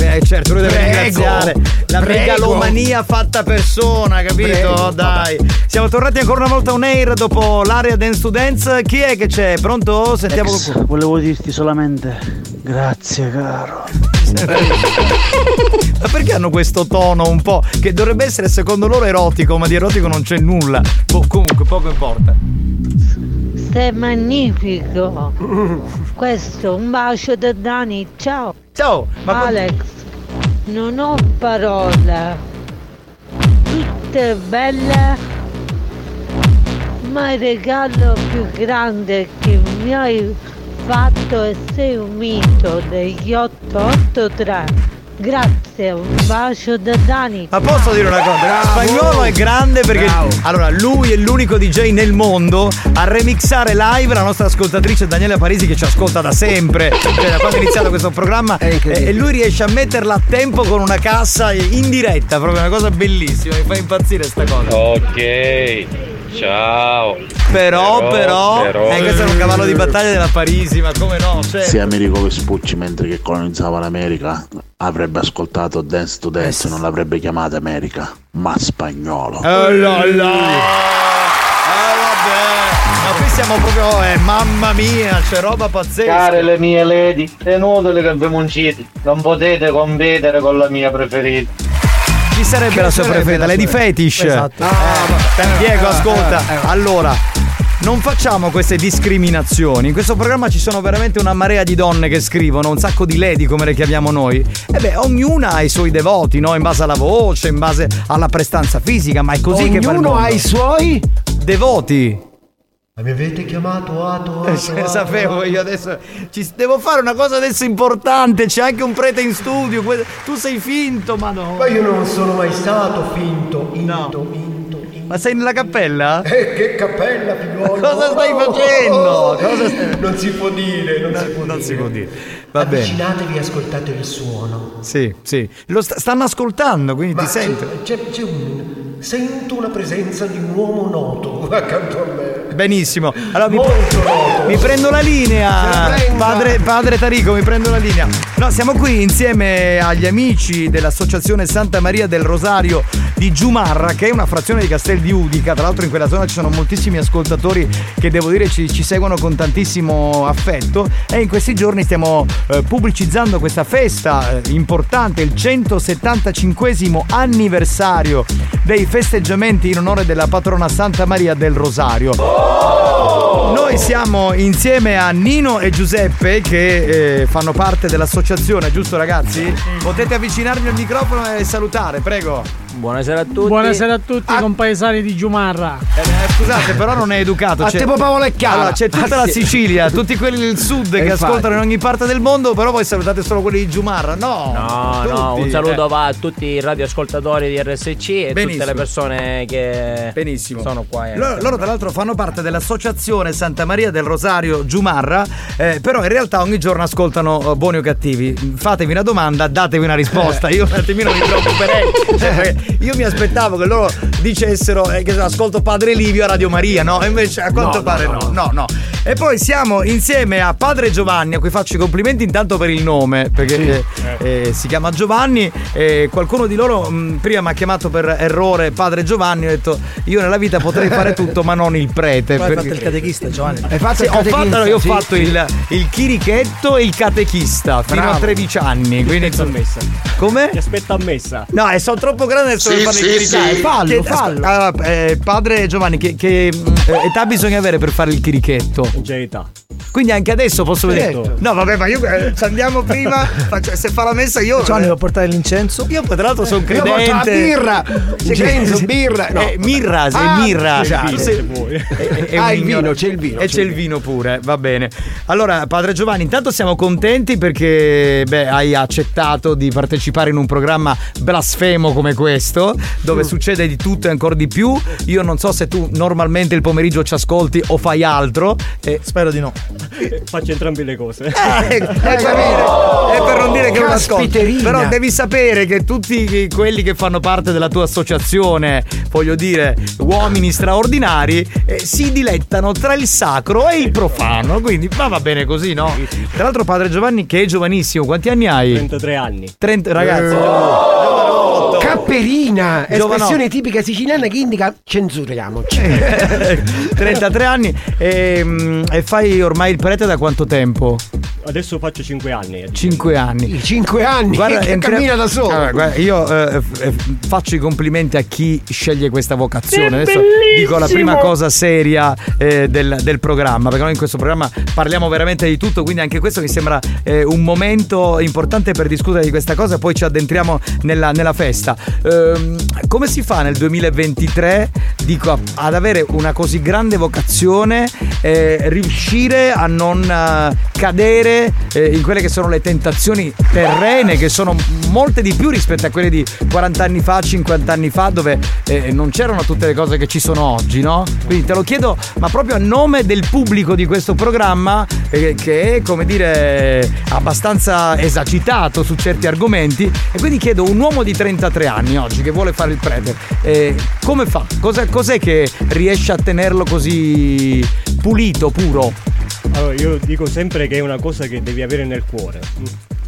Eh, certo, lui deve Prego. ringraziare la Prego. megalomania fatta persona, capito? Prego. Dai. Siamo tornati ancora una volta on air dopo l'area Dance to Dance. Chi è che c'è? Pronto? Sentiamo Ex, qualcuno. volevo dirti solamente grazie caro. Ma perché hanno questo tono un po' che dovrebbe essere secondo loro erotico, ma di erotico non c'è nulla. Boh, comunque, poco importa. Sei magnifico. Questo un bacio da Dani. Ciao. Ciao. Alex. Non ho parole. Tutte belle. Ma il regalo più grande che mi hai fatto è sei un mito degli 883. Grazie, un bacio da Dani. Ma posso dire una cosa? Bravo. Spagnolo è grande perché Bravo. allora lui è l'unico DJ nel mondo a remixare live la nostra ascoltatrice Daniela Parisi che ci ascolta da sempre, cioè da quando è iniziato questo programma e, e lui riesce a metterla a tempo con una cassa in diretta, proprio una cosa bellissima, mi fa impazzire sta cosa. Ok, ciao. Però, però, eh, questo era un cavallo di battaglia della Parisi, ma come no? Cioè, Se Americo Vespucci mentre che colonizzava l'America avrebbe ascoltato Dance to Dance non l'avrebbe chiamata America, ma spagnolo. Eh là là. Eh vabbè, ma qui siamo proprio, eh, mamma mia, c'è roba pazzesca. Care le mie lady, è inutile che vi muncite, non potete competere con la mia preferita. Chi sarebbe la sua preferita? Lady Fetish. Esatto. Eh, Diego, ascolta. Eh, eh. Allora, non facciamo queste discriminazioni. In questo programma ci sono veramente una marea di donne che scrivono, un sacco di lady come le chiamiamo noi. E beh, ognuna ha i suoi devoti, no? In base alla voce, in base alla prestanza fisica, ma è così che va Ognuno ha i suoi devoti. Mi avete chiamato Ato? Eh, se- sapevo io adesso ci- devo fare una cosa adesso importante c'è anche un prete in studio tu sei finto ma no Ma io non sono mai stato finto, into, into, ma sei nella cappella? Eh, che cappella, figliuolo! Cosa stai facendo? Cosa stai- Non si può dire, non si può non dire. si può dire va bene Avvicinatevi e ascoltate il suono. sì sì lo sta- stanno ascoltando quindi Ma ti sento c'è, c'è un... Sento una presenza di un uomo noto accanto a me. benissimo. Allora mi, noto. mi prendo la la linea padre, padre Tarico mi prendo la linea. No siamo qui insieme agli amici dell'associazione Santa Maria del Rosario di Giumarra che è una frazione di Castel di Udica. Tra l'altro in quella zona ci sono moltissimi ascoltatori che devo dire ci, ci seguono con tantissimo affetto. E in questi giorni stiamo eh, pubblicizzando questa festa eh, importante il 175 anniversario dei festeggiamenti in onore della patrona Santa Maria del Rosario noi siamo insieme a Nino e Giuseppe che eh, fanno parte dell'associazione, giusto ragazzi? Potete avvicinarvi al microfono e salutare, prego. Buonasera a tutti. Buonasera a tutti compaesani di Giumarra. Eh, scusate, però non è educato. A c'è- tipo Paolo e Chiara. Allora, c'è tutta la Ah, sì. Sicilia, tutti quelli del sud che infatti. ascoltano in ogni parte del mondo, però voi salutate solo quelli di Giumarra. No, No, no, tutti, un saluto eh. va a tutti i radioascoltatori di RSC e Benissimo. tutte le persone che Benissimo. sono qua. eh. Loro, loro, tra l'altro fanno parte dell'associazione Santa Maria del Rosario Giumarra, eh, però in realtà ogni giorno ascoltano eh, buoni o cattivi. Fatevi una domanda, datevi una risposta. Io un attimino mi preoccuperei. Io mi aspettavo che loro dicessero eh, che ascolto Padre Livio a Radio Maria, no? E invece a quanto No, pare no, no, no. E poi siamo insieme a Padre Giovanni, a cui faccio i complimenti intanto per il nome, perché eh, eh, si chiama Giovanni. E qualcuno di loro mh, prima mi ha chiamato per errore Padre Giovanni. Ho detto io nella vita potrei fare tutto, ma non il prete. Poi hai fatto il catechista, Giovanni. Hai fatto ho fatto, no, io ho Sì, fatto sì. il, il chirichetto e il catechista fino a Bravo. 13 anni. Quindi aspetto a messa. Come? Ti aspetto a messa. No, e sono troppo grande adesso Sì, per fare sì, il chirichetto. sì. Fallo, Che- fallo. Allora, eh, padre Giovanni, che, che, eh, età bisogna avere per fare il chirichetto? Già età. Quindi anche adesso posso vedere. Certo. No, vabbè, ma io eh, ci andiamo prima. faccio- se fa la messa io. Giovanni, eh, devo portare l'incenso. Io poi tra l'altro sono Io credente. la birra. Cenzo, birra. No. Eh, mirra, sei Ah, mirra. esatto. Tu sei- è- è Ah, il vino, c'è il vino, E c'è c'è il il vino pure, va bene. Allora, padre Giovanni, intanto siamo contenti perché beh, hai accettato di partecipare in un programma blasfemo come questo, dove Mm. succede di tutto e ancora di più. Io non so se tu normalmente il pomeriggio ci ascolti o fai altro. Spero di no. Faccio entrambe le cose. Eh, per dire- e per non dire che non ascolti. Però devi sapere che tutti quelli che fanno parte della tua associazione, voglio dire, uomini straordinari, eh, si dilettano tra il sacro e il profano. Quindi ma va bene così, no? Tra l'altro, padre Giovanni, che è giovanissimo, quanti anni hai? 33 anni. 30, ragazzi. Capperina, Giovanotto. espressione tipica siciliana che indica censuriamoci. 33 anni e, mm, e fai ormai il prete da quanto tempo? Adesso faccio 5 anni. 5 anni. 5 anni, cammina da solo. Allora, guarda, io eh, eh, faccio i complimenti a chi sceglie questa vocazione. È Adesso dico la bellissimo! prima cosa seria eh, del, del programma, perché noi in questo programma parliamo veramente di tutto, quindi anche questo mi sembra eh, un momento importante per discutere di questa cosa, poi ci addentriamo nella, nella festa. Ehm, come si fa nel 2023, dico, a- ad avere una così grande vocazione, eh, riuscire a non eh, eh, in quelle che sono le tentazioni terrene, che sono molte di più rispetto a quelle di 40 anni fa, 50 anni fa, dove eh, non c'erano tutte le cose che ci sono oggi, no? Quindi te lo chiedo, ma proprio a nome del pubblico di questo programma, eh, che è come dire abbastanza esagitato su certi argomenti, e quindi chiedo un uomo di 33 anni oggi che vuole fare il prete, eh, come fa? Cosa- cos'è che riesce a tenerlo così pulito, puro? Allora, io dico sempre che è una cosa che devi avere nel cuore.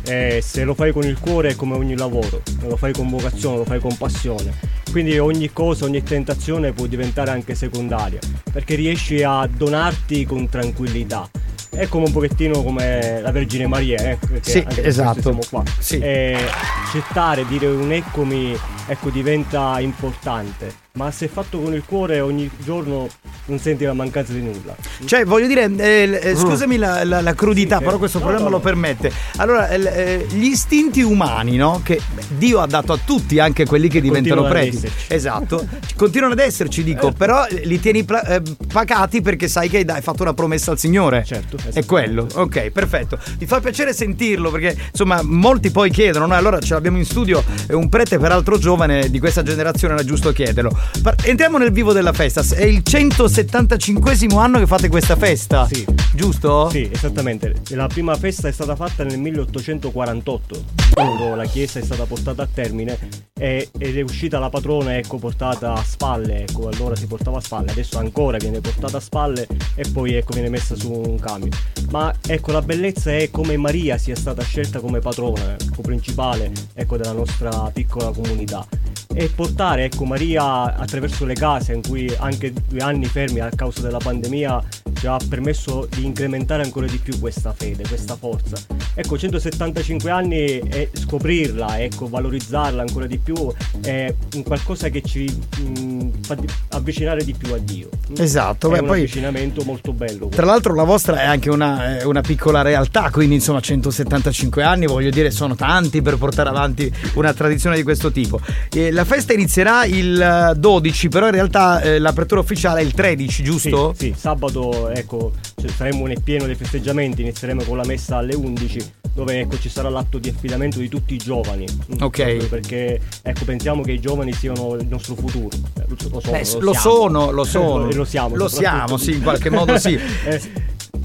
E se lo fai con il cuore è come ogni lavoro, lo fai con vocazione, lo fai con passione. Quindi ogni cosa, ogni tentazione può diventare anche secondaria, perché riesci a donarti con tranquillità. È come un pochettino come la Vergine Maria, eh, perché Sì, esatto. siamo qua. Sì. E accettare, dire un eccomi, ecco, diventa importante. Ma se fatto con il cuore ogni giorno non senti la mancanza di nulla. Cioè, voglio dire, eh, eh, scusami la, la- la crudità, Sì, però eh, questo no, programma no, lo permette. Allora, eh, eh, gli istinti umani, no? Che Dio ha dato a tutti, anche quelli che diventano preti. Esatto. Continuano ad esserci, dico, però li tieni pla- eh, pagati perché sai che hai, fatto una promessa al Signore. Certo. È quello. Ok, perfetto. Mi fa piacere sentirlo perché, insomma, molti poi chiedono, no? Allora ce l'abbiamo in studio, è un prete peraltro giovane di questa generazione, era giusto chiederlo. Entriamo nel vivo della festa. È il 175 anno che fate questa festa. Sì. Giusto? Sì, esattamente. La prima festa è stata fatta nel 1848, quando la chiesa è stata portata a termine e- ed è uscita la patrona, ecco, portata a spalle, ecco, allora si portava a spalle, adesso ancora viene portata a spalle e poi ecco viene messa su un camion. Ma ecco, la bellezza è come Maria sia stata scelta come patrona, ecco, principale, ecco, della nostra piccola comunità. E portare, ecco, Maria attraverso le case in cui anche due anni fermi a causa della pandemia ci ha permesso di incrementare ancora di più questa fede, questa forza. Ecco, 175 anni e scoprirla, ecco, valorizzarla ancora di più è un qualcosa che ci mm, fa avvicinare di più a Dio. Esatto, è beh, un poi- avvicinamento molto bello. Tra l'altro la vostra è anche una, una piccola realtà, quindi insomma 175 anni, voglio dire, sono tanti per portare avanti una tradizione di questo tipo. E la festa inizierà il eh, 12, però in realtà eh, l'apertura ufficiale è il 13, giusto? Sì, sì, sabato ecco, cioè, saremo nel pieno dei festeggiamenti, inizieremo con la messa alle 11 dove ecco, ci sarà l'atto di affidamento di tutti i giovani. Mm, Ok. Perché ecco, pensiamo che i giovani siano il nostro futuro. Eh, Lo, lo sono, Beh, lo lo siamo. sono, lo sono. Lo siamo. Lo siamo, sì, in qualche modo sì. Eh,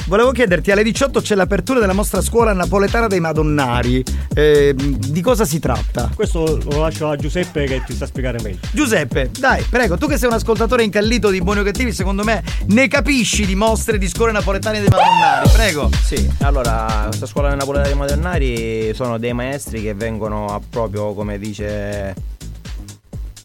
Volevo chiederti, alle 18 c'è l'apertura della nostra scuola napoletana dei Madonnari. Eh, di cosa si tratta? questo lo lascio a Giuseppe che ti sa spiegare meglio. Giuseppe, dai, prego, tu che sei un ascoltatore incallito di Buoni o Cattivi, secondo me ne capisci di mostre di scuole napoletane dei Madonnari, prego. Sì, allora questa scuola napoletana dei Modernari sono dei maestri che vengono a proprio come dice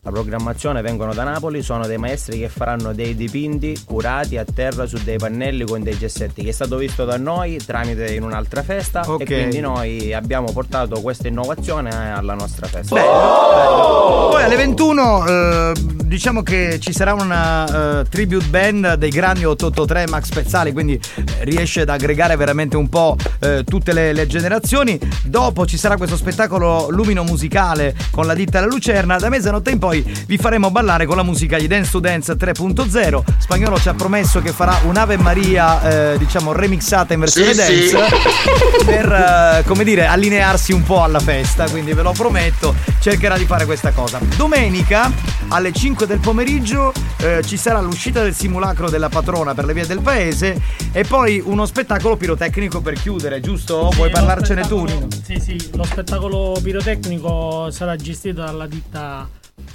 la programmazione, vengono da Napoli, sono dei maestri che faranno dei dipinti curati a terra su dei pannelli con dei gessetti che è stato visto da noi tramite in un'altra festa Ok. e quindi noi abbiamo portato questa innovazione alla nostra festa. Poi alle 21 eh, diciamo che ci sarà una eh, tribute band dei grandi 883 Max Pezzali, quindi eh, riesce ad aggregare veramente un po' eh, tutte le, le generazioni. Dopo ci sarà questo spettacolo lumino musicale con la ditta La Lucerna. Da mezzanotte in poi vi faremo ballare con la musica di Dance to Dance 3.0. Spagnolo ci ha promesso che farà un'Ave Maria, eh, diciamo, remixata in versione Sì, dance sì. per, come dire, allinearsi un po' alla festa. Quindi ve lo prometto, cercherà di fare questa cosa. Domenica alle 5 del pomeriggio eh, ci sarà l'uscita del simulacro della patrona per le vie del paese e poi uno spettacolo pirotecnico per chiudere, giusto? Sì, Vuoi parlarcene tu? Sì, sì, lo spettacolo pirotecnico sarà gestito dalla ditta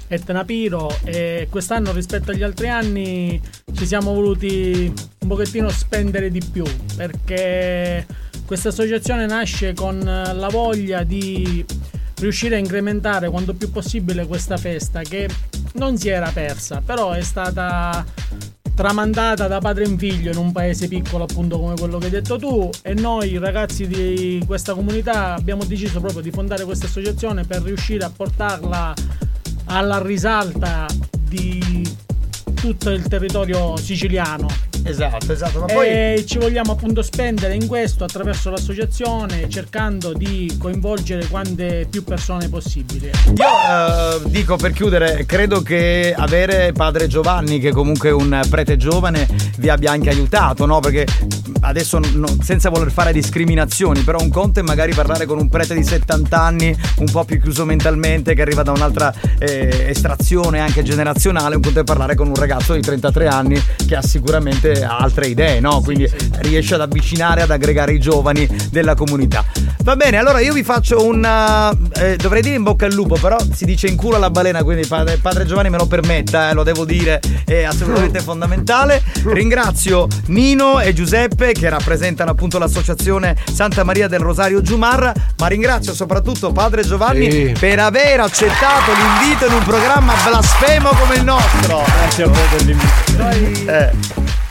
Etna Piro e quest'anno rispetto agli altri anni ci siamo voluti un pochettino spendere di più perché questa associazione nasce con la voglia di riuscire a incrementare quanto più possibile questa festa che non si era persa, però è stata tramandata da padre in figlio in un paese piccolo appunto come quello che hai detto tu e noi ragazzi di questa comunità abbiamo deciso proprio di fondare questa associazione per riuscire a portarla alla risalta di tutto il territorio siciliano. Esatto, esatto, ma poi E ci vogliamo appunto spendere in questo attraverso l'associazione cercando di coinvolgere quante più persone possibili. Io eh, dico per chiudere, credo che avere padre Giovanni, che comunque è un prete giovane, vi abbia anche aiutato, no? Perché adesso no- senza voler fare discriminazioni, però un conto è magari parlare con un prete di 70 anni, un po' più chiuso mentalmente, che arriva da un'altra eh, estrazione anche generazionale, un conto è parlare con un ragazzo di 33 anni che ha sicuramente altre idee, no? Quindi riesce ad avvicinare, ad aggregare i giovani della comunità. Va bene, allora io vi faccio un. eh, dovrei dire in bocca al lupo, però si dice in culo alla balena, quindi padre, padre Giovanni me lo permetta, eh, lo devo dire, è assolutamente fondamentale. Ringrazio Nino e Giuseppe che rappresentano appunto l'associazione Santa Maria del Rosario Giumarra, ma ringrazio soprattutto padre Giovanni Sì. per aver accettato l'invito in un programma blasfemo come il nostro. Grazie a voi per l'invito. Eh.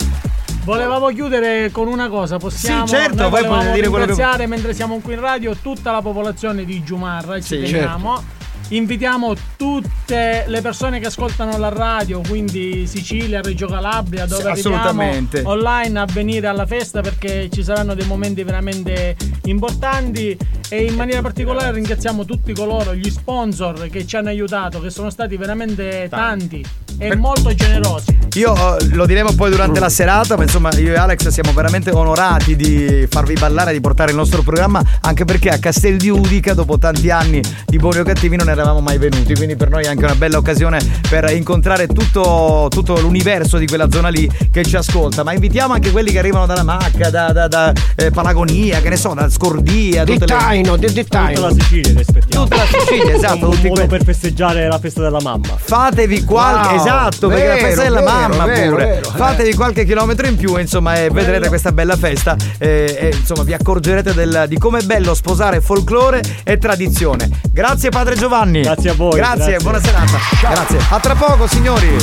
Volevamo chiudere con una cosa, possiamo Sì, certo, potete dire quello che- ringraziare mentre siamo qui in radio tutta la popolazione di Giumarra, e ci Sì, teniamo. Invitiamo tutte le persone che ascoltano la radio, quindi Sicilia, Reggio Calabria, dove assolutamente. online a venire alla festa perché ci saranno dei momenti veramente importanti e in maniera particolare ringraziamo tutti coloro, gli sponsor che ci hanno aiutato, che sono stati veramente tanti e molto generosi. Io eh, lo diremo poi durante la serata, ma insomma io e Alex siamo veramente onorati di farvi ballare, di portare il nostro programma, anche perché a Castel di Udica, dopo tanti anni di buoni o cattivi, non eravamo mai venuti, quindi per noi è anche una bella occasione per incontrare tutto, tutto l'universo di quella zona lì che ci ascolta. Ma invitiamo anche quelli che arrivano dalla Macca, da, da- da, eh, Palagonia, che ne so, da Scordia, tutte le- Dettaino, de- dettaino. Tutta la Sicilia aspettiamo. Tutta la Sicilia, esatto, Un tutti modo que- per festeggiare la festa della mamma. Fatevi qualche Wow, esatto, perché la vero, festa della vero, mamma vero, pure. vero, eh. Fatevi qualche chilometro in più, insomma, e vedrete questa bella festa. E, e, insomma, vi accorgerete del- di come è bello sposare folklore e tradizione. Grazie, padre Giovanni. Grazie a voi, Grazie, grazie. buona serata. Grazie. A tra poco, signori.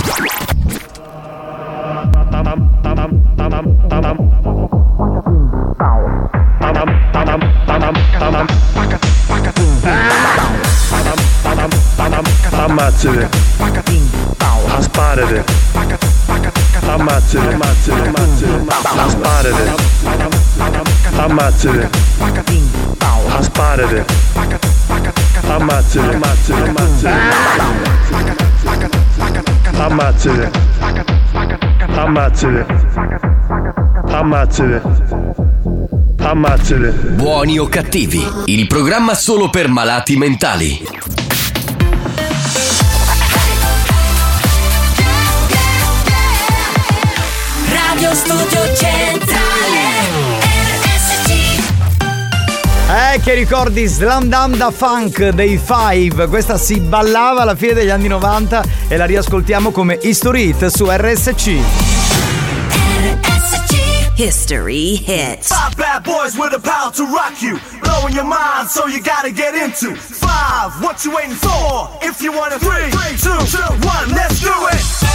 Ammazzate. Asparate. Ammazzate. Ammazzate. Ammazzate. Asparate. Ammazzate. Asparate. Ammazzate. Ammazzate. Ammazzate. Ammazzate. Ammazzate. Ammazzate. Buoni o cattivi, il programma solo per malati mentali. Radio Studio Centrale RSC Eh, che ricordi Slam Dam da Funk dei Five. Questa si ballava alla fine degli anni 90 e la riascoltiamo come History Hit su RSC. History Hits Five bad boys with the power to rock you. Blowing your mind, so you gotta get into. Five, what you waiting for? If you want it, three, two, one, let's do it.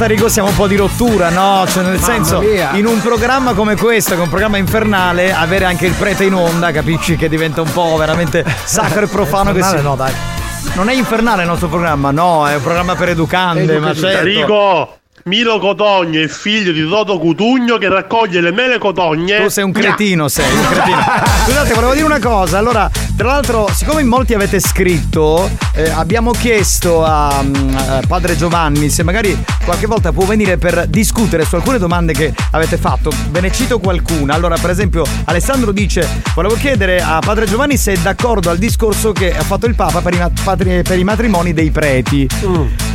Tarico siamo un po' di rottura, no? Cioè, nel Mamma senso, mia. in un programma come questo, che è un programma infernale, avere anche il prete in onda, capisci che diventa un po' veramente sacro e profano che si... no, dai. Non è infernale il nostro programma, no, è un programma per educande, ma certo. Tarico, Milo Cotogno è figlio di Toto Cutugno che raccoglie le mele cotogne. Tu sei un cretino, sei un cretino. Scusate, volevo dire una cosa. Allora, tra l'altro, siccome in molti avete scritto, eh, abbiamo chiesto a, mm, a padre Giovanni se magari qualche volta può venire per discutere su alcune domande che avete fatto. Ve ne cito qualcuna. Allora, per esempio, Alessandro dice: Volevo chiedere a padre Giovanni se è d'accordo al discorso che ha fatto il Papa per i, per i matrimoni dei preti.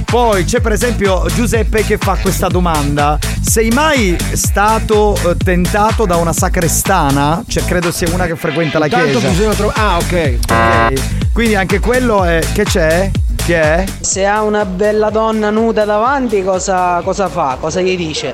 Poi c'è per esempio Giuseppe che fa questa domanda: sei mai stato eh, tentato da una sacrestana? Cioè, credo sia una che frequenta la Intanto chiesa. bisogna trovare. Ah, ok. Ok. Quindi anche quello è. Che c'è? Che è? Se ha una bella donna nuda davanti, cosa, cosa fa? Cosa gli dice?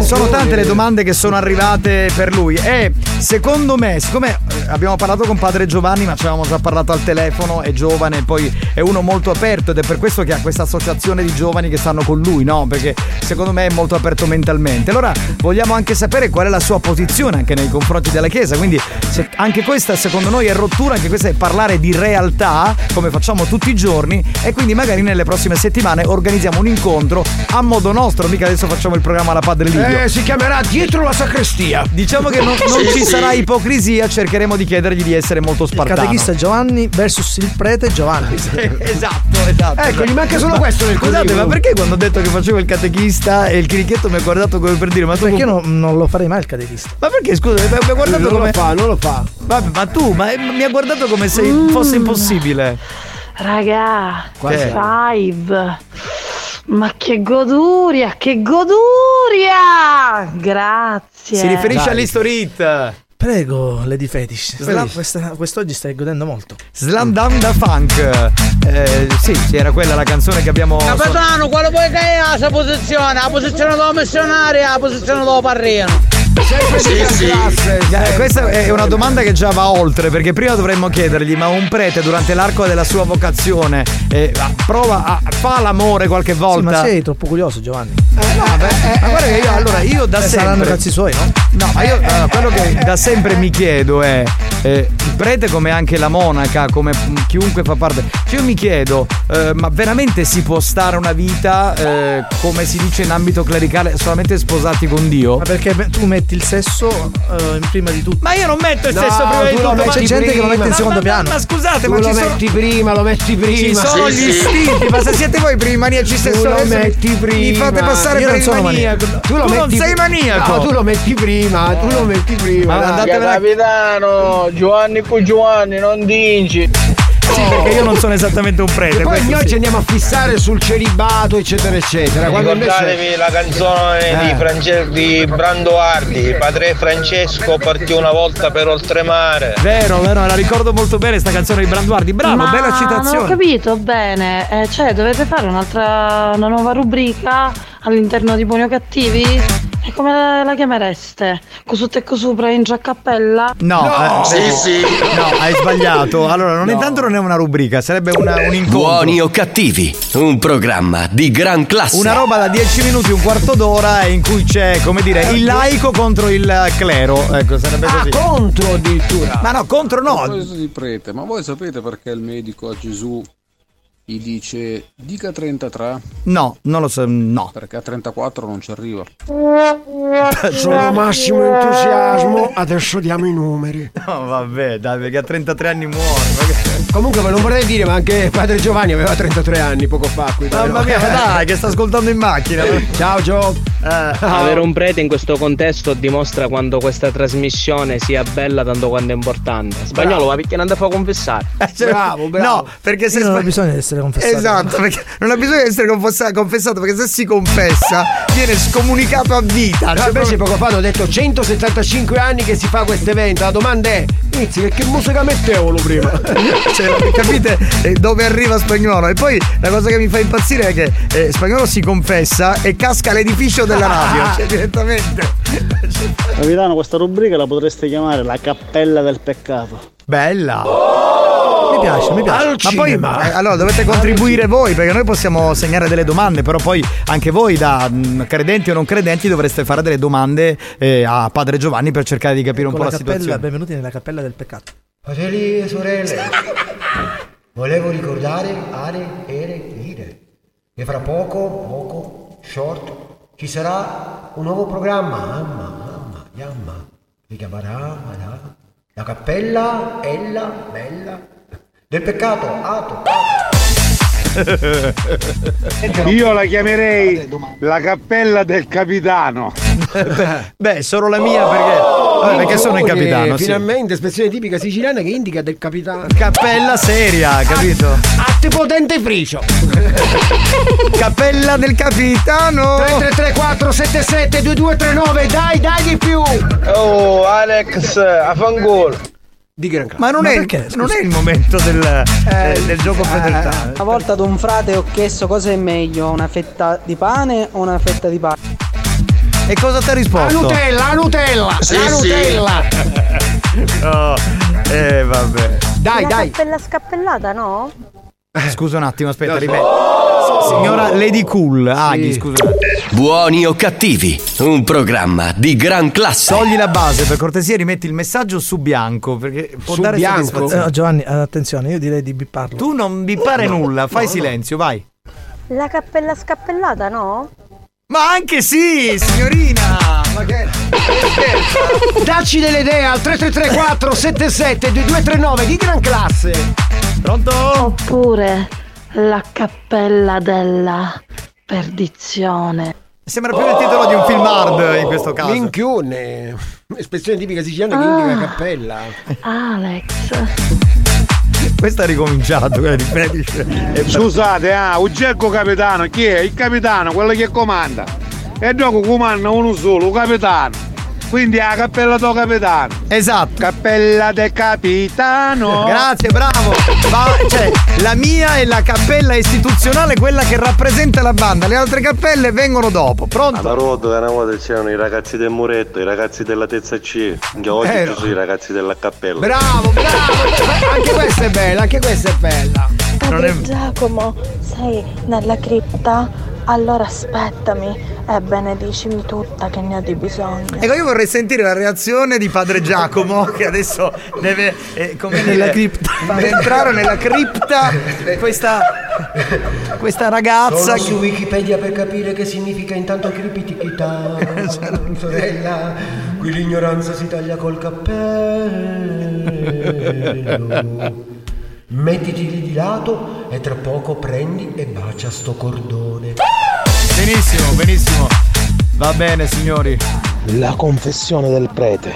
Sono tante le domande che sono arrivate per lui e secondo me, siccome abbiamo parlato con padre Giovanni ma ci avevamo già parlato al telefono, è giovane, poi è uno molto aperto ed è per questo che ha questa associazione di giovani che stanno con lui, no? Perché secondo me è molto aperto mentalmente. Allora vogliamo anche sapere qual è la sua posizione anche nei confronti della Chiesa, quindi se- anche questa secondo noi è rottura, anche questa è parlare di realtà come facciamo tutti i giorni e quindi magari nelle prossime settimane organizziamo un incontro a modo nostro, mica adesso facciamo il programma alla Padre Livio. Eh, si chiamerà Dietro la sacrestia. Diciamo che non, non ci sarà ipocrisia, cercheremo di chiedergli di essere molto Il spartano. catechista Giovanni versus il prete Giovanni. esatto, esatto. Ecco, gli manca solo questo nel Scusate, curriculum. ma perché quando ho detto che facevo il catechista e il chirichetto mi ha guardato come per dire, ma tu Perché io non, non lo farei mai il catechista? Ma perché scusa, mi ha guardato non come lo fa, non lo fa. Vabbè, ma tu, ma mi ha guardato come se Mm. fosse impossibile. Raga, Che? five. Ma che goduria, che goduria! Grazie. Si riferisce Dai. Prego, Lady Fetish. Slam- Questa- quest'oggi stai godendo molto. Slam Down da Funk. Eh, sì, sì, era quella la canzone che abbiamo. Capitano, quale vuoi che è la sua posizione? La posizione dello missionario, la posizione dello parrino. Sempre Sì, di sì. classe. Eh, questa è una domanda che già va oltre, perché prima dovremmo chiedergli: ma un prete durante l'arco della sua vocazione eh, prova a, fa l'amore qualche Sì, volta? ma sei troppo curioso, Giovanni. ma guarda che io allora io da Eh, saranno sempre cazzi suoi, no? No, ma io allora, quello che da sempre mi chiedo è eh, il prete come anche la monaca, come chiunque fa parte. Cioè io mi chiedo, eh, ma veramente si può stare una vita eh, come si dice in ambito clericale solamente sposati con Dio? Ma perché tu metti il sesso eh, in prima di tutto. Ma io non metto il No, sesso prima di tu lo tutto. metti ma- C'è gente che lo mette in Ma- secondo ma- piano. Ma scusate, Tu ma lo ci sono metti prima, lo metti prima. ci sono Sì, gli sì. istinti, ma se siete voi i maniaci Tu sessuali lo metti prima. Mi fate passare Io per non il sono maniaco. maniaco. Tu, non metti- sei maniaco. No, tu lo metti prima, tu lo metti prima. Ma dai. andatevela- Capitano, Giovanni con Giovanni, non dinci. Sì, perché io non sono esattamente un prete. E poi noi sì. ci andiamo a fissare sul celibato, eccetera, eccetera. Quando invece. Ricordatevi la canzone di, Eh. France- di Brandoardi, Padre Francesco partì una volta per oltremare. Vero, vero, la ricordo molto bene sta canzone di Branduardi. Bravo, Ma bella Non ho citazione. capito bene, eh, cioè dovete fare un'altra, una nuova rubrica all'interno di Buoni o Cattivi? E come la, la chiamereste? Cosutto e cosupra in già cappella? No, eh, vedi? No, hai sbagliato. Allora, non intanto non è una rubrica, sarebbe una- un incontro. Buoni o cattivi, un programma di gran classe. Una roba da 10 minuti, un quarto d'ora in cui c'è, come dire, il laico contro il clero. Ecco, sarebbe così. contro addirittura. Ma no, contro no. proposito di prete, ma voi sapete perché il medico a Gesù gli dice dica 33? No, non lo so, no. Perché a 34 non ci arriva. Sono massimo entusiasmo, adesso diamo i numeri. No, vabbè, dai, perché a 33 anni muore. che- Comunque ve lo vorrei dire, ma anche padre Giovanni aveva 33 anni poco fa. qui, Mamma mia, ma dai, che sta ascoltando in macchina. Ciao Gio. Avere un prete in questo contesto dimostra quanto questa trasmissione sia bella tanto quanto è importante. Spagnolo, ma perché non ti fa confessare? Bravo, bravo. No, perché se Io non ho sbagli- bisogno di essere confessato. Esatto, perché non ha bisogno di essere confessa- confessato, perché se si confessa viene scomunicato a vita. No, Cioè, invece poco fa hanno detto 175 anni che si fa questo evento. La domanda è: Inizi, che, che musica mettevano prima? Cioè, capite eh, dove arriva spagnolo? E poi la cosa che mi fa impazzire è che eh, spagnolo si confessa e casca l'edificio della radio. Cioè, direttamente. Capitano, questa rubrica la potreste chiamare la cappella del peccato. Bella! Mi piace, mi piace. Ma poi eh, allora dovete contribuire voi perché noi possiamo segnare delle domande, però poi anche voi da mh, credenti o non credenti dovreste fare delle domande eh, a Padre Giovanni per cercare di capire un po' la la cappella, situazione. benvenuti nella cappella del peccato. Fratelli e sorelle, volevo ricordare Are, Ere, Ire che fra poco, poco, short, ci sarà un nuovo programma, Amma, Amma, Yamma, si chiamerà la cappella Ella Bella del peccato, Ato. Io la chiamerei la cappella del capitano. Beh, solo la mia perché, vabbè, perché sono il capitano. sì. Finalmente, espressione tipica siciliana che indica del capitano. Cappella seria, capito? Atti potente fricio. Cappella del capitano. 3334 77 2239, dai, dai di più. Oh, Alex, a fangolo. Di gran Ma non, Ma è, perché, non è il momento del, eh, del gioco fedeltà. Una volta ad un frate ho chiesto cosa è meglio, una fetta di pane o una fetta di pane. E cosa ti ha La risposto? Nutella, la Nutella, la Nutella. Oh, eh, vabbè. Dai, La dai. cappella scappellata, no? Scusa un attimo, aspetta, ripeto. Signora Lady Cool, Aghi, scusa. Buoni o cattivi, un programma di gran classe. Togli la base, per cortesia, rimetti il messaggio su bianco, perché può Su dare bianco? soddisfazione. Eh, Giovanni, eh, attenzione, io direi di bipparlo. Tu non bippare nulla, fai silenzio, vai. La cappella scappellata, no? Ma anche sì, signorina! Ma che... Dacci delle idee al 3334 77 2239 di gran classe. Pronto? Oppure la cappella della perdizione. Sembra più il titolo di un film hard in questo caso. Minchione. Espressione tipica siciliana che indica cappella. Alex. Questo ha ricominciato, eh, ripeti. E- Scusate, ah, Ugeggo capitano, chi è? Il capitano, quello che comanda. E dopo comanda uno solo, capitano. Quindi è la cappella del capitano. Esatto. Cappella del capitano. Grazie, bravo. Ma, cioè, la mia è la cappella istituzionale, quella che rappresenta la banda. Le altre cappelle vengono dopo. Pronto? Alla che una volta c'erano i ragazzi del muretto, i ragazzi della terza C, che oggi ci sono i ragazzi della cappella. Bravo, bravo. Anche questa è bella, anche questa è bella. Padre Giacomo, sei nella cripta? Allora aspettami e benedicimi tutta che ne ho di bisogno. Ecco, io vorrei sentire la reazione di padre Giacomo, che adesso deve, eh, come Nella dire, cripta. far entrare nella cripta questa, questa ragazza. Sono su Wikipedia per capire che significa intanto cripitichità. Sorella, qui l'ignoranza si taglia col cappello. Mettiti lì di lato e tra poco prendi e bacia sto cordone. Benissimo, benissimo. Va bene, signori. La confessione del prete.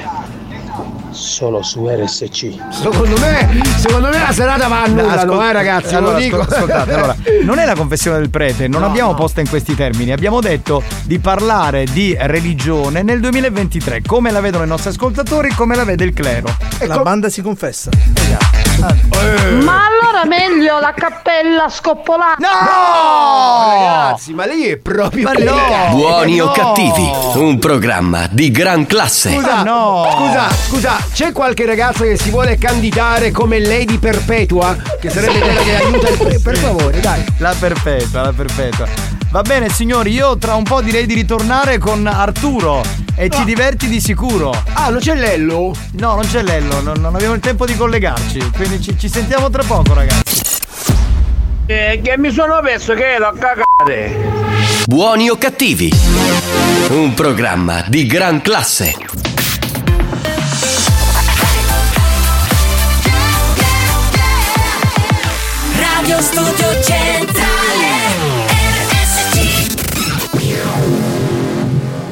Solo su RSC. Secondo me, secondo me la serata va a nulla, Ascol- eh, ragazzi, allora, lo dico. ascol- ascoltate, allora, non è la confessione del prete, non abbiamo posta in questi termini, abbiamo detto di parlare di religione nel 2023, come la vedono i nostri ascoltatori, come la vede il clero. La banda si confessa. Esatto. Ma allora meglio la cappella scoppolata. No! Ragazzi, ma lei è proprio Ma delicata. Buoni o No. cattivi, un programma di gran classe. Scusa, scusa, scusa, c'è qualche ragazza che si vuole candidare come Lady Perpetua? Che sarebbe quella che aiuta il... Per favore, dai. La perpetua, la perpetua. Va bene signori, io tra un po' direi di ritornare con Arturo e ti diverti di sicuro. Ah, non c'è Lello? No, non c'è Lello, non, non abbiamo il tempo di collegarci, quindi ci, ci sentiamo tra poco ragazzi. Eh, che mi sono perso che l'ho cagate. Buoni o cattivi, un programma di gran classe. Radio Studio Centrale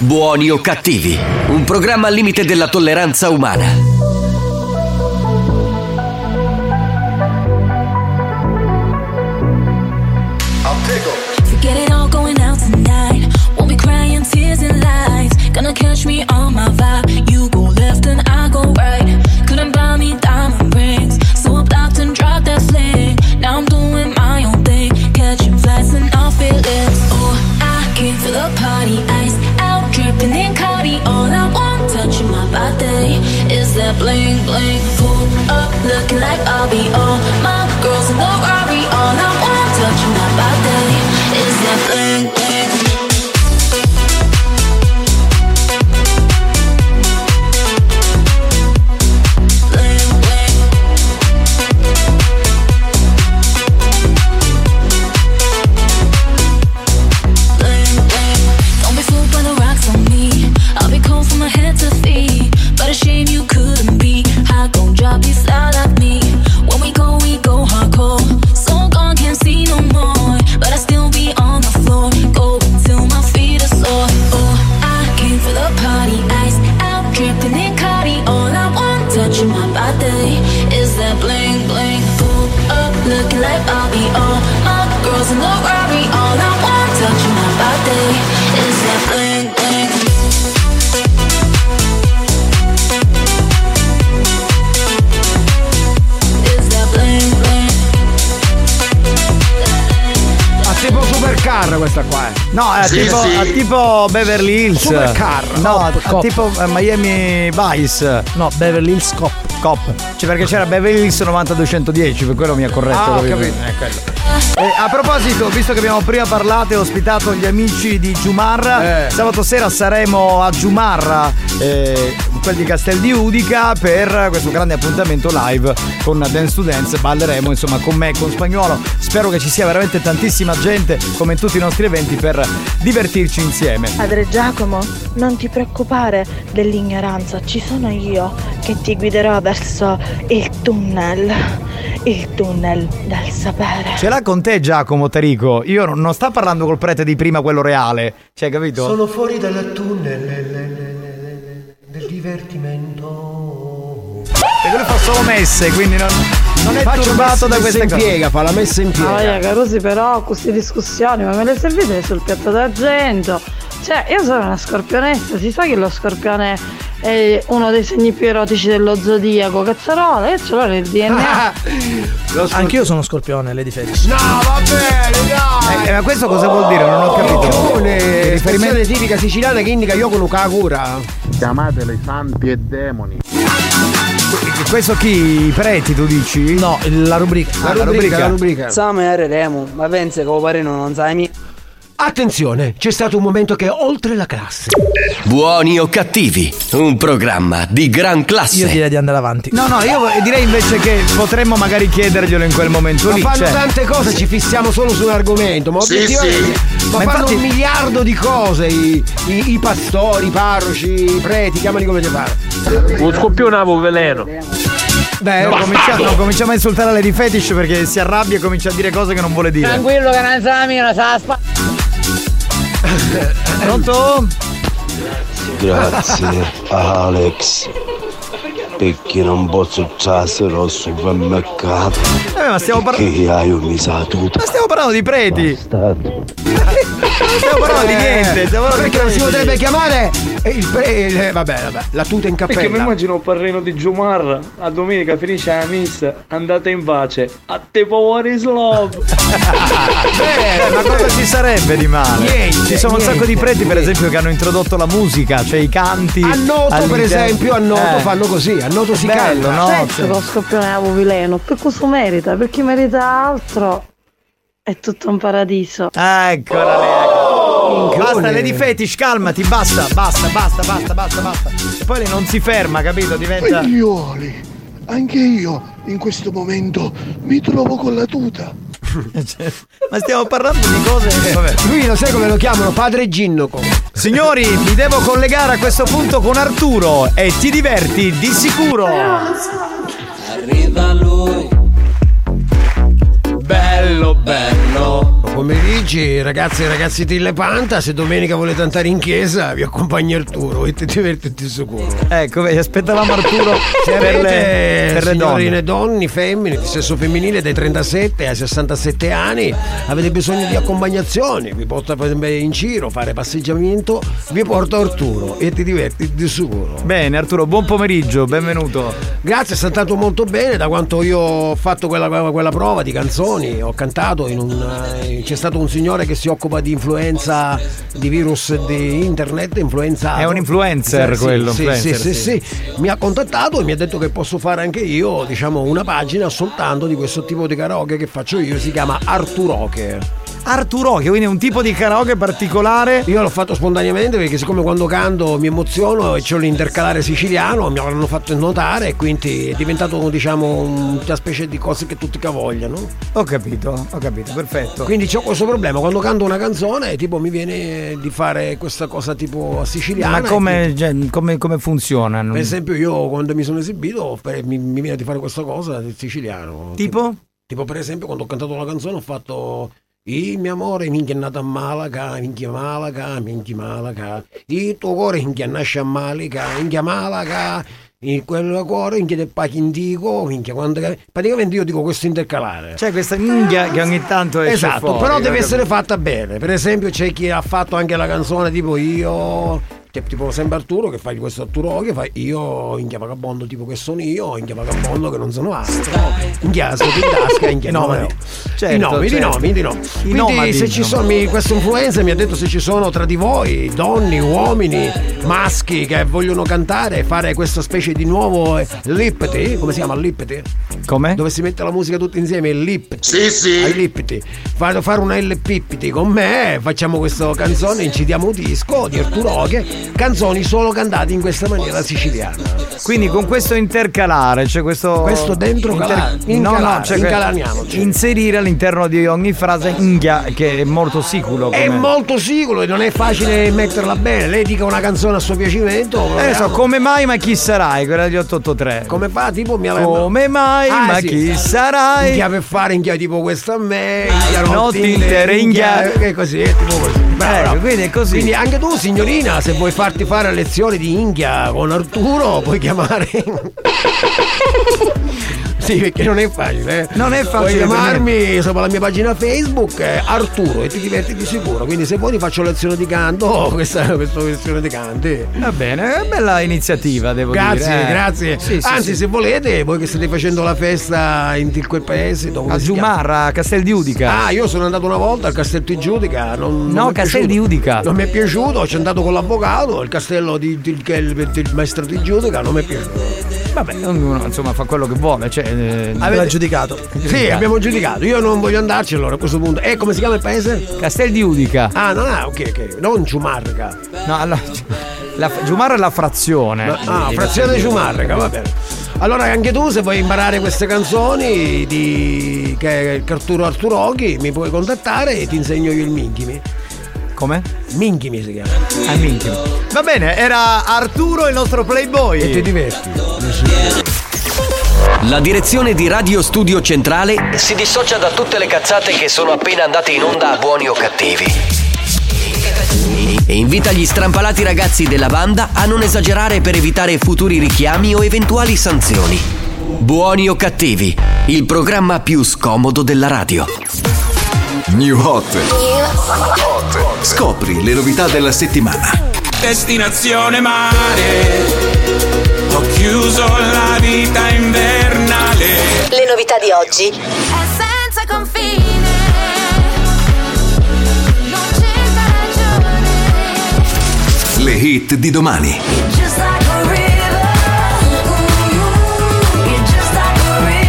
Buoni o cattivi, un programma al limite della tolleranza umana. I'll be all. my questa qua. eh. No, è Sì, tipo, sì. a tipo Beverly Hills. Supercar. No, Cop, tipo eh, Miami Vice. No, Beverly Hills Cop. Cop. Cioè perché c'era Beverly Hills 90210, per quello mi ha corretto. Ah, ho capito? capito. Eh, quello. Eh, a proposito, visto che abbiamo prima parlato e ospitato gli amici di Giumarra, Eh. sabato sera saremo a Giumarra, eh, quel di Castel di Udica, per questo grande appuntamento live con Dance to Dance. Balleremo insomma con me, con Spagnuolo. Spero che ci sia veramente tantissima gente, come in tutti i nostri eventi, per divertirci insieme. Padre Giacomo, non ti preoccupare dell'ignoranza, ci sono io che ti guiderò verso il tunnel, il tunnel del sapere. Ce l'ha con te Giacomo Tarico? Io non, non sta parlando col prete di prima, quello reale. Cioè, capito? Sono fuori dal tunnel le- le- le- le- del divertimento. E lui fa solo messe, quindi non, non è Faccio turbato da queste messa in cose. piega, fa la messa in piega. Ah, via, Carusi, però queste discussioni, ma me le servite sul piatto d'argento? Cioè, io sono una scorpionessa, si sa che lo scorpione è uno dei segni più erotici dello zodiaco, cazzarola, io ce l'ho nel DNA. Anch'io sono scorpione, Lady Felix. No, va bene, dai! Eh, ma questo cosa vuol dire? Non ho capito. Un'espressione tipica siciliana che indica io con Luca cura. Chiamateli santi e demoni. Questo chi? I preti, tu dici? No, la rubrica. Ah, la rubrica. la rubrica. Sama e Remo, ma pensa che lo parino non sai mi. Attenzione, c'è stato un momento che è oltre la classe. Buoni o cattivi, un programma di gran classe. Io direi di andare avanti. No, no, io direi invece che potremmo magari chiederglielo in quel momento Ma lì. fanno cioè. tante cose, ci fissiamo solo su un argomento, ma Sì, obiettivamente. sì. Ma, Ma fanno infatti- un miliardo di cose, i, i- i pastori, i parroci, i preti, chiamali come ti pare. Un scoppione avevo veleno. Beh, cominciamo, cominciamo a insultare Lady Fetish perché si arrabbia e comincia a dire cose che non vuole dire. Tranquillo che non sa la mia, sa la spa- Pronto? Grazie Alex perché non posso trasferire al supermercato Eh, ma stiamo parlando. che hai unisato Ma stiamo parlando di preti! Bastardo. Stiamo parlando di niente, stiamo parlando di perché non si potrebbe chiamare eh, il pre. il- vabbè, vabbè, la tuta in Perché mi cappella. immagino un parrino di Giumarra a domenica finisce la missa, andate in pace, a te power is love. Eh, ma cosa ci sarebbe di male? Niente, Ci sono un niente, sacco di preti, per esempio, che hanno introdotto la musica, cioè i canti. A Noto, per esempio, a Noto Eh. fanno così, a Noto si Bello, canta. no? Certo, Cioè- lo scorpione a Povileno, per cosa merita? Per chi merita altro è tutto un paradiso. Eccola lì. ecco. Basta, Lady Fetish, calmati, basta, basta, basta, basta, basta, basta. E poi lei non si ferma, capito? Diventa. Figliuoli, anche io in questo momento mi trovo con la tuta. Cioè, Ma stiamo parlando di cose. Vabbè. Lui lo sai come lo chiamano? Padre Ginnoco. Signori, mi devo collegare a questo punto con Arturo e ti diverti di sicuro. Arriva lui. Bello, bello. Pomeriggi, ragazzi e ragazzi di Lepanta. Se domenica volete andare in chiesa, vi accompagna Arturo e ti divertiti sicuro. Ecco, vedi, aspettavamo Arturo per le, per le signorine donne. donne, femmine di sesso femminile dai 37 ai 67 anni, avete bisogno di accompagnazioni, vi esempio in giro, fare passeggiamento, vi porto Arturo e ti diverti di sicuro. Bene, Arturo, buon pomeriggio, benvenuto. Grazie, è stato molto bene da quanto io ho fatto quella, quella prova di canzoni, ho cantato in un... c'è stato un signore che si occupa di influenza, di virus di internet, influenza... È un influencer Sì, quello, Sì, influencer, sì, sì. sì. Mi ha contattato e mi ha detto che posso fare anche io, diciamo, una pagina soltanto di questo tipo di karaoke che faccio io, si chiama Arturoke. Arturo, che quindi è un tipo di karaoke particolare. Io l'ho fatto spontaneamente perché siccome quando canto mi emoziono e c'ho l'intercalare siciliano, mi avranno fatto notare e quindi è diventato diciamo una specie di cose che tutti cavogliano. Ho capito, ho capito, perfetto. Quindi ho questo problema, quando canto una canzone tipo mi viene di fare questa cosa tipo siciliana. Ma come, cioè, come, come funziona? Per esempio io quando mi sono esibito mi, mi viene di fare questa cosa del siciliano. Tipo? Tipo per esempio quando ho cantato la canzone ho fatto il mio amore minchia è nato a Malaga, minchia Malaga, minchia Malaga. Il tuo cuore minchia nasce a Malaga, minchia Malaga. Il quel cuore minchia del pachindico, minchia quando... Praticamente io dico questo intercalare. C'è questa minchia che ogni tanto esce Esatto, fuori, però deve essere fatta bene. Per esempio c'è chi ha fatto anche la canzone tipo io, che tipo sempre Arturo che fa questo Arturo che fa io inchia vagabondo tipo che sono io, inchia vagabondo che non sono astro, inchia sto in tasca, inchia I no, nomi. no. Certo, I nomi, certo. i nomi, i nomi. I Quindi nomadi, se ci sono, mi- questo influencer mi ha detto se ci sono tra di voi donne, uomini, maschi che vogliono cantare e fare questa specie di nuovo eh, lippeti, come si chiama lippeti? Come? Dove si mette la musica tutti insieme, il lippeti. Sì, sì. Ai lippeti. Fare, fare una LPPT con me, facciamo questa canzone, incidiamo un disco di Arturo che canzoni solo cantate in questa maniera siciliana. Quindi con questo intercalare, cioè questo. Questo dentro calare, no, no, cioè incalaniamoci. inserire all'interno di ogni frase inghia che è molto sicuro. È molto sicuro e non è facile metterla bene. Lei dica una canzone a suo piacimento. Eh, so, come mai, ma chi sarai? Quella di 883. Come fa? Tipo mi aveva- Come mai, Ah, ma sì. chi sarai? Inchia per fare inchia tipo questa a me, inchia Notti intere, inchia- E così, è tipo così. Bravo, Ecco, quindi è così. Quindi anche tu, signorina, se vuoi farti fare lezioni di inchia con Arturo, puoi chiamare. Sì, perché non è facile. eh. Non è facile Puoi chiamarmi sopra la mia pagina Facebook eh, Arturo e ti diverti di sicuro. Quindi se vuoi ti faccio lezione di canto, questa, questa lezione di canti. Va bene, è bella iniziativa, devo Grazie, dire. eh. grazie. Sì, sì, Anzi, sì. se volete, voi che state facendo la festa in quel paese, A? Giumarra, a Castel di Udica. Ah, io sono andato una volta al castello di Giudica. Non, non No, è Castel di Udica. Non mi è piaciuto, ci andato con l'avvocato, il castello di, di- è il, del maestro di Giudica non mi è piaciuto. Vabbè, ognuno insomma fa quello che vuole. Cioè, eh, Avete giudicato. Sì, abbiamo giudicato. Io non voglio andarci allora a questo punto. E come si chiama il paese? Castel di Udica. Ah, no, no, ok, ok. Non Ciumarca. No, allora, la, Giumarra è la frazione. Ah, frazione di Ciumarca, va bene. Allora anche tu se vuoi imparare queste canzoni di che è Arturo Arturoghi mi puoi contattare e ti insegno io il minchimi. Come? Minchimi si chiama. Ah, minchia. Va bene, era Arturo il nostro playboy. E ti diverti. La direzione di Radio Studio Centrale si dissocia da tutte le cazzate che sono appena andate in onda a buoni o cattivi. E invita gli strampalati ragazzi della banda a non esagerare per evitare futuri richiami o eventuali sanzioni. Buoni o cattivi, il programma più scomodo della radio. New Hot. Scopri le novità della settimana. Destinazione mare. Chiuso la vita invernale. Le novità di oggi. È senza confine. Non cerca ragione. Le hit di domani. Just like a river. You're just like a river.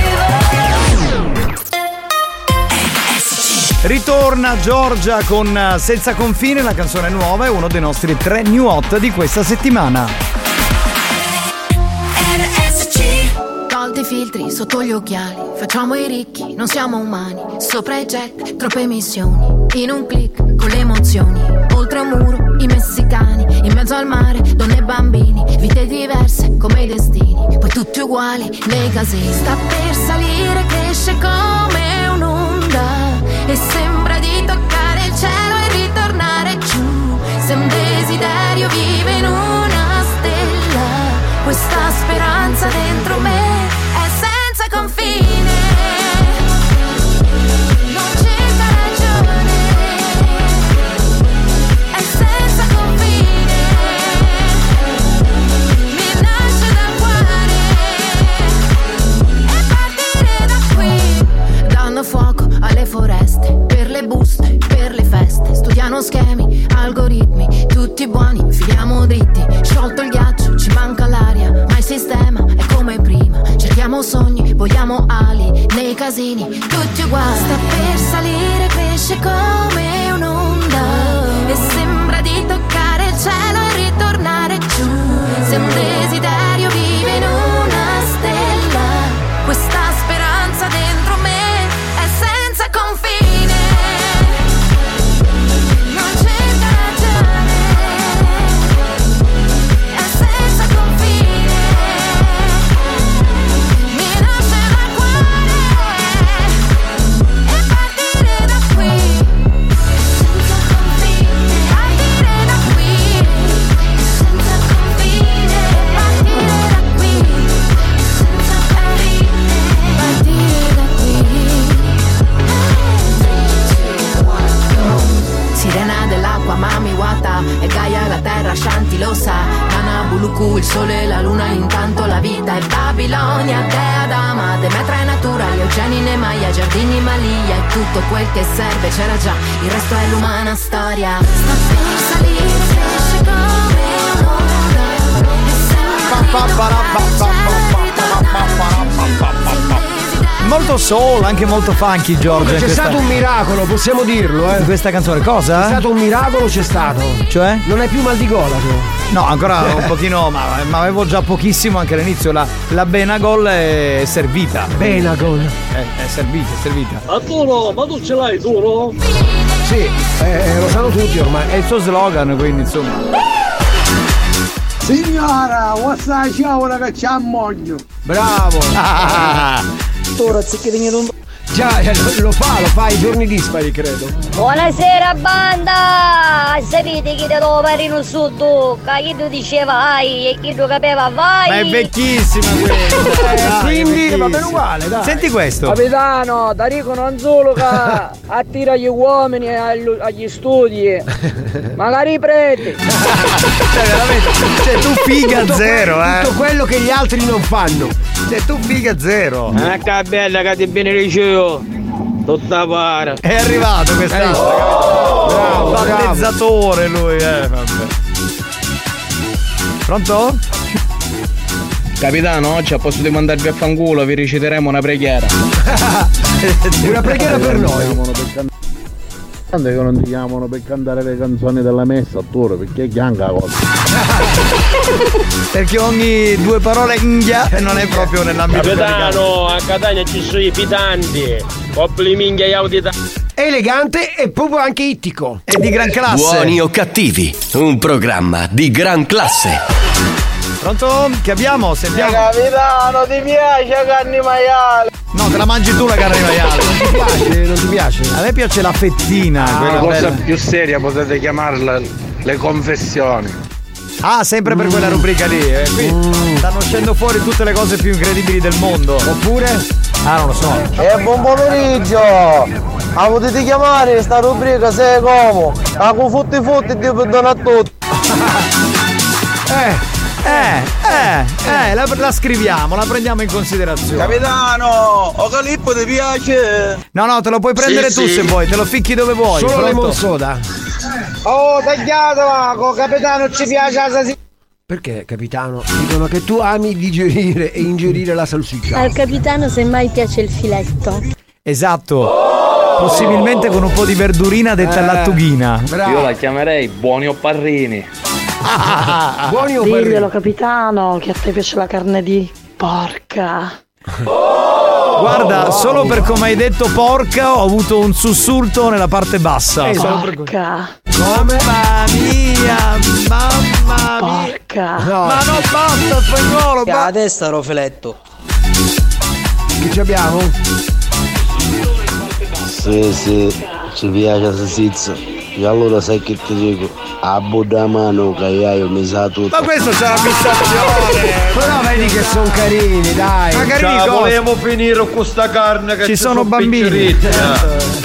Ritorna Giorgia con eh, Senza confine, la canzone nuova è uno dei nostri tre new hot di questa settimana. Filtri sotto gli occhiali, facciamo i ricchi, non siamo umani. Sopra i jet, troppe missioni. In un click, con le emozioni. Oltre un muro, i messicani. In mezzo al mare, donne e bambini. Vite diverse, come i destini. Poi tutti uguali, nei casini. Sta per salire, cresce come un'onda. E sembra di toccare il cielo e ritornare giù. Se un desiderio vive in una stella. Questa speranza dentro me foreste, per le buste, per le feste. Studiano schemi, algoritmi, tutti buoni, filiamo dritti. Sciolto il ghiaccio, ci manca l'aria, ma il sistema è come prima. Cerchiamo sogni, vogliamo ali, nei casini, tutti uguali. Sta per salire, cresce come un'onda. E sembra di toccare il cielo e ritornare giù. Se Gaia la terra, Shanti lo sa Nana Buluku, il sole e la luna Intanto la vita è Babilonia Dea Dama, Demetra è natura Gli Eugeni, Nemaia, Giardini, Malia E tutto quel che serve c'era già Il resto è l'umana storia. Sta per salire, cresce come un'onda E Molto soul, anche molto funky Giorgia. in C'è questa- stato un miracolo, possiamo dirlo, eh. In questa canzone, cosa? C'è stato un miracolo, c'è stato. Cioè? Non hai più mal di gola tu. No, ancora un pochino, ma, ma avevo già pochissimo anche all'inizio. La, la Benagol è servita. Benagol? È, è servita, è servita. Ma tu no, ma tu ce l'hai tu no? Sì, eh, lo sanno tutti ormai. È il suo slogan, quindi insomma. Signora, what's ciao che c'ha moglio. Bravo. Ora zicchi di un Già, eh, lo- fa, lo fa ai giorni dispari, credo. Buonasera banda! Sapete che te lo parino su tu? Che tu diceva vai e chi tu capeva vai! Ma è vecchissima questa. Eh, quindi è va bene uguale, dai. Senti questo. Capitano, Tarico non solo che attira gli uomini agli, agli studi, magari i preti. Cioè, veramente. Cioè, tu figa Tutto zero, que- eh. Tutto quello che gli altri non fanno. Cioè, tu figa zero. Eh, che bella che ti viene liceo. Tutta para. È arrivato quest'anno. Bravo, Battezzatore lui, eh. Vabbè. Pronto? Capitano, oggi a posto di mandarvi a fanculo vi reciteremo una preghiera. Una preghiera per noi. Tanto che non ti chiamano per cantare le canzoni della messa, attore, perché è bianca la cosa. Perché ogni due parole inghia non è proprio nell'ambito Capitano, a Catania ci sono i pitanti. Coppli minghia e audita. Elegante e proprio anche ittico. E di gran classe. Buoni o cattivi, un programma di gran classe. Pronto? Che abbiamo? Sentiamo. Capitano, ti piace carne maiale? No, te la mangi tu la carne maiale. Non ti piace? Non ti piace? A me piace la fettina, Una quella cosa bella. più seria potete chiamarla le confessioni. Ah, sempre per quella rubrica lì. eh. Qui stanno uscendo fuori tutte le cose più incredibili del mondo. Oppure? Ah, non lo so. E buon pomeriggio! La potete chiamare sta rubrica se come? La cu futti futti ti perdono a tutti! Eh, eh, eh, eh, la, la scriviamo, la prendiamo in considerazione. Capitano, o Calippo ti piace? No, no, te lo puoi prendere Sì, tu sì. se vuoi, te lo ficchi dove vuoi. Solo pronto? lemon soda. Oh, tagliatela! Con capitano ci piace la salsiccia! Perché, capitano? Dicono che tu ami digerire e ingerire la salsiccia. Al capitano semmai piace il filetto. Esatto. Possibilmente con un po' di verdurina detta Eh, lattughina. Io la chiamerei buoni o parrini. Buoni o Diglielo capitano che a te piace la carne di porca. Guarda, solo per come hai detto porca ho avuto un sussulto nella parte bassa. Per- Porca. Mamma mia, mamma mia. Porca. Ma non basta spagnolo, La ba- testa rofeletto! Che ci abbiamo? Sì, sì, ci piace la salsiccia. E allora sai che ti dico? A buona mano che io mi sa tutto. Ma questo c'è la fissazione. Però vedi che sono carini, dai. Ma carini cosa? volevo finire con sta carne che Ci ci sono bambini.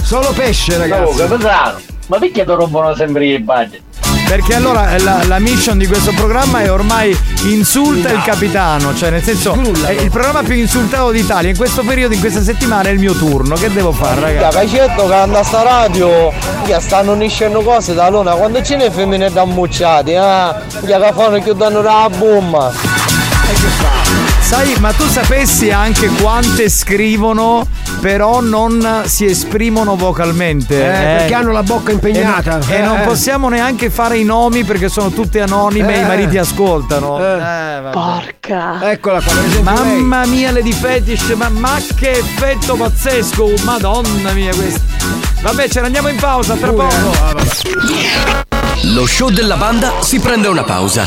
Solo pesce, ragazzi. capitano! Ma perché ti rompono sempre i budget? Perché allora la, la mission di questo programma è ormai insulta il capitano, cioè nel senso è il programma più insultato d'Italia. In questo periodo, in questa settimana è il mio turno. Che devo fare, ragazzi? cacetto che anda sta radio, che stanno niscendo cose da luna, quando ce ne femmine da ammucciati, eh? Che che fanno chiudendo la bomba. Sai, ma tu sapessi anche quante scrivono, però non si esprimono vocalmente. Eh, perché hanno la bocca impegnata. E, no- e non Eh. possiamo neanche fare i nomi perché sono tutte anonime e Eh. i mariti ascoltano. Eh. Eh. Porca. Eccola qua. Mamma mia, Lady Fetish, ma, ma che effetto pazzesco! Madonna mia, questo. Vabbè, ce ne andiamo in pausa tra poco. Lo show della banda si prende una pausa.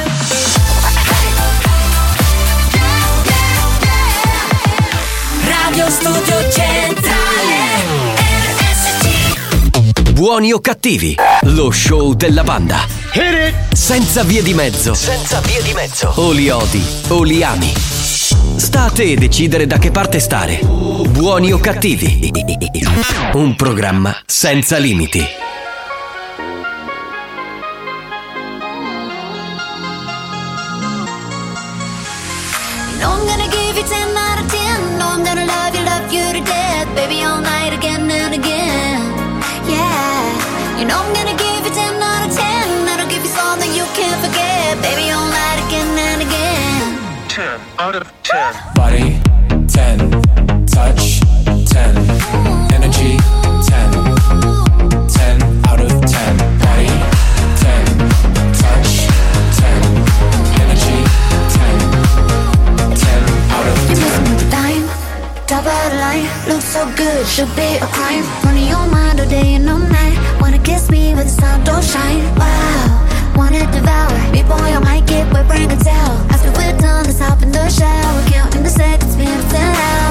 Studio Centrale RSC Buoni o cattivi? Lo show della banda. Senza vie di mezzo. Senza vie di mezzo. O li odi o li ami. Sta a te decidere da che parte stare. Buoni o cattivi? Un programma senza limiti. 10. Body 10. Touch 10. Energy 10. 10 out of 10. Body 10. Touch 10. Energy 10. 10 out of 10. missing with the dime. Top of the line, looks so good, should be a crime. Running your mind all day and all night. Wanna kiss me, but the sun don't shine. Wow, wanna devour me, boy. I might get wet, bring a towel. After we're done, let's hop in the shower. Counting the seconds, been 10 hours.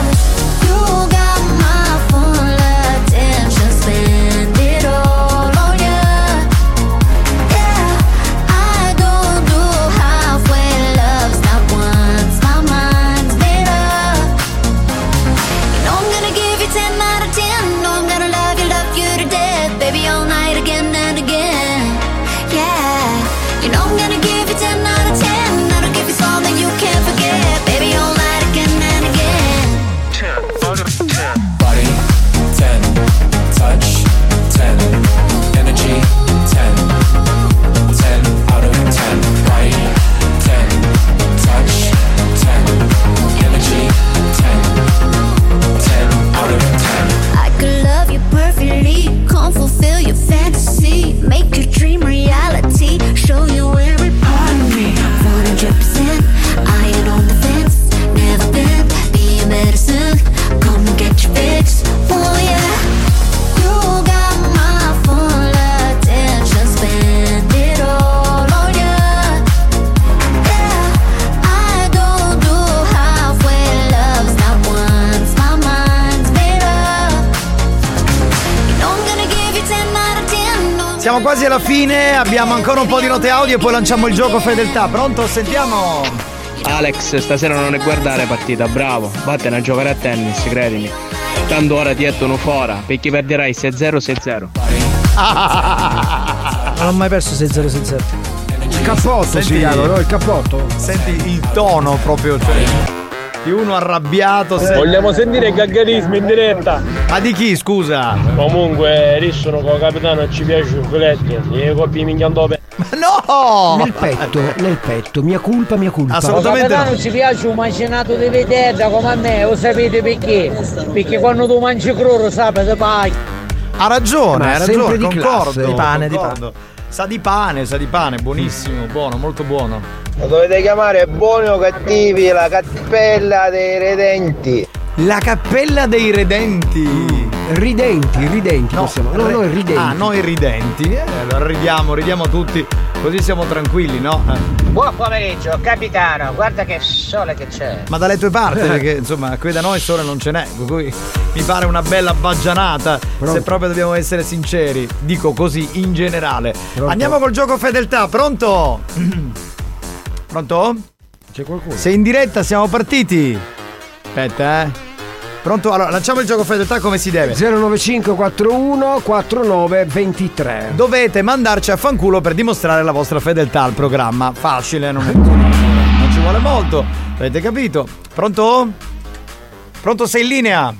Alla fine, abbiamo ancora un po' di note audio e poi lanciamo il gioco fedeltà. Pronto? Sentiamo. Alex, stasera non è guardare partita, bravo. Vattene a giocare a tennis, credimi. Tanto ora ti ettono fuori, perché perderai 6-0 6-0. Non ho mai perso 6-0-6-0. Il cappotto Senti- si chiama, no? Il cappotto? Senti il tono proprio, cioè. Di uno arrabbiato. Vogliamo sentire i gaggarismi in diretta? Ma di chi, scusa? Comunque, rissono con il capitano ci piace il filetto. E coppie minchiando per. No! Nel petto, nel petto, mia colpa, mia colpa. Capitano ci piace un macinato di vedetta come a me, lo sapete perché? Perché quando tu mangi croro sapete paghi. Ha ragione, Ma ha sempre ragione, di concordo. classe. Di pane, di concordo. Sa di pane, sa di pane, buonissimo, buono, molto buono. Lo dovete chiamare buoni o cattivi, la cappella dei redenti. La cappella dei redenti. Ridenti, ridenti possiamo. No, re- no, ridenti. Ah, noi ridenti. Eh, allora ridiamo, ridiamo tutti, così siamo tranquilli, no? Eh. Buon pomeriggio, capitano, guarda che sole che c'è. Ma dalle tue parti, perché insomma qui da noi sole non ce n'è, per cui mi pare una bella baggianata, se proprio dobbiamo essere sinceri, dico così in generale. Andiamo col gioco fedeltà, pronto? pronto? C'è qualcuno? Sei in diretta, siamo partiti. Aspetta, eh. Pronto? Allora, lanciamo il gioco fedeltà come si deve. 09541 4923. Dovete mandarci a fanculo per dimostrare la vostra fedeltà al programma. Facile, non, è, non ci vuole molto. Avete capito? Pronto? Pronto, sei in linea?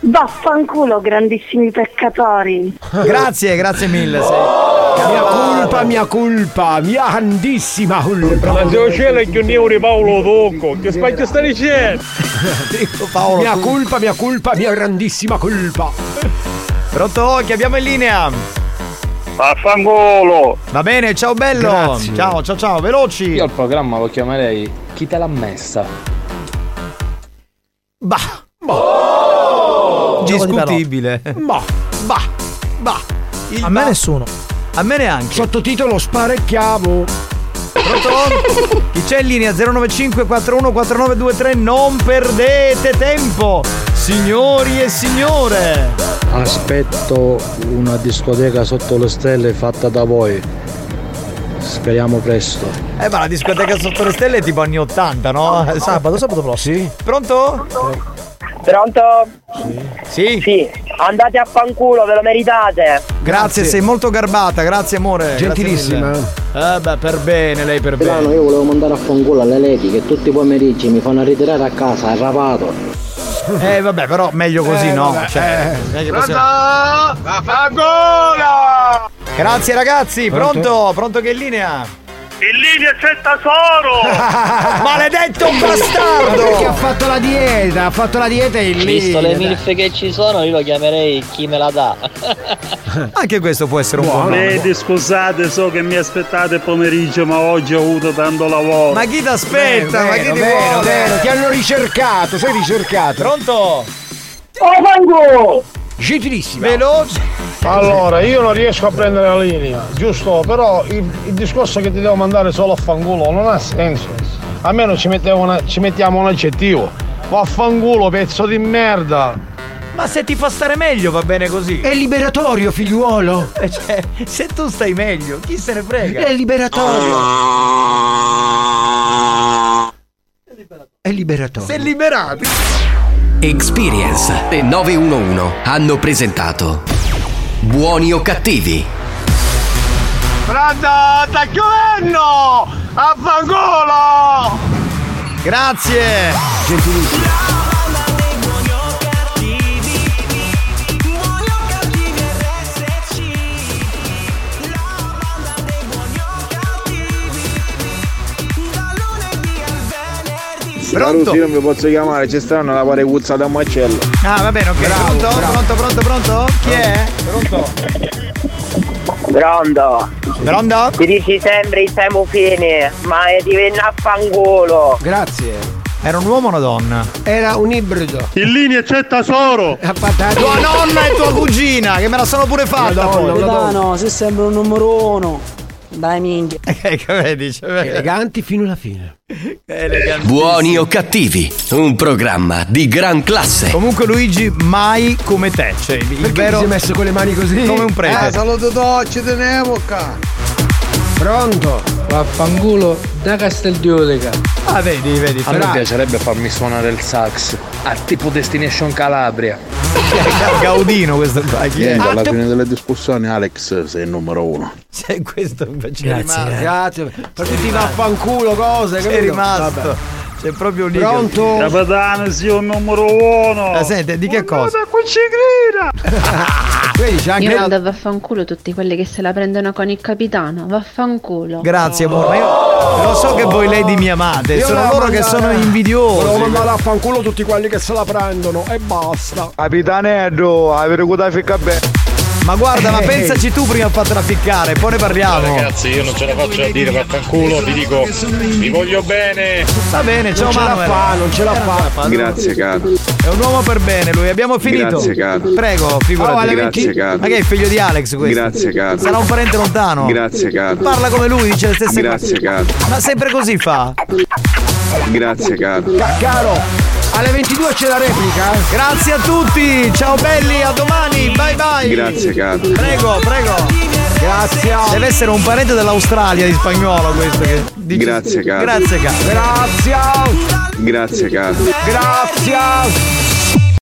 Vaffanculo, grandissimi peccatori. Grazie, grazie mille. sei- Mia colpa, mia colpa, mia grandissima colpa. Ma se lo cielo è che un di Paolo Tocco, che spacchio sta dicendo? Paolo. Mia colpa, mia colpa, mia grandissima colpa. Pronto? Chi abbiamo in linea? Vaffanculo! Va bene, ciao bello. Grazie. Ciao, ciao, ciao, veloci. Io al programma lo chiamerei Chi te l'ha messa? Bah. Gioco di Discutibile. Ma, Bah. Bah. Il A me bah. nessuno. A me neanche. sottotitolo sparecchiavo. Pronto? Chi c'è in linea? 095 41 4923 Non perdete tempo, signori e signore. Aspetto una discoteca sotto le stelle fatta da voi. Speriamo presto. Eh, ma la discoteca sotto le stelle è tipo anni 80, no? Sabato, sabato prossimo. Sì. Pronto? Pronto? Sì. Sì, andate a fanculo, ve lo meritate. Grazie, sei molto garbata, grazie amore. grazie Gentilissima. mille. Eh beh, per bene, lei per Milano, bene. io volevo mandare a fanculo alle leti che tutti i pomeriggi mi fanno ritirare a casa, arrapato. Eh vabbè, però meglio così, Eh, no? vabbè, Cioè, è che possiamo- Vaffanculo! Grazie ragazzi, Pronto? pronto? Pronto che è in linea? In linea c'è tesoro! Maledetto Ma perché bastardo! ha fatto la dieta, ha fatto la dieta e lì. Visto le milf che ci sono, io lo chiamerei chi me la dà. Anche questo può essere un buon. Vedi, scusate, so che mi aspettate pomeriggio, ma oggi ho avuto tanto lavoro. Ma chi ti aspetta? Ma chi ti vero, vuole? vero, ti hanno ricercato, sei ricercato. Pronto? Oh, fanculo! Gentilissima. Veloce. Allora, io non riesco a prendere la linea, giusto? Però il, il discorso che ti devo mandare solo a fanculo non ha senso. Almeno ci, mettiamo una- ci mettiamo un aggettivo. Vaffanculo, pezzo di merda! Ma se ti fa stare meglio va bene così. È liberatorio, figliuolo. Eh, cioè, se tu stai meglio, chi se ne frega? È liberatorio. È liberatorio. Sei liberati. Experience e 911 hanno presentato Buoni o cattivi? Pronto, sta chiudendo! Affanculo! Grazie. Gentilissimo. Pronto? non mi posso chiamare, ci stanno la parecuzza da macello. Ah, va bene, ok. pronto? Pronto, pronto, pronto? Chi è? Pronto? Pronto? Pronto? Ti dici sempre i semufini, ma ti viene a fanculo. Grazie. Era un uomo o una donna? Era un ibrido. In linea c'è tesoro! Ha fatto Tua nonna e tua cugina, che me la sono pure fatta Madonna, poi. Madonna. sei sempre un numero uno. Dai minchia. che vedi? Cioè, Eleganti fino alla fine. Buoni o cattivi, un programma di gran classe. Comunque Luigi mai come te, cioè il Perché vero ti sei messo con le mani così? Come un prete. Eh, saluto docci tenevo qua. Pronto? Vaffanculo da Casteldiodica. Ah, vedi, vedi. A me piacerebbe farmi suonare il sax. A tipo Destination Calabria. Gaudino questo qua. È? Niente, alla Ah, fine delle discussioni Alex sei il numero uno. Sei questo invece Grazie, rimasto. grazie. Per tutti i vaffanculo cose, Sei capito? rimasto. Vabbè. C'è proprio lì. Pronto? Capitano, sì, un numero uno. Eh, senti, di che cosa? Qui ci grida. Vedi, c'è Io anche mando a vaffanculo tutti quelli che se la prendono con il capitano. Vaffanculo. Grazie, amore. ma Io lo so che voi lady mi amate. Io sono loro che mandare- sono invidiosi. Volevo mandare a fanculo tutti quelli che se la prendono e basta. Capitanello, avete potuto ficca bene. Ma guarda, ma pensaci tu prima a fatela ficcare, poi ne parliamo. Ragazzi, io non ce la faccio a dire, vaffanculo, vi dico, vi voglio bene. Va bene, ciao non ce la Manuel. fa, non ce la fa. Grazie caro. È un uomo per bene lui, abbiamo finito. Grazie, caro. Prego, figurati. Oh, Grazie 20 caro. Ma che è il figlio di Alex questo? Grazie caro. Sarà un parente lontano. Grazie caro. Parla come lui, dice le stesse Grazie cose. caro. Ma sempre così fa. Grazie caro. Ca- caro, alle 22 c'è la replica. Grazie a tutti. Ciao belli, a domani. Bye bye. Grazie caro. Prego, prego. Grazie. Deve essere un parente dell'Australia di spagnolo questo che dice- Grazie caro. Grazie caro. Grazie. Grazie caro. Grazie.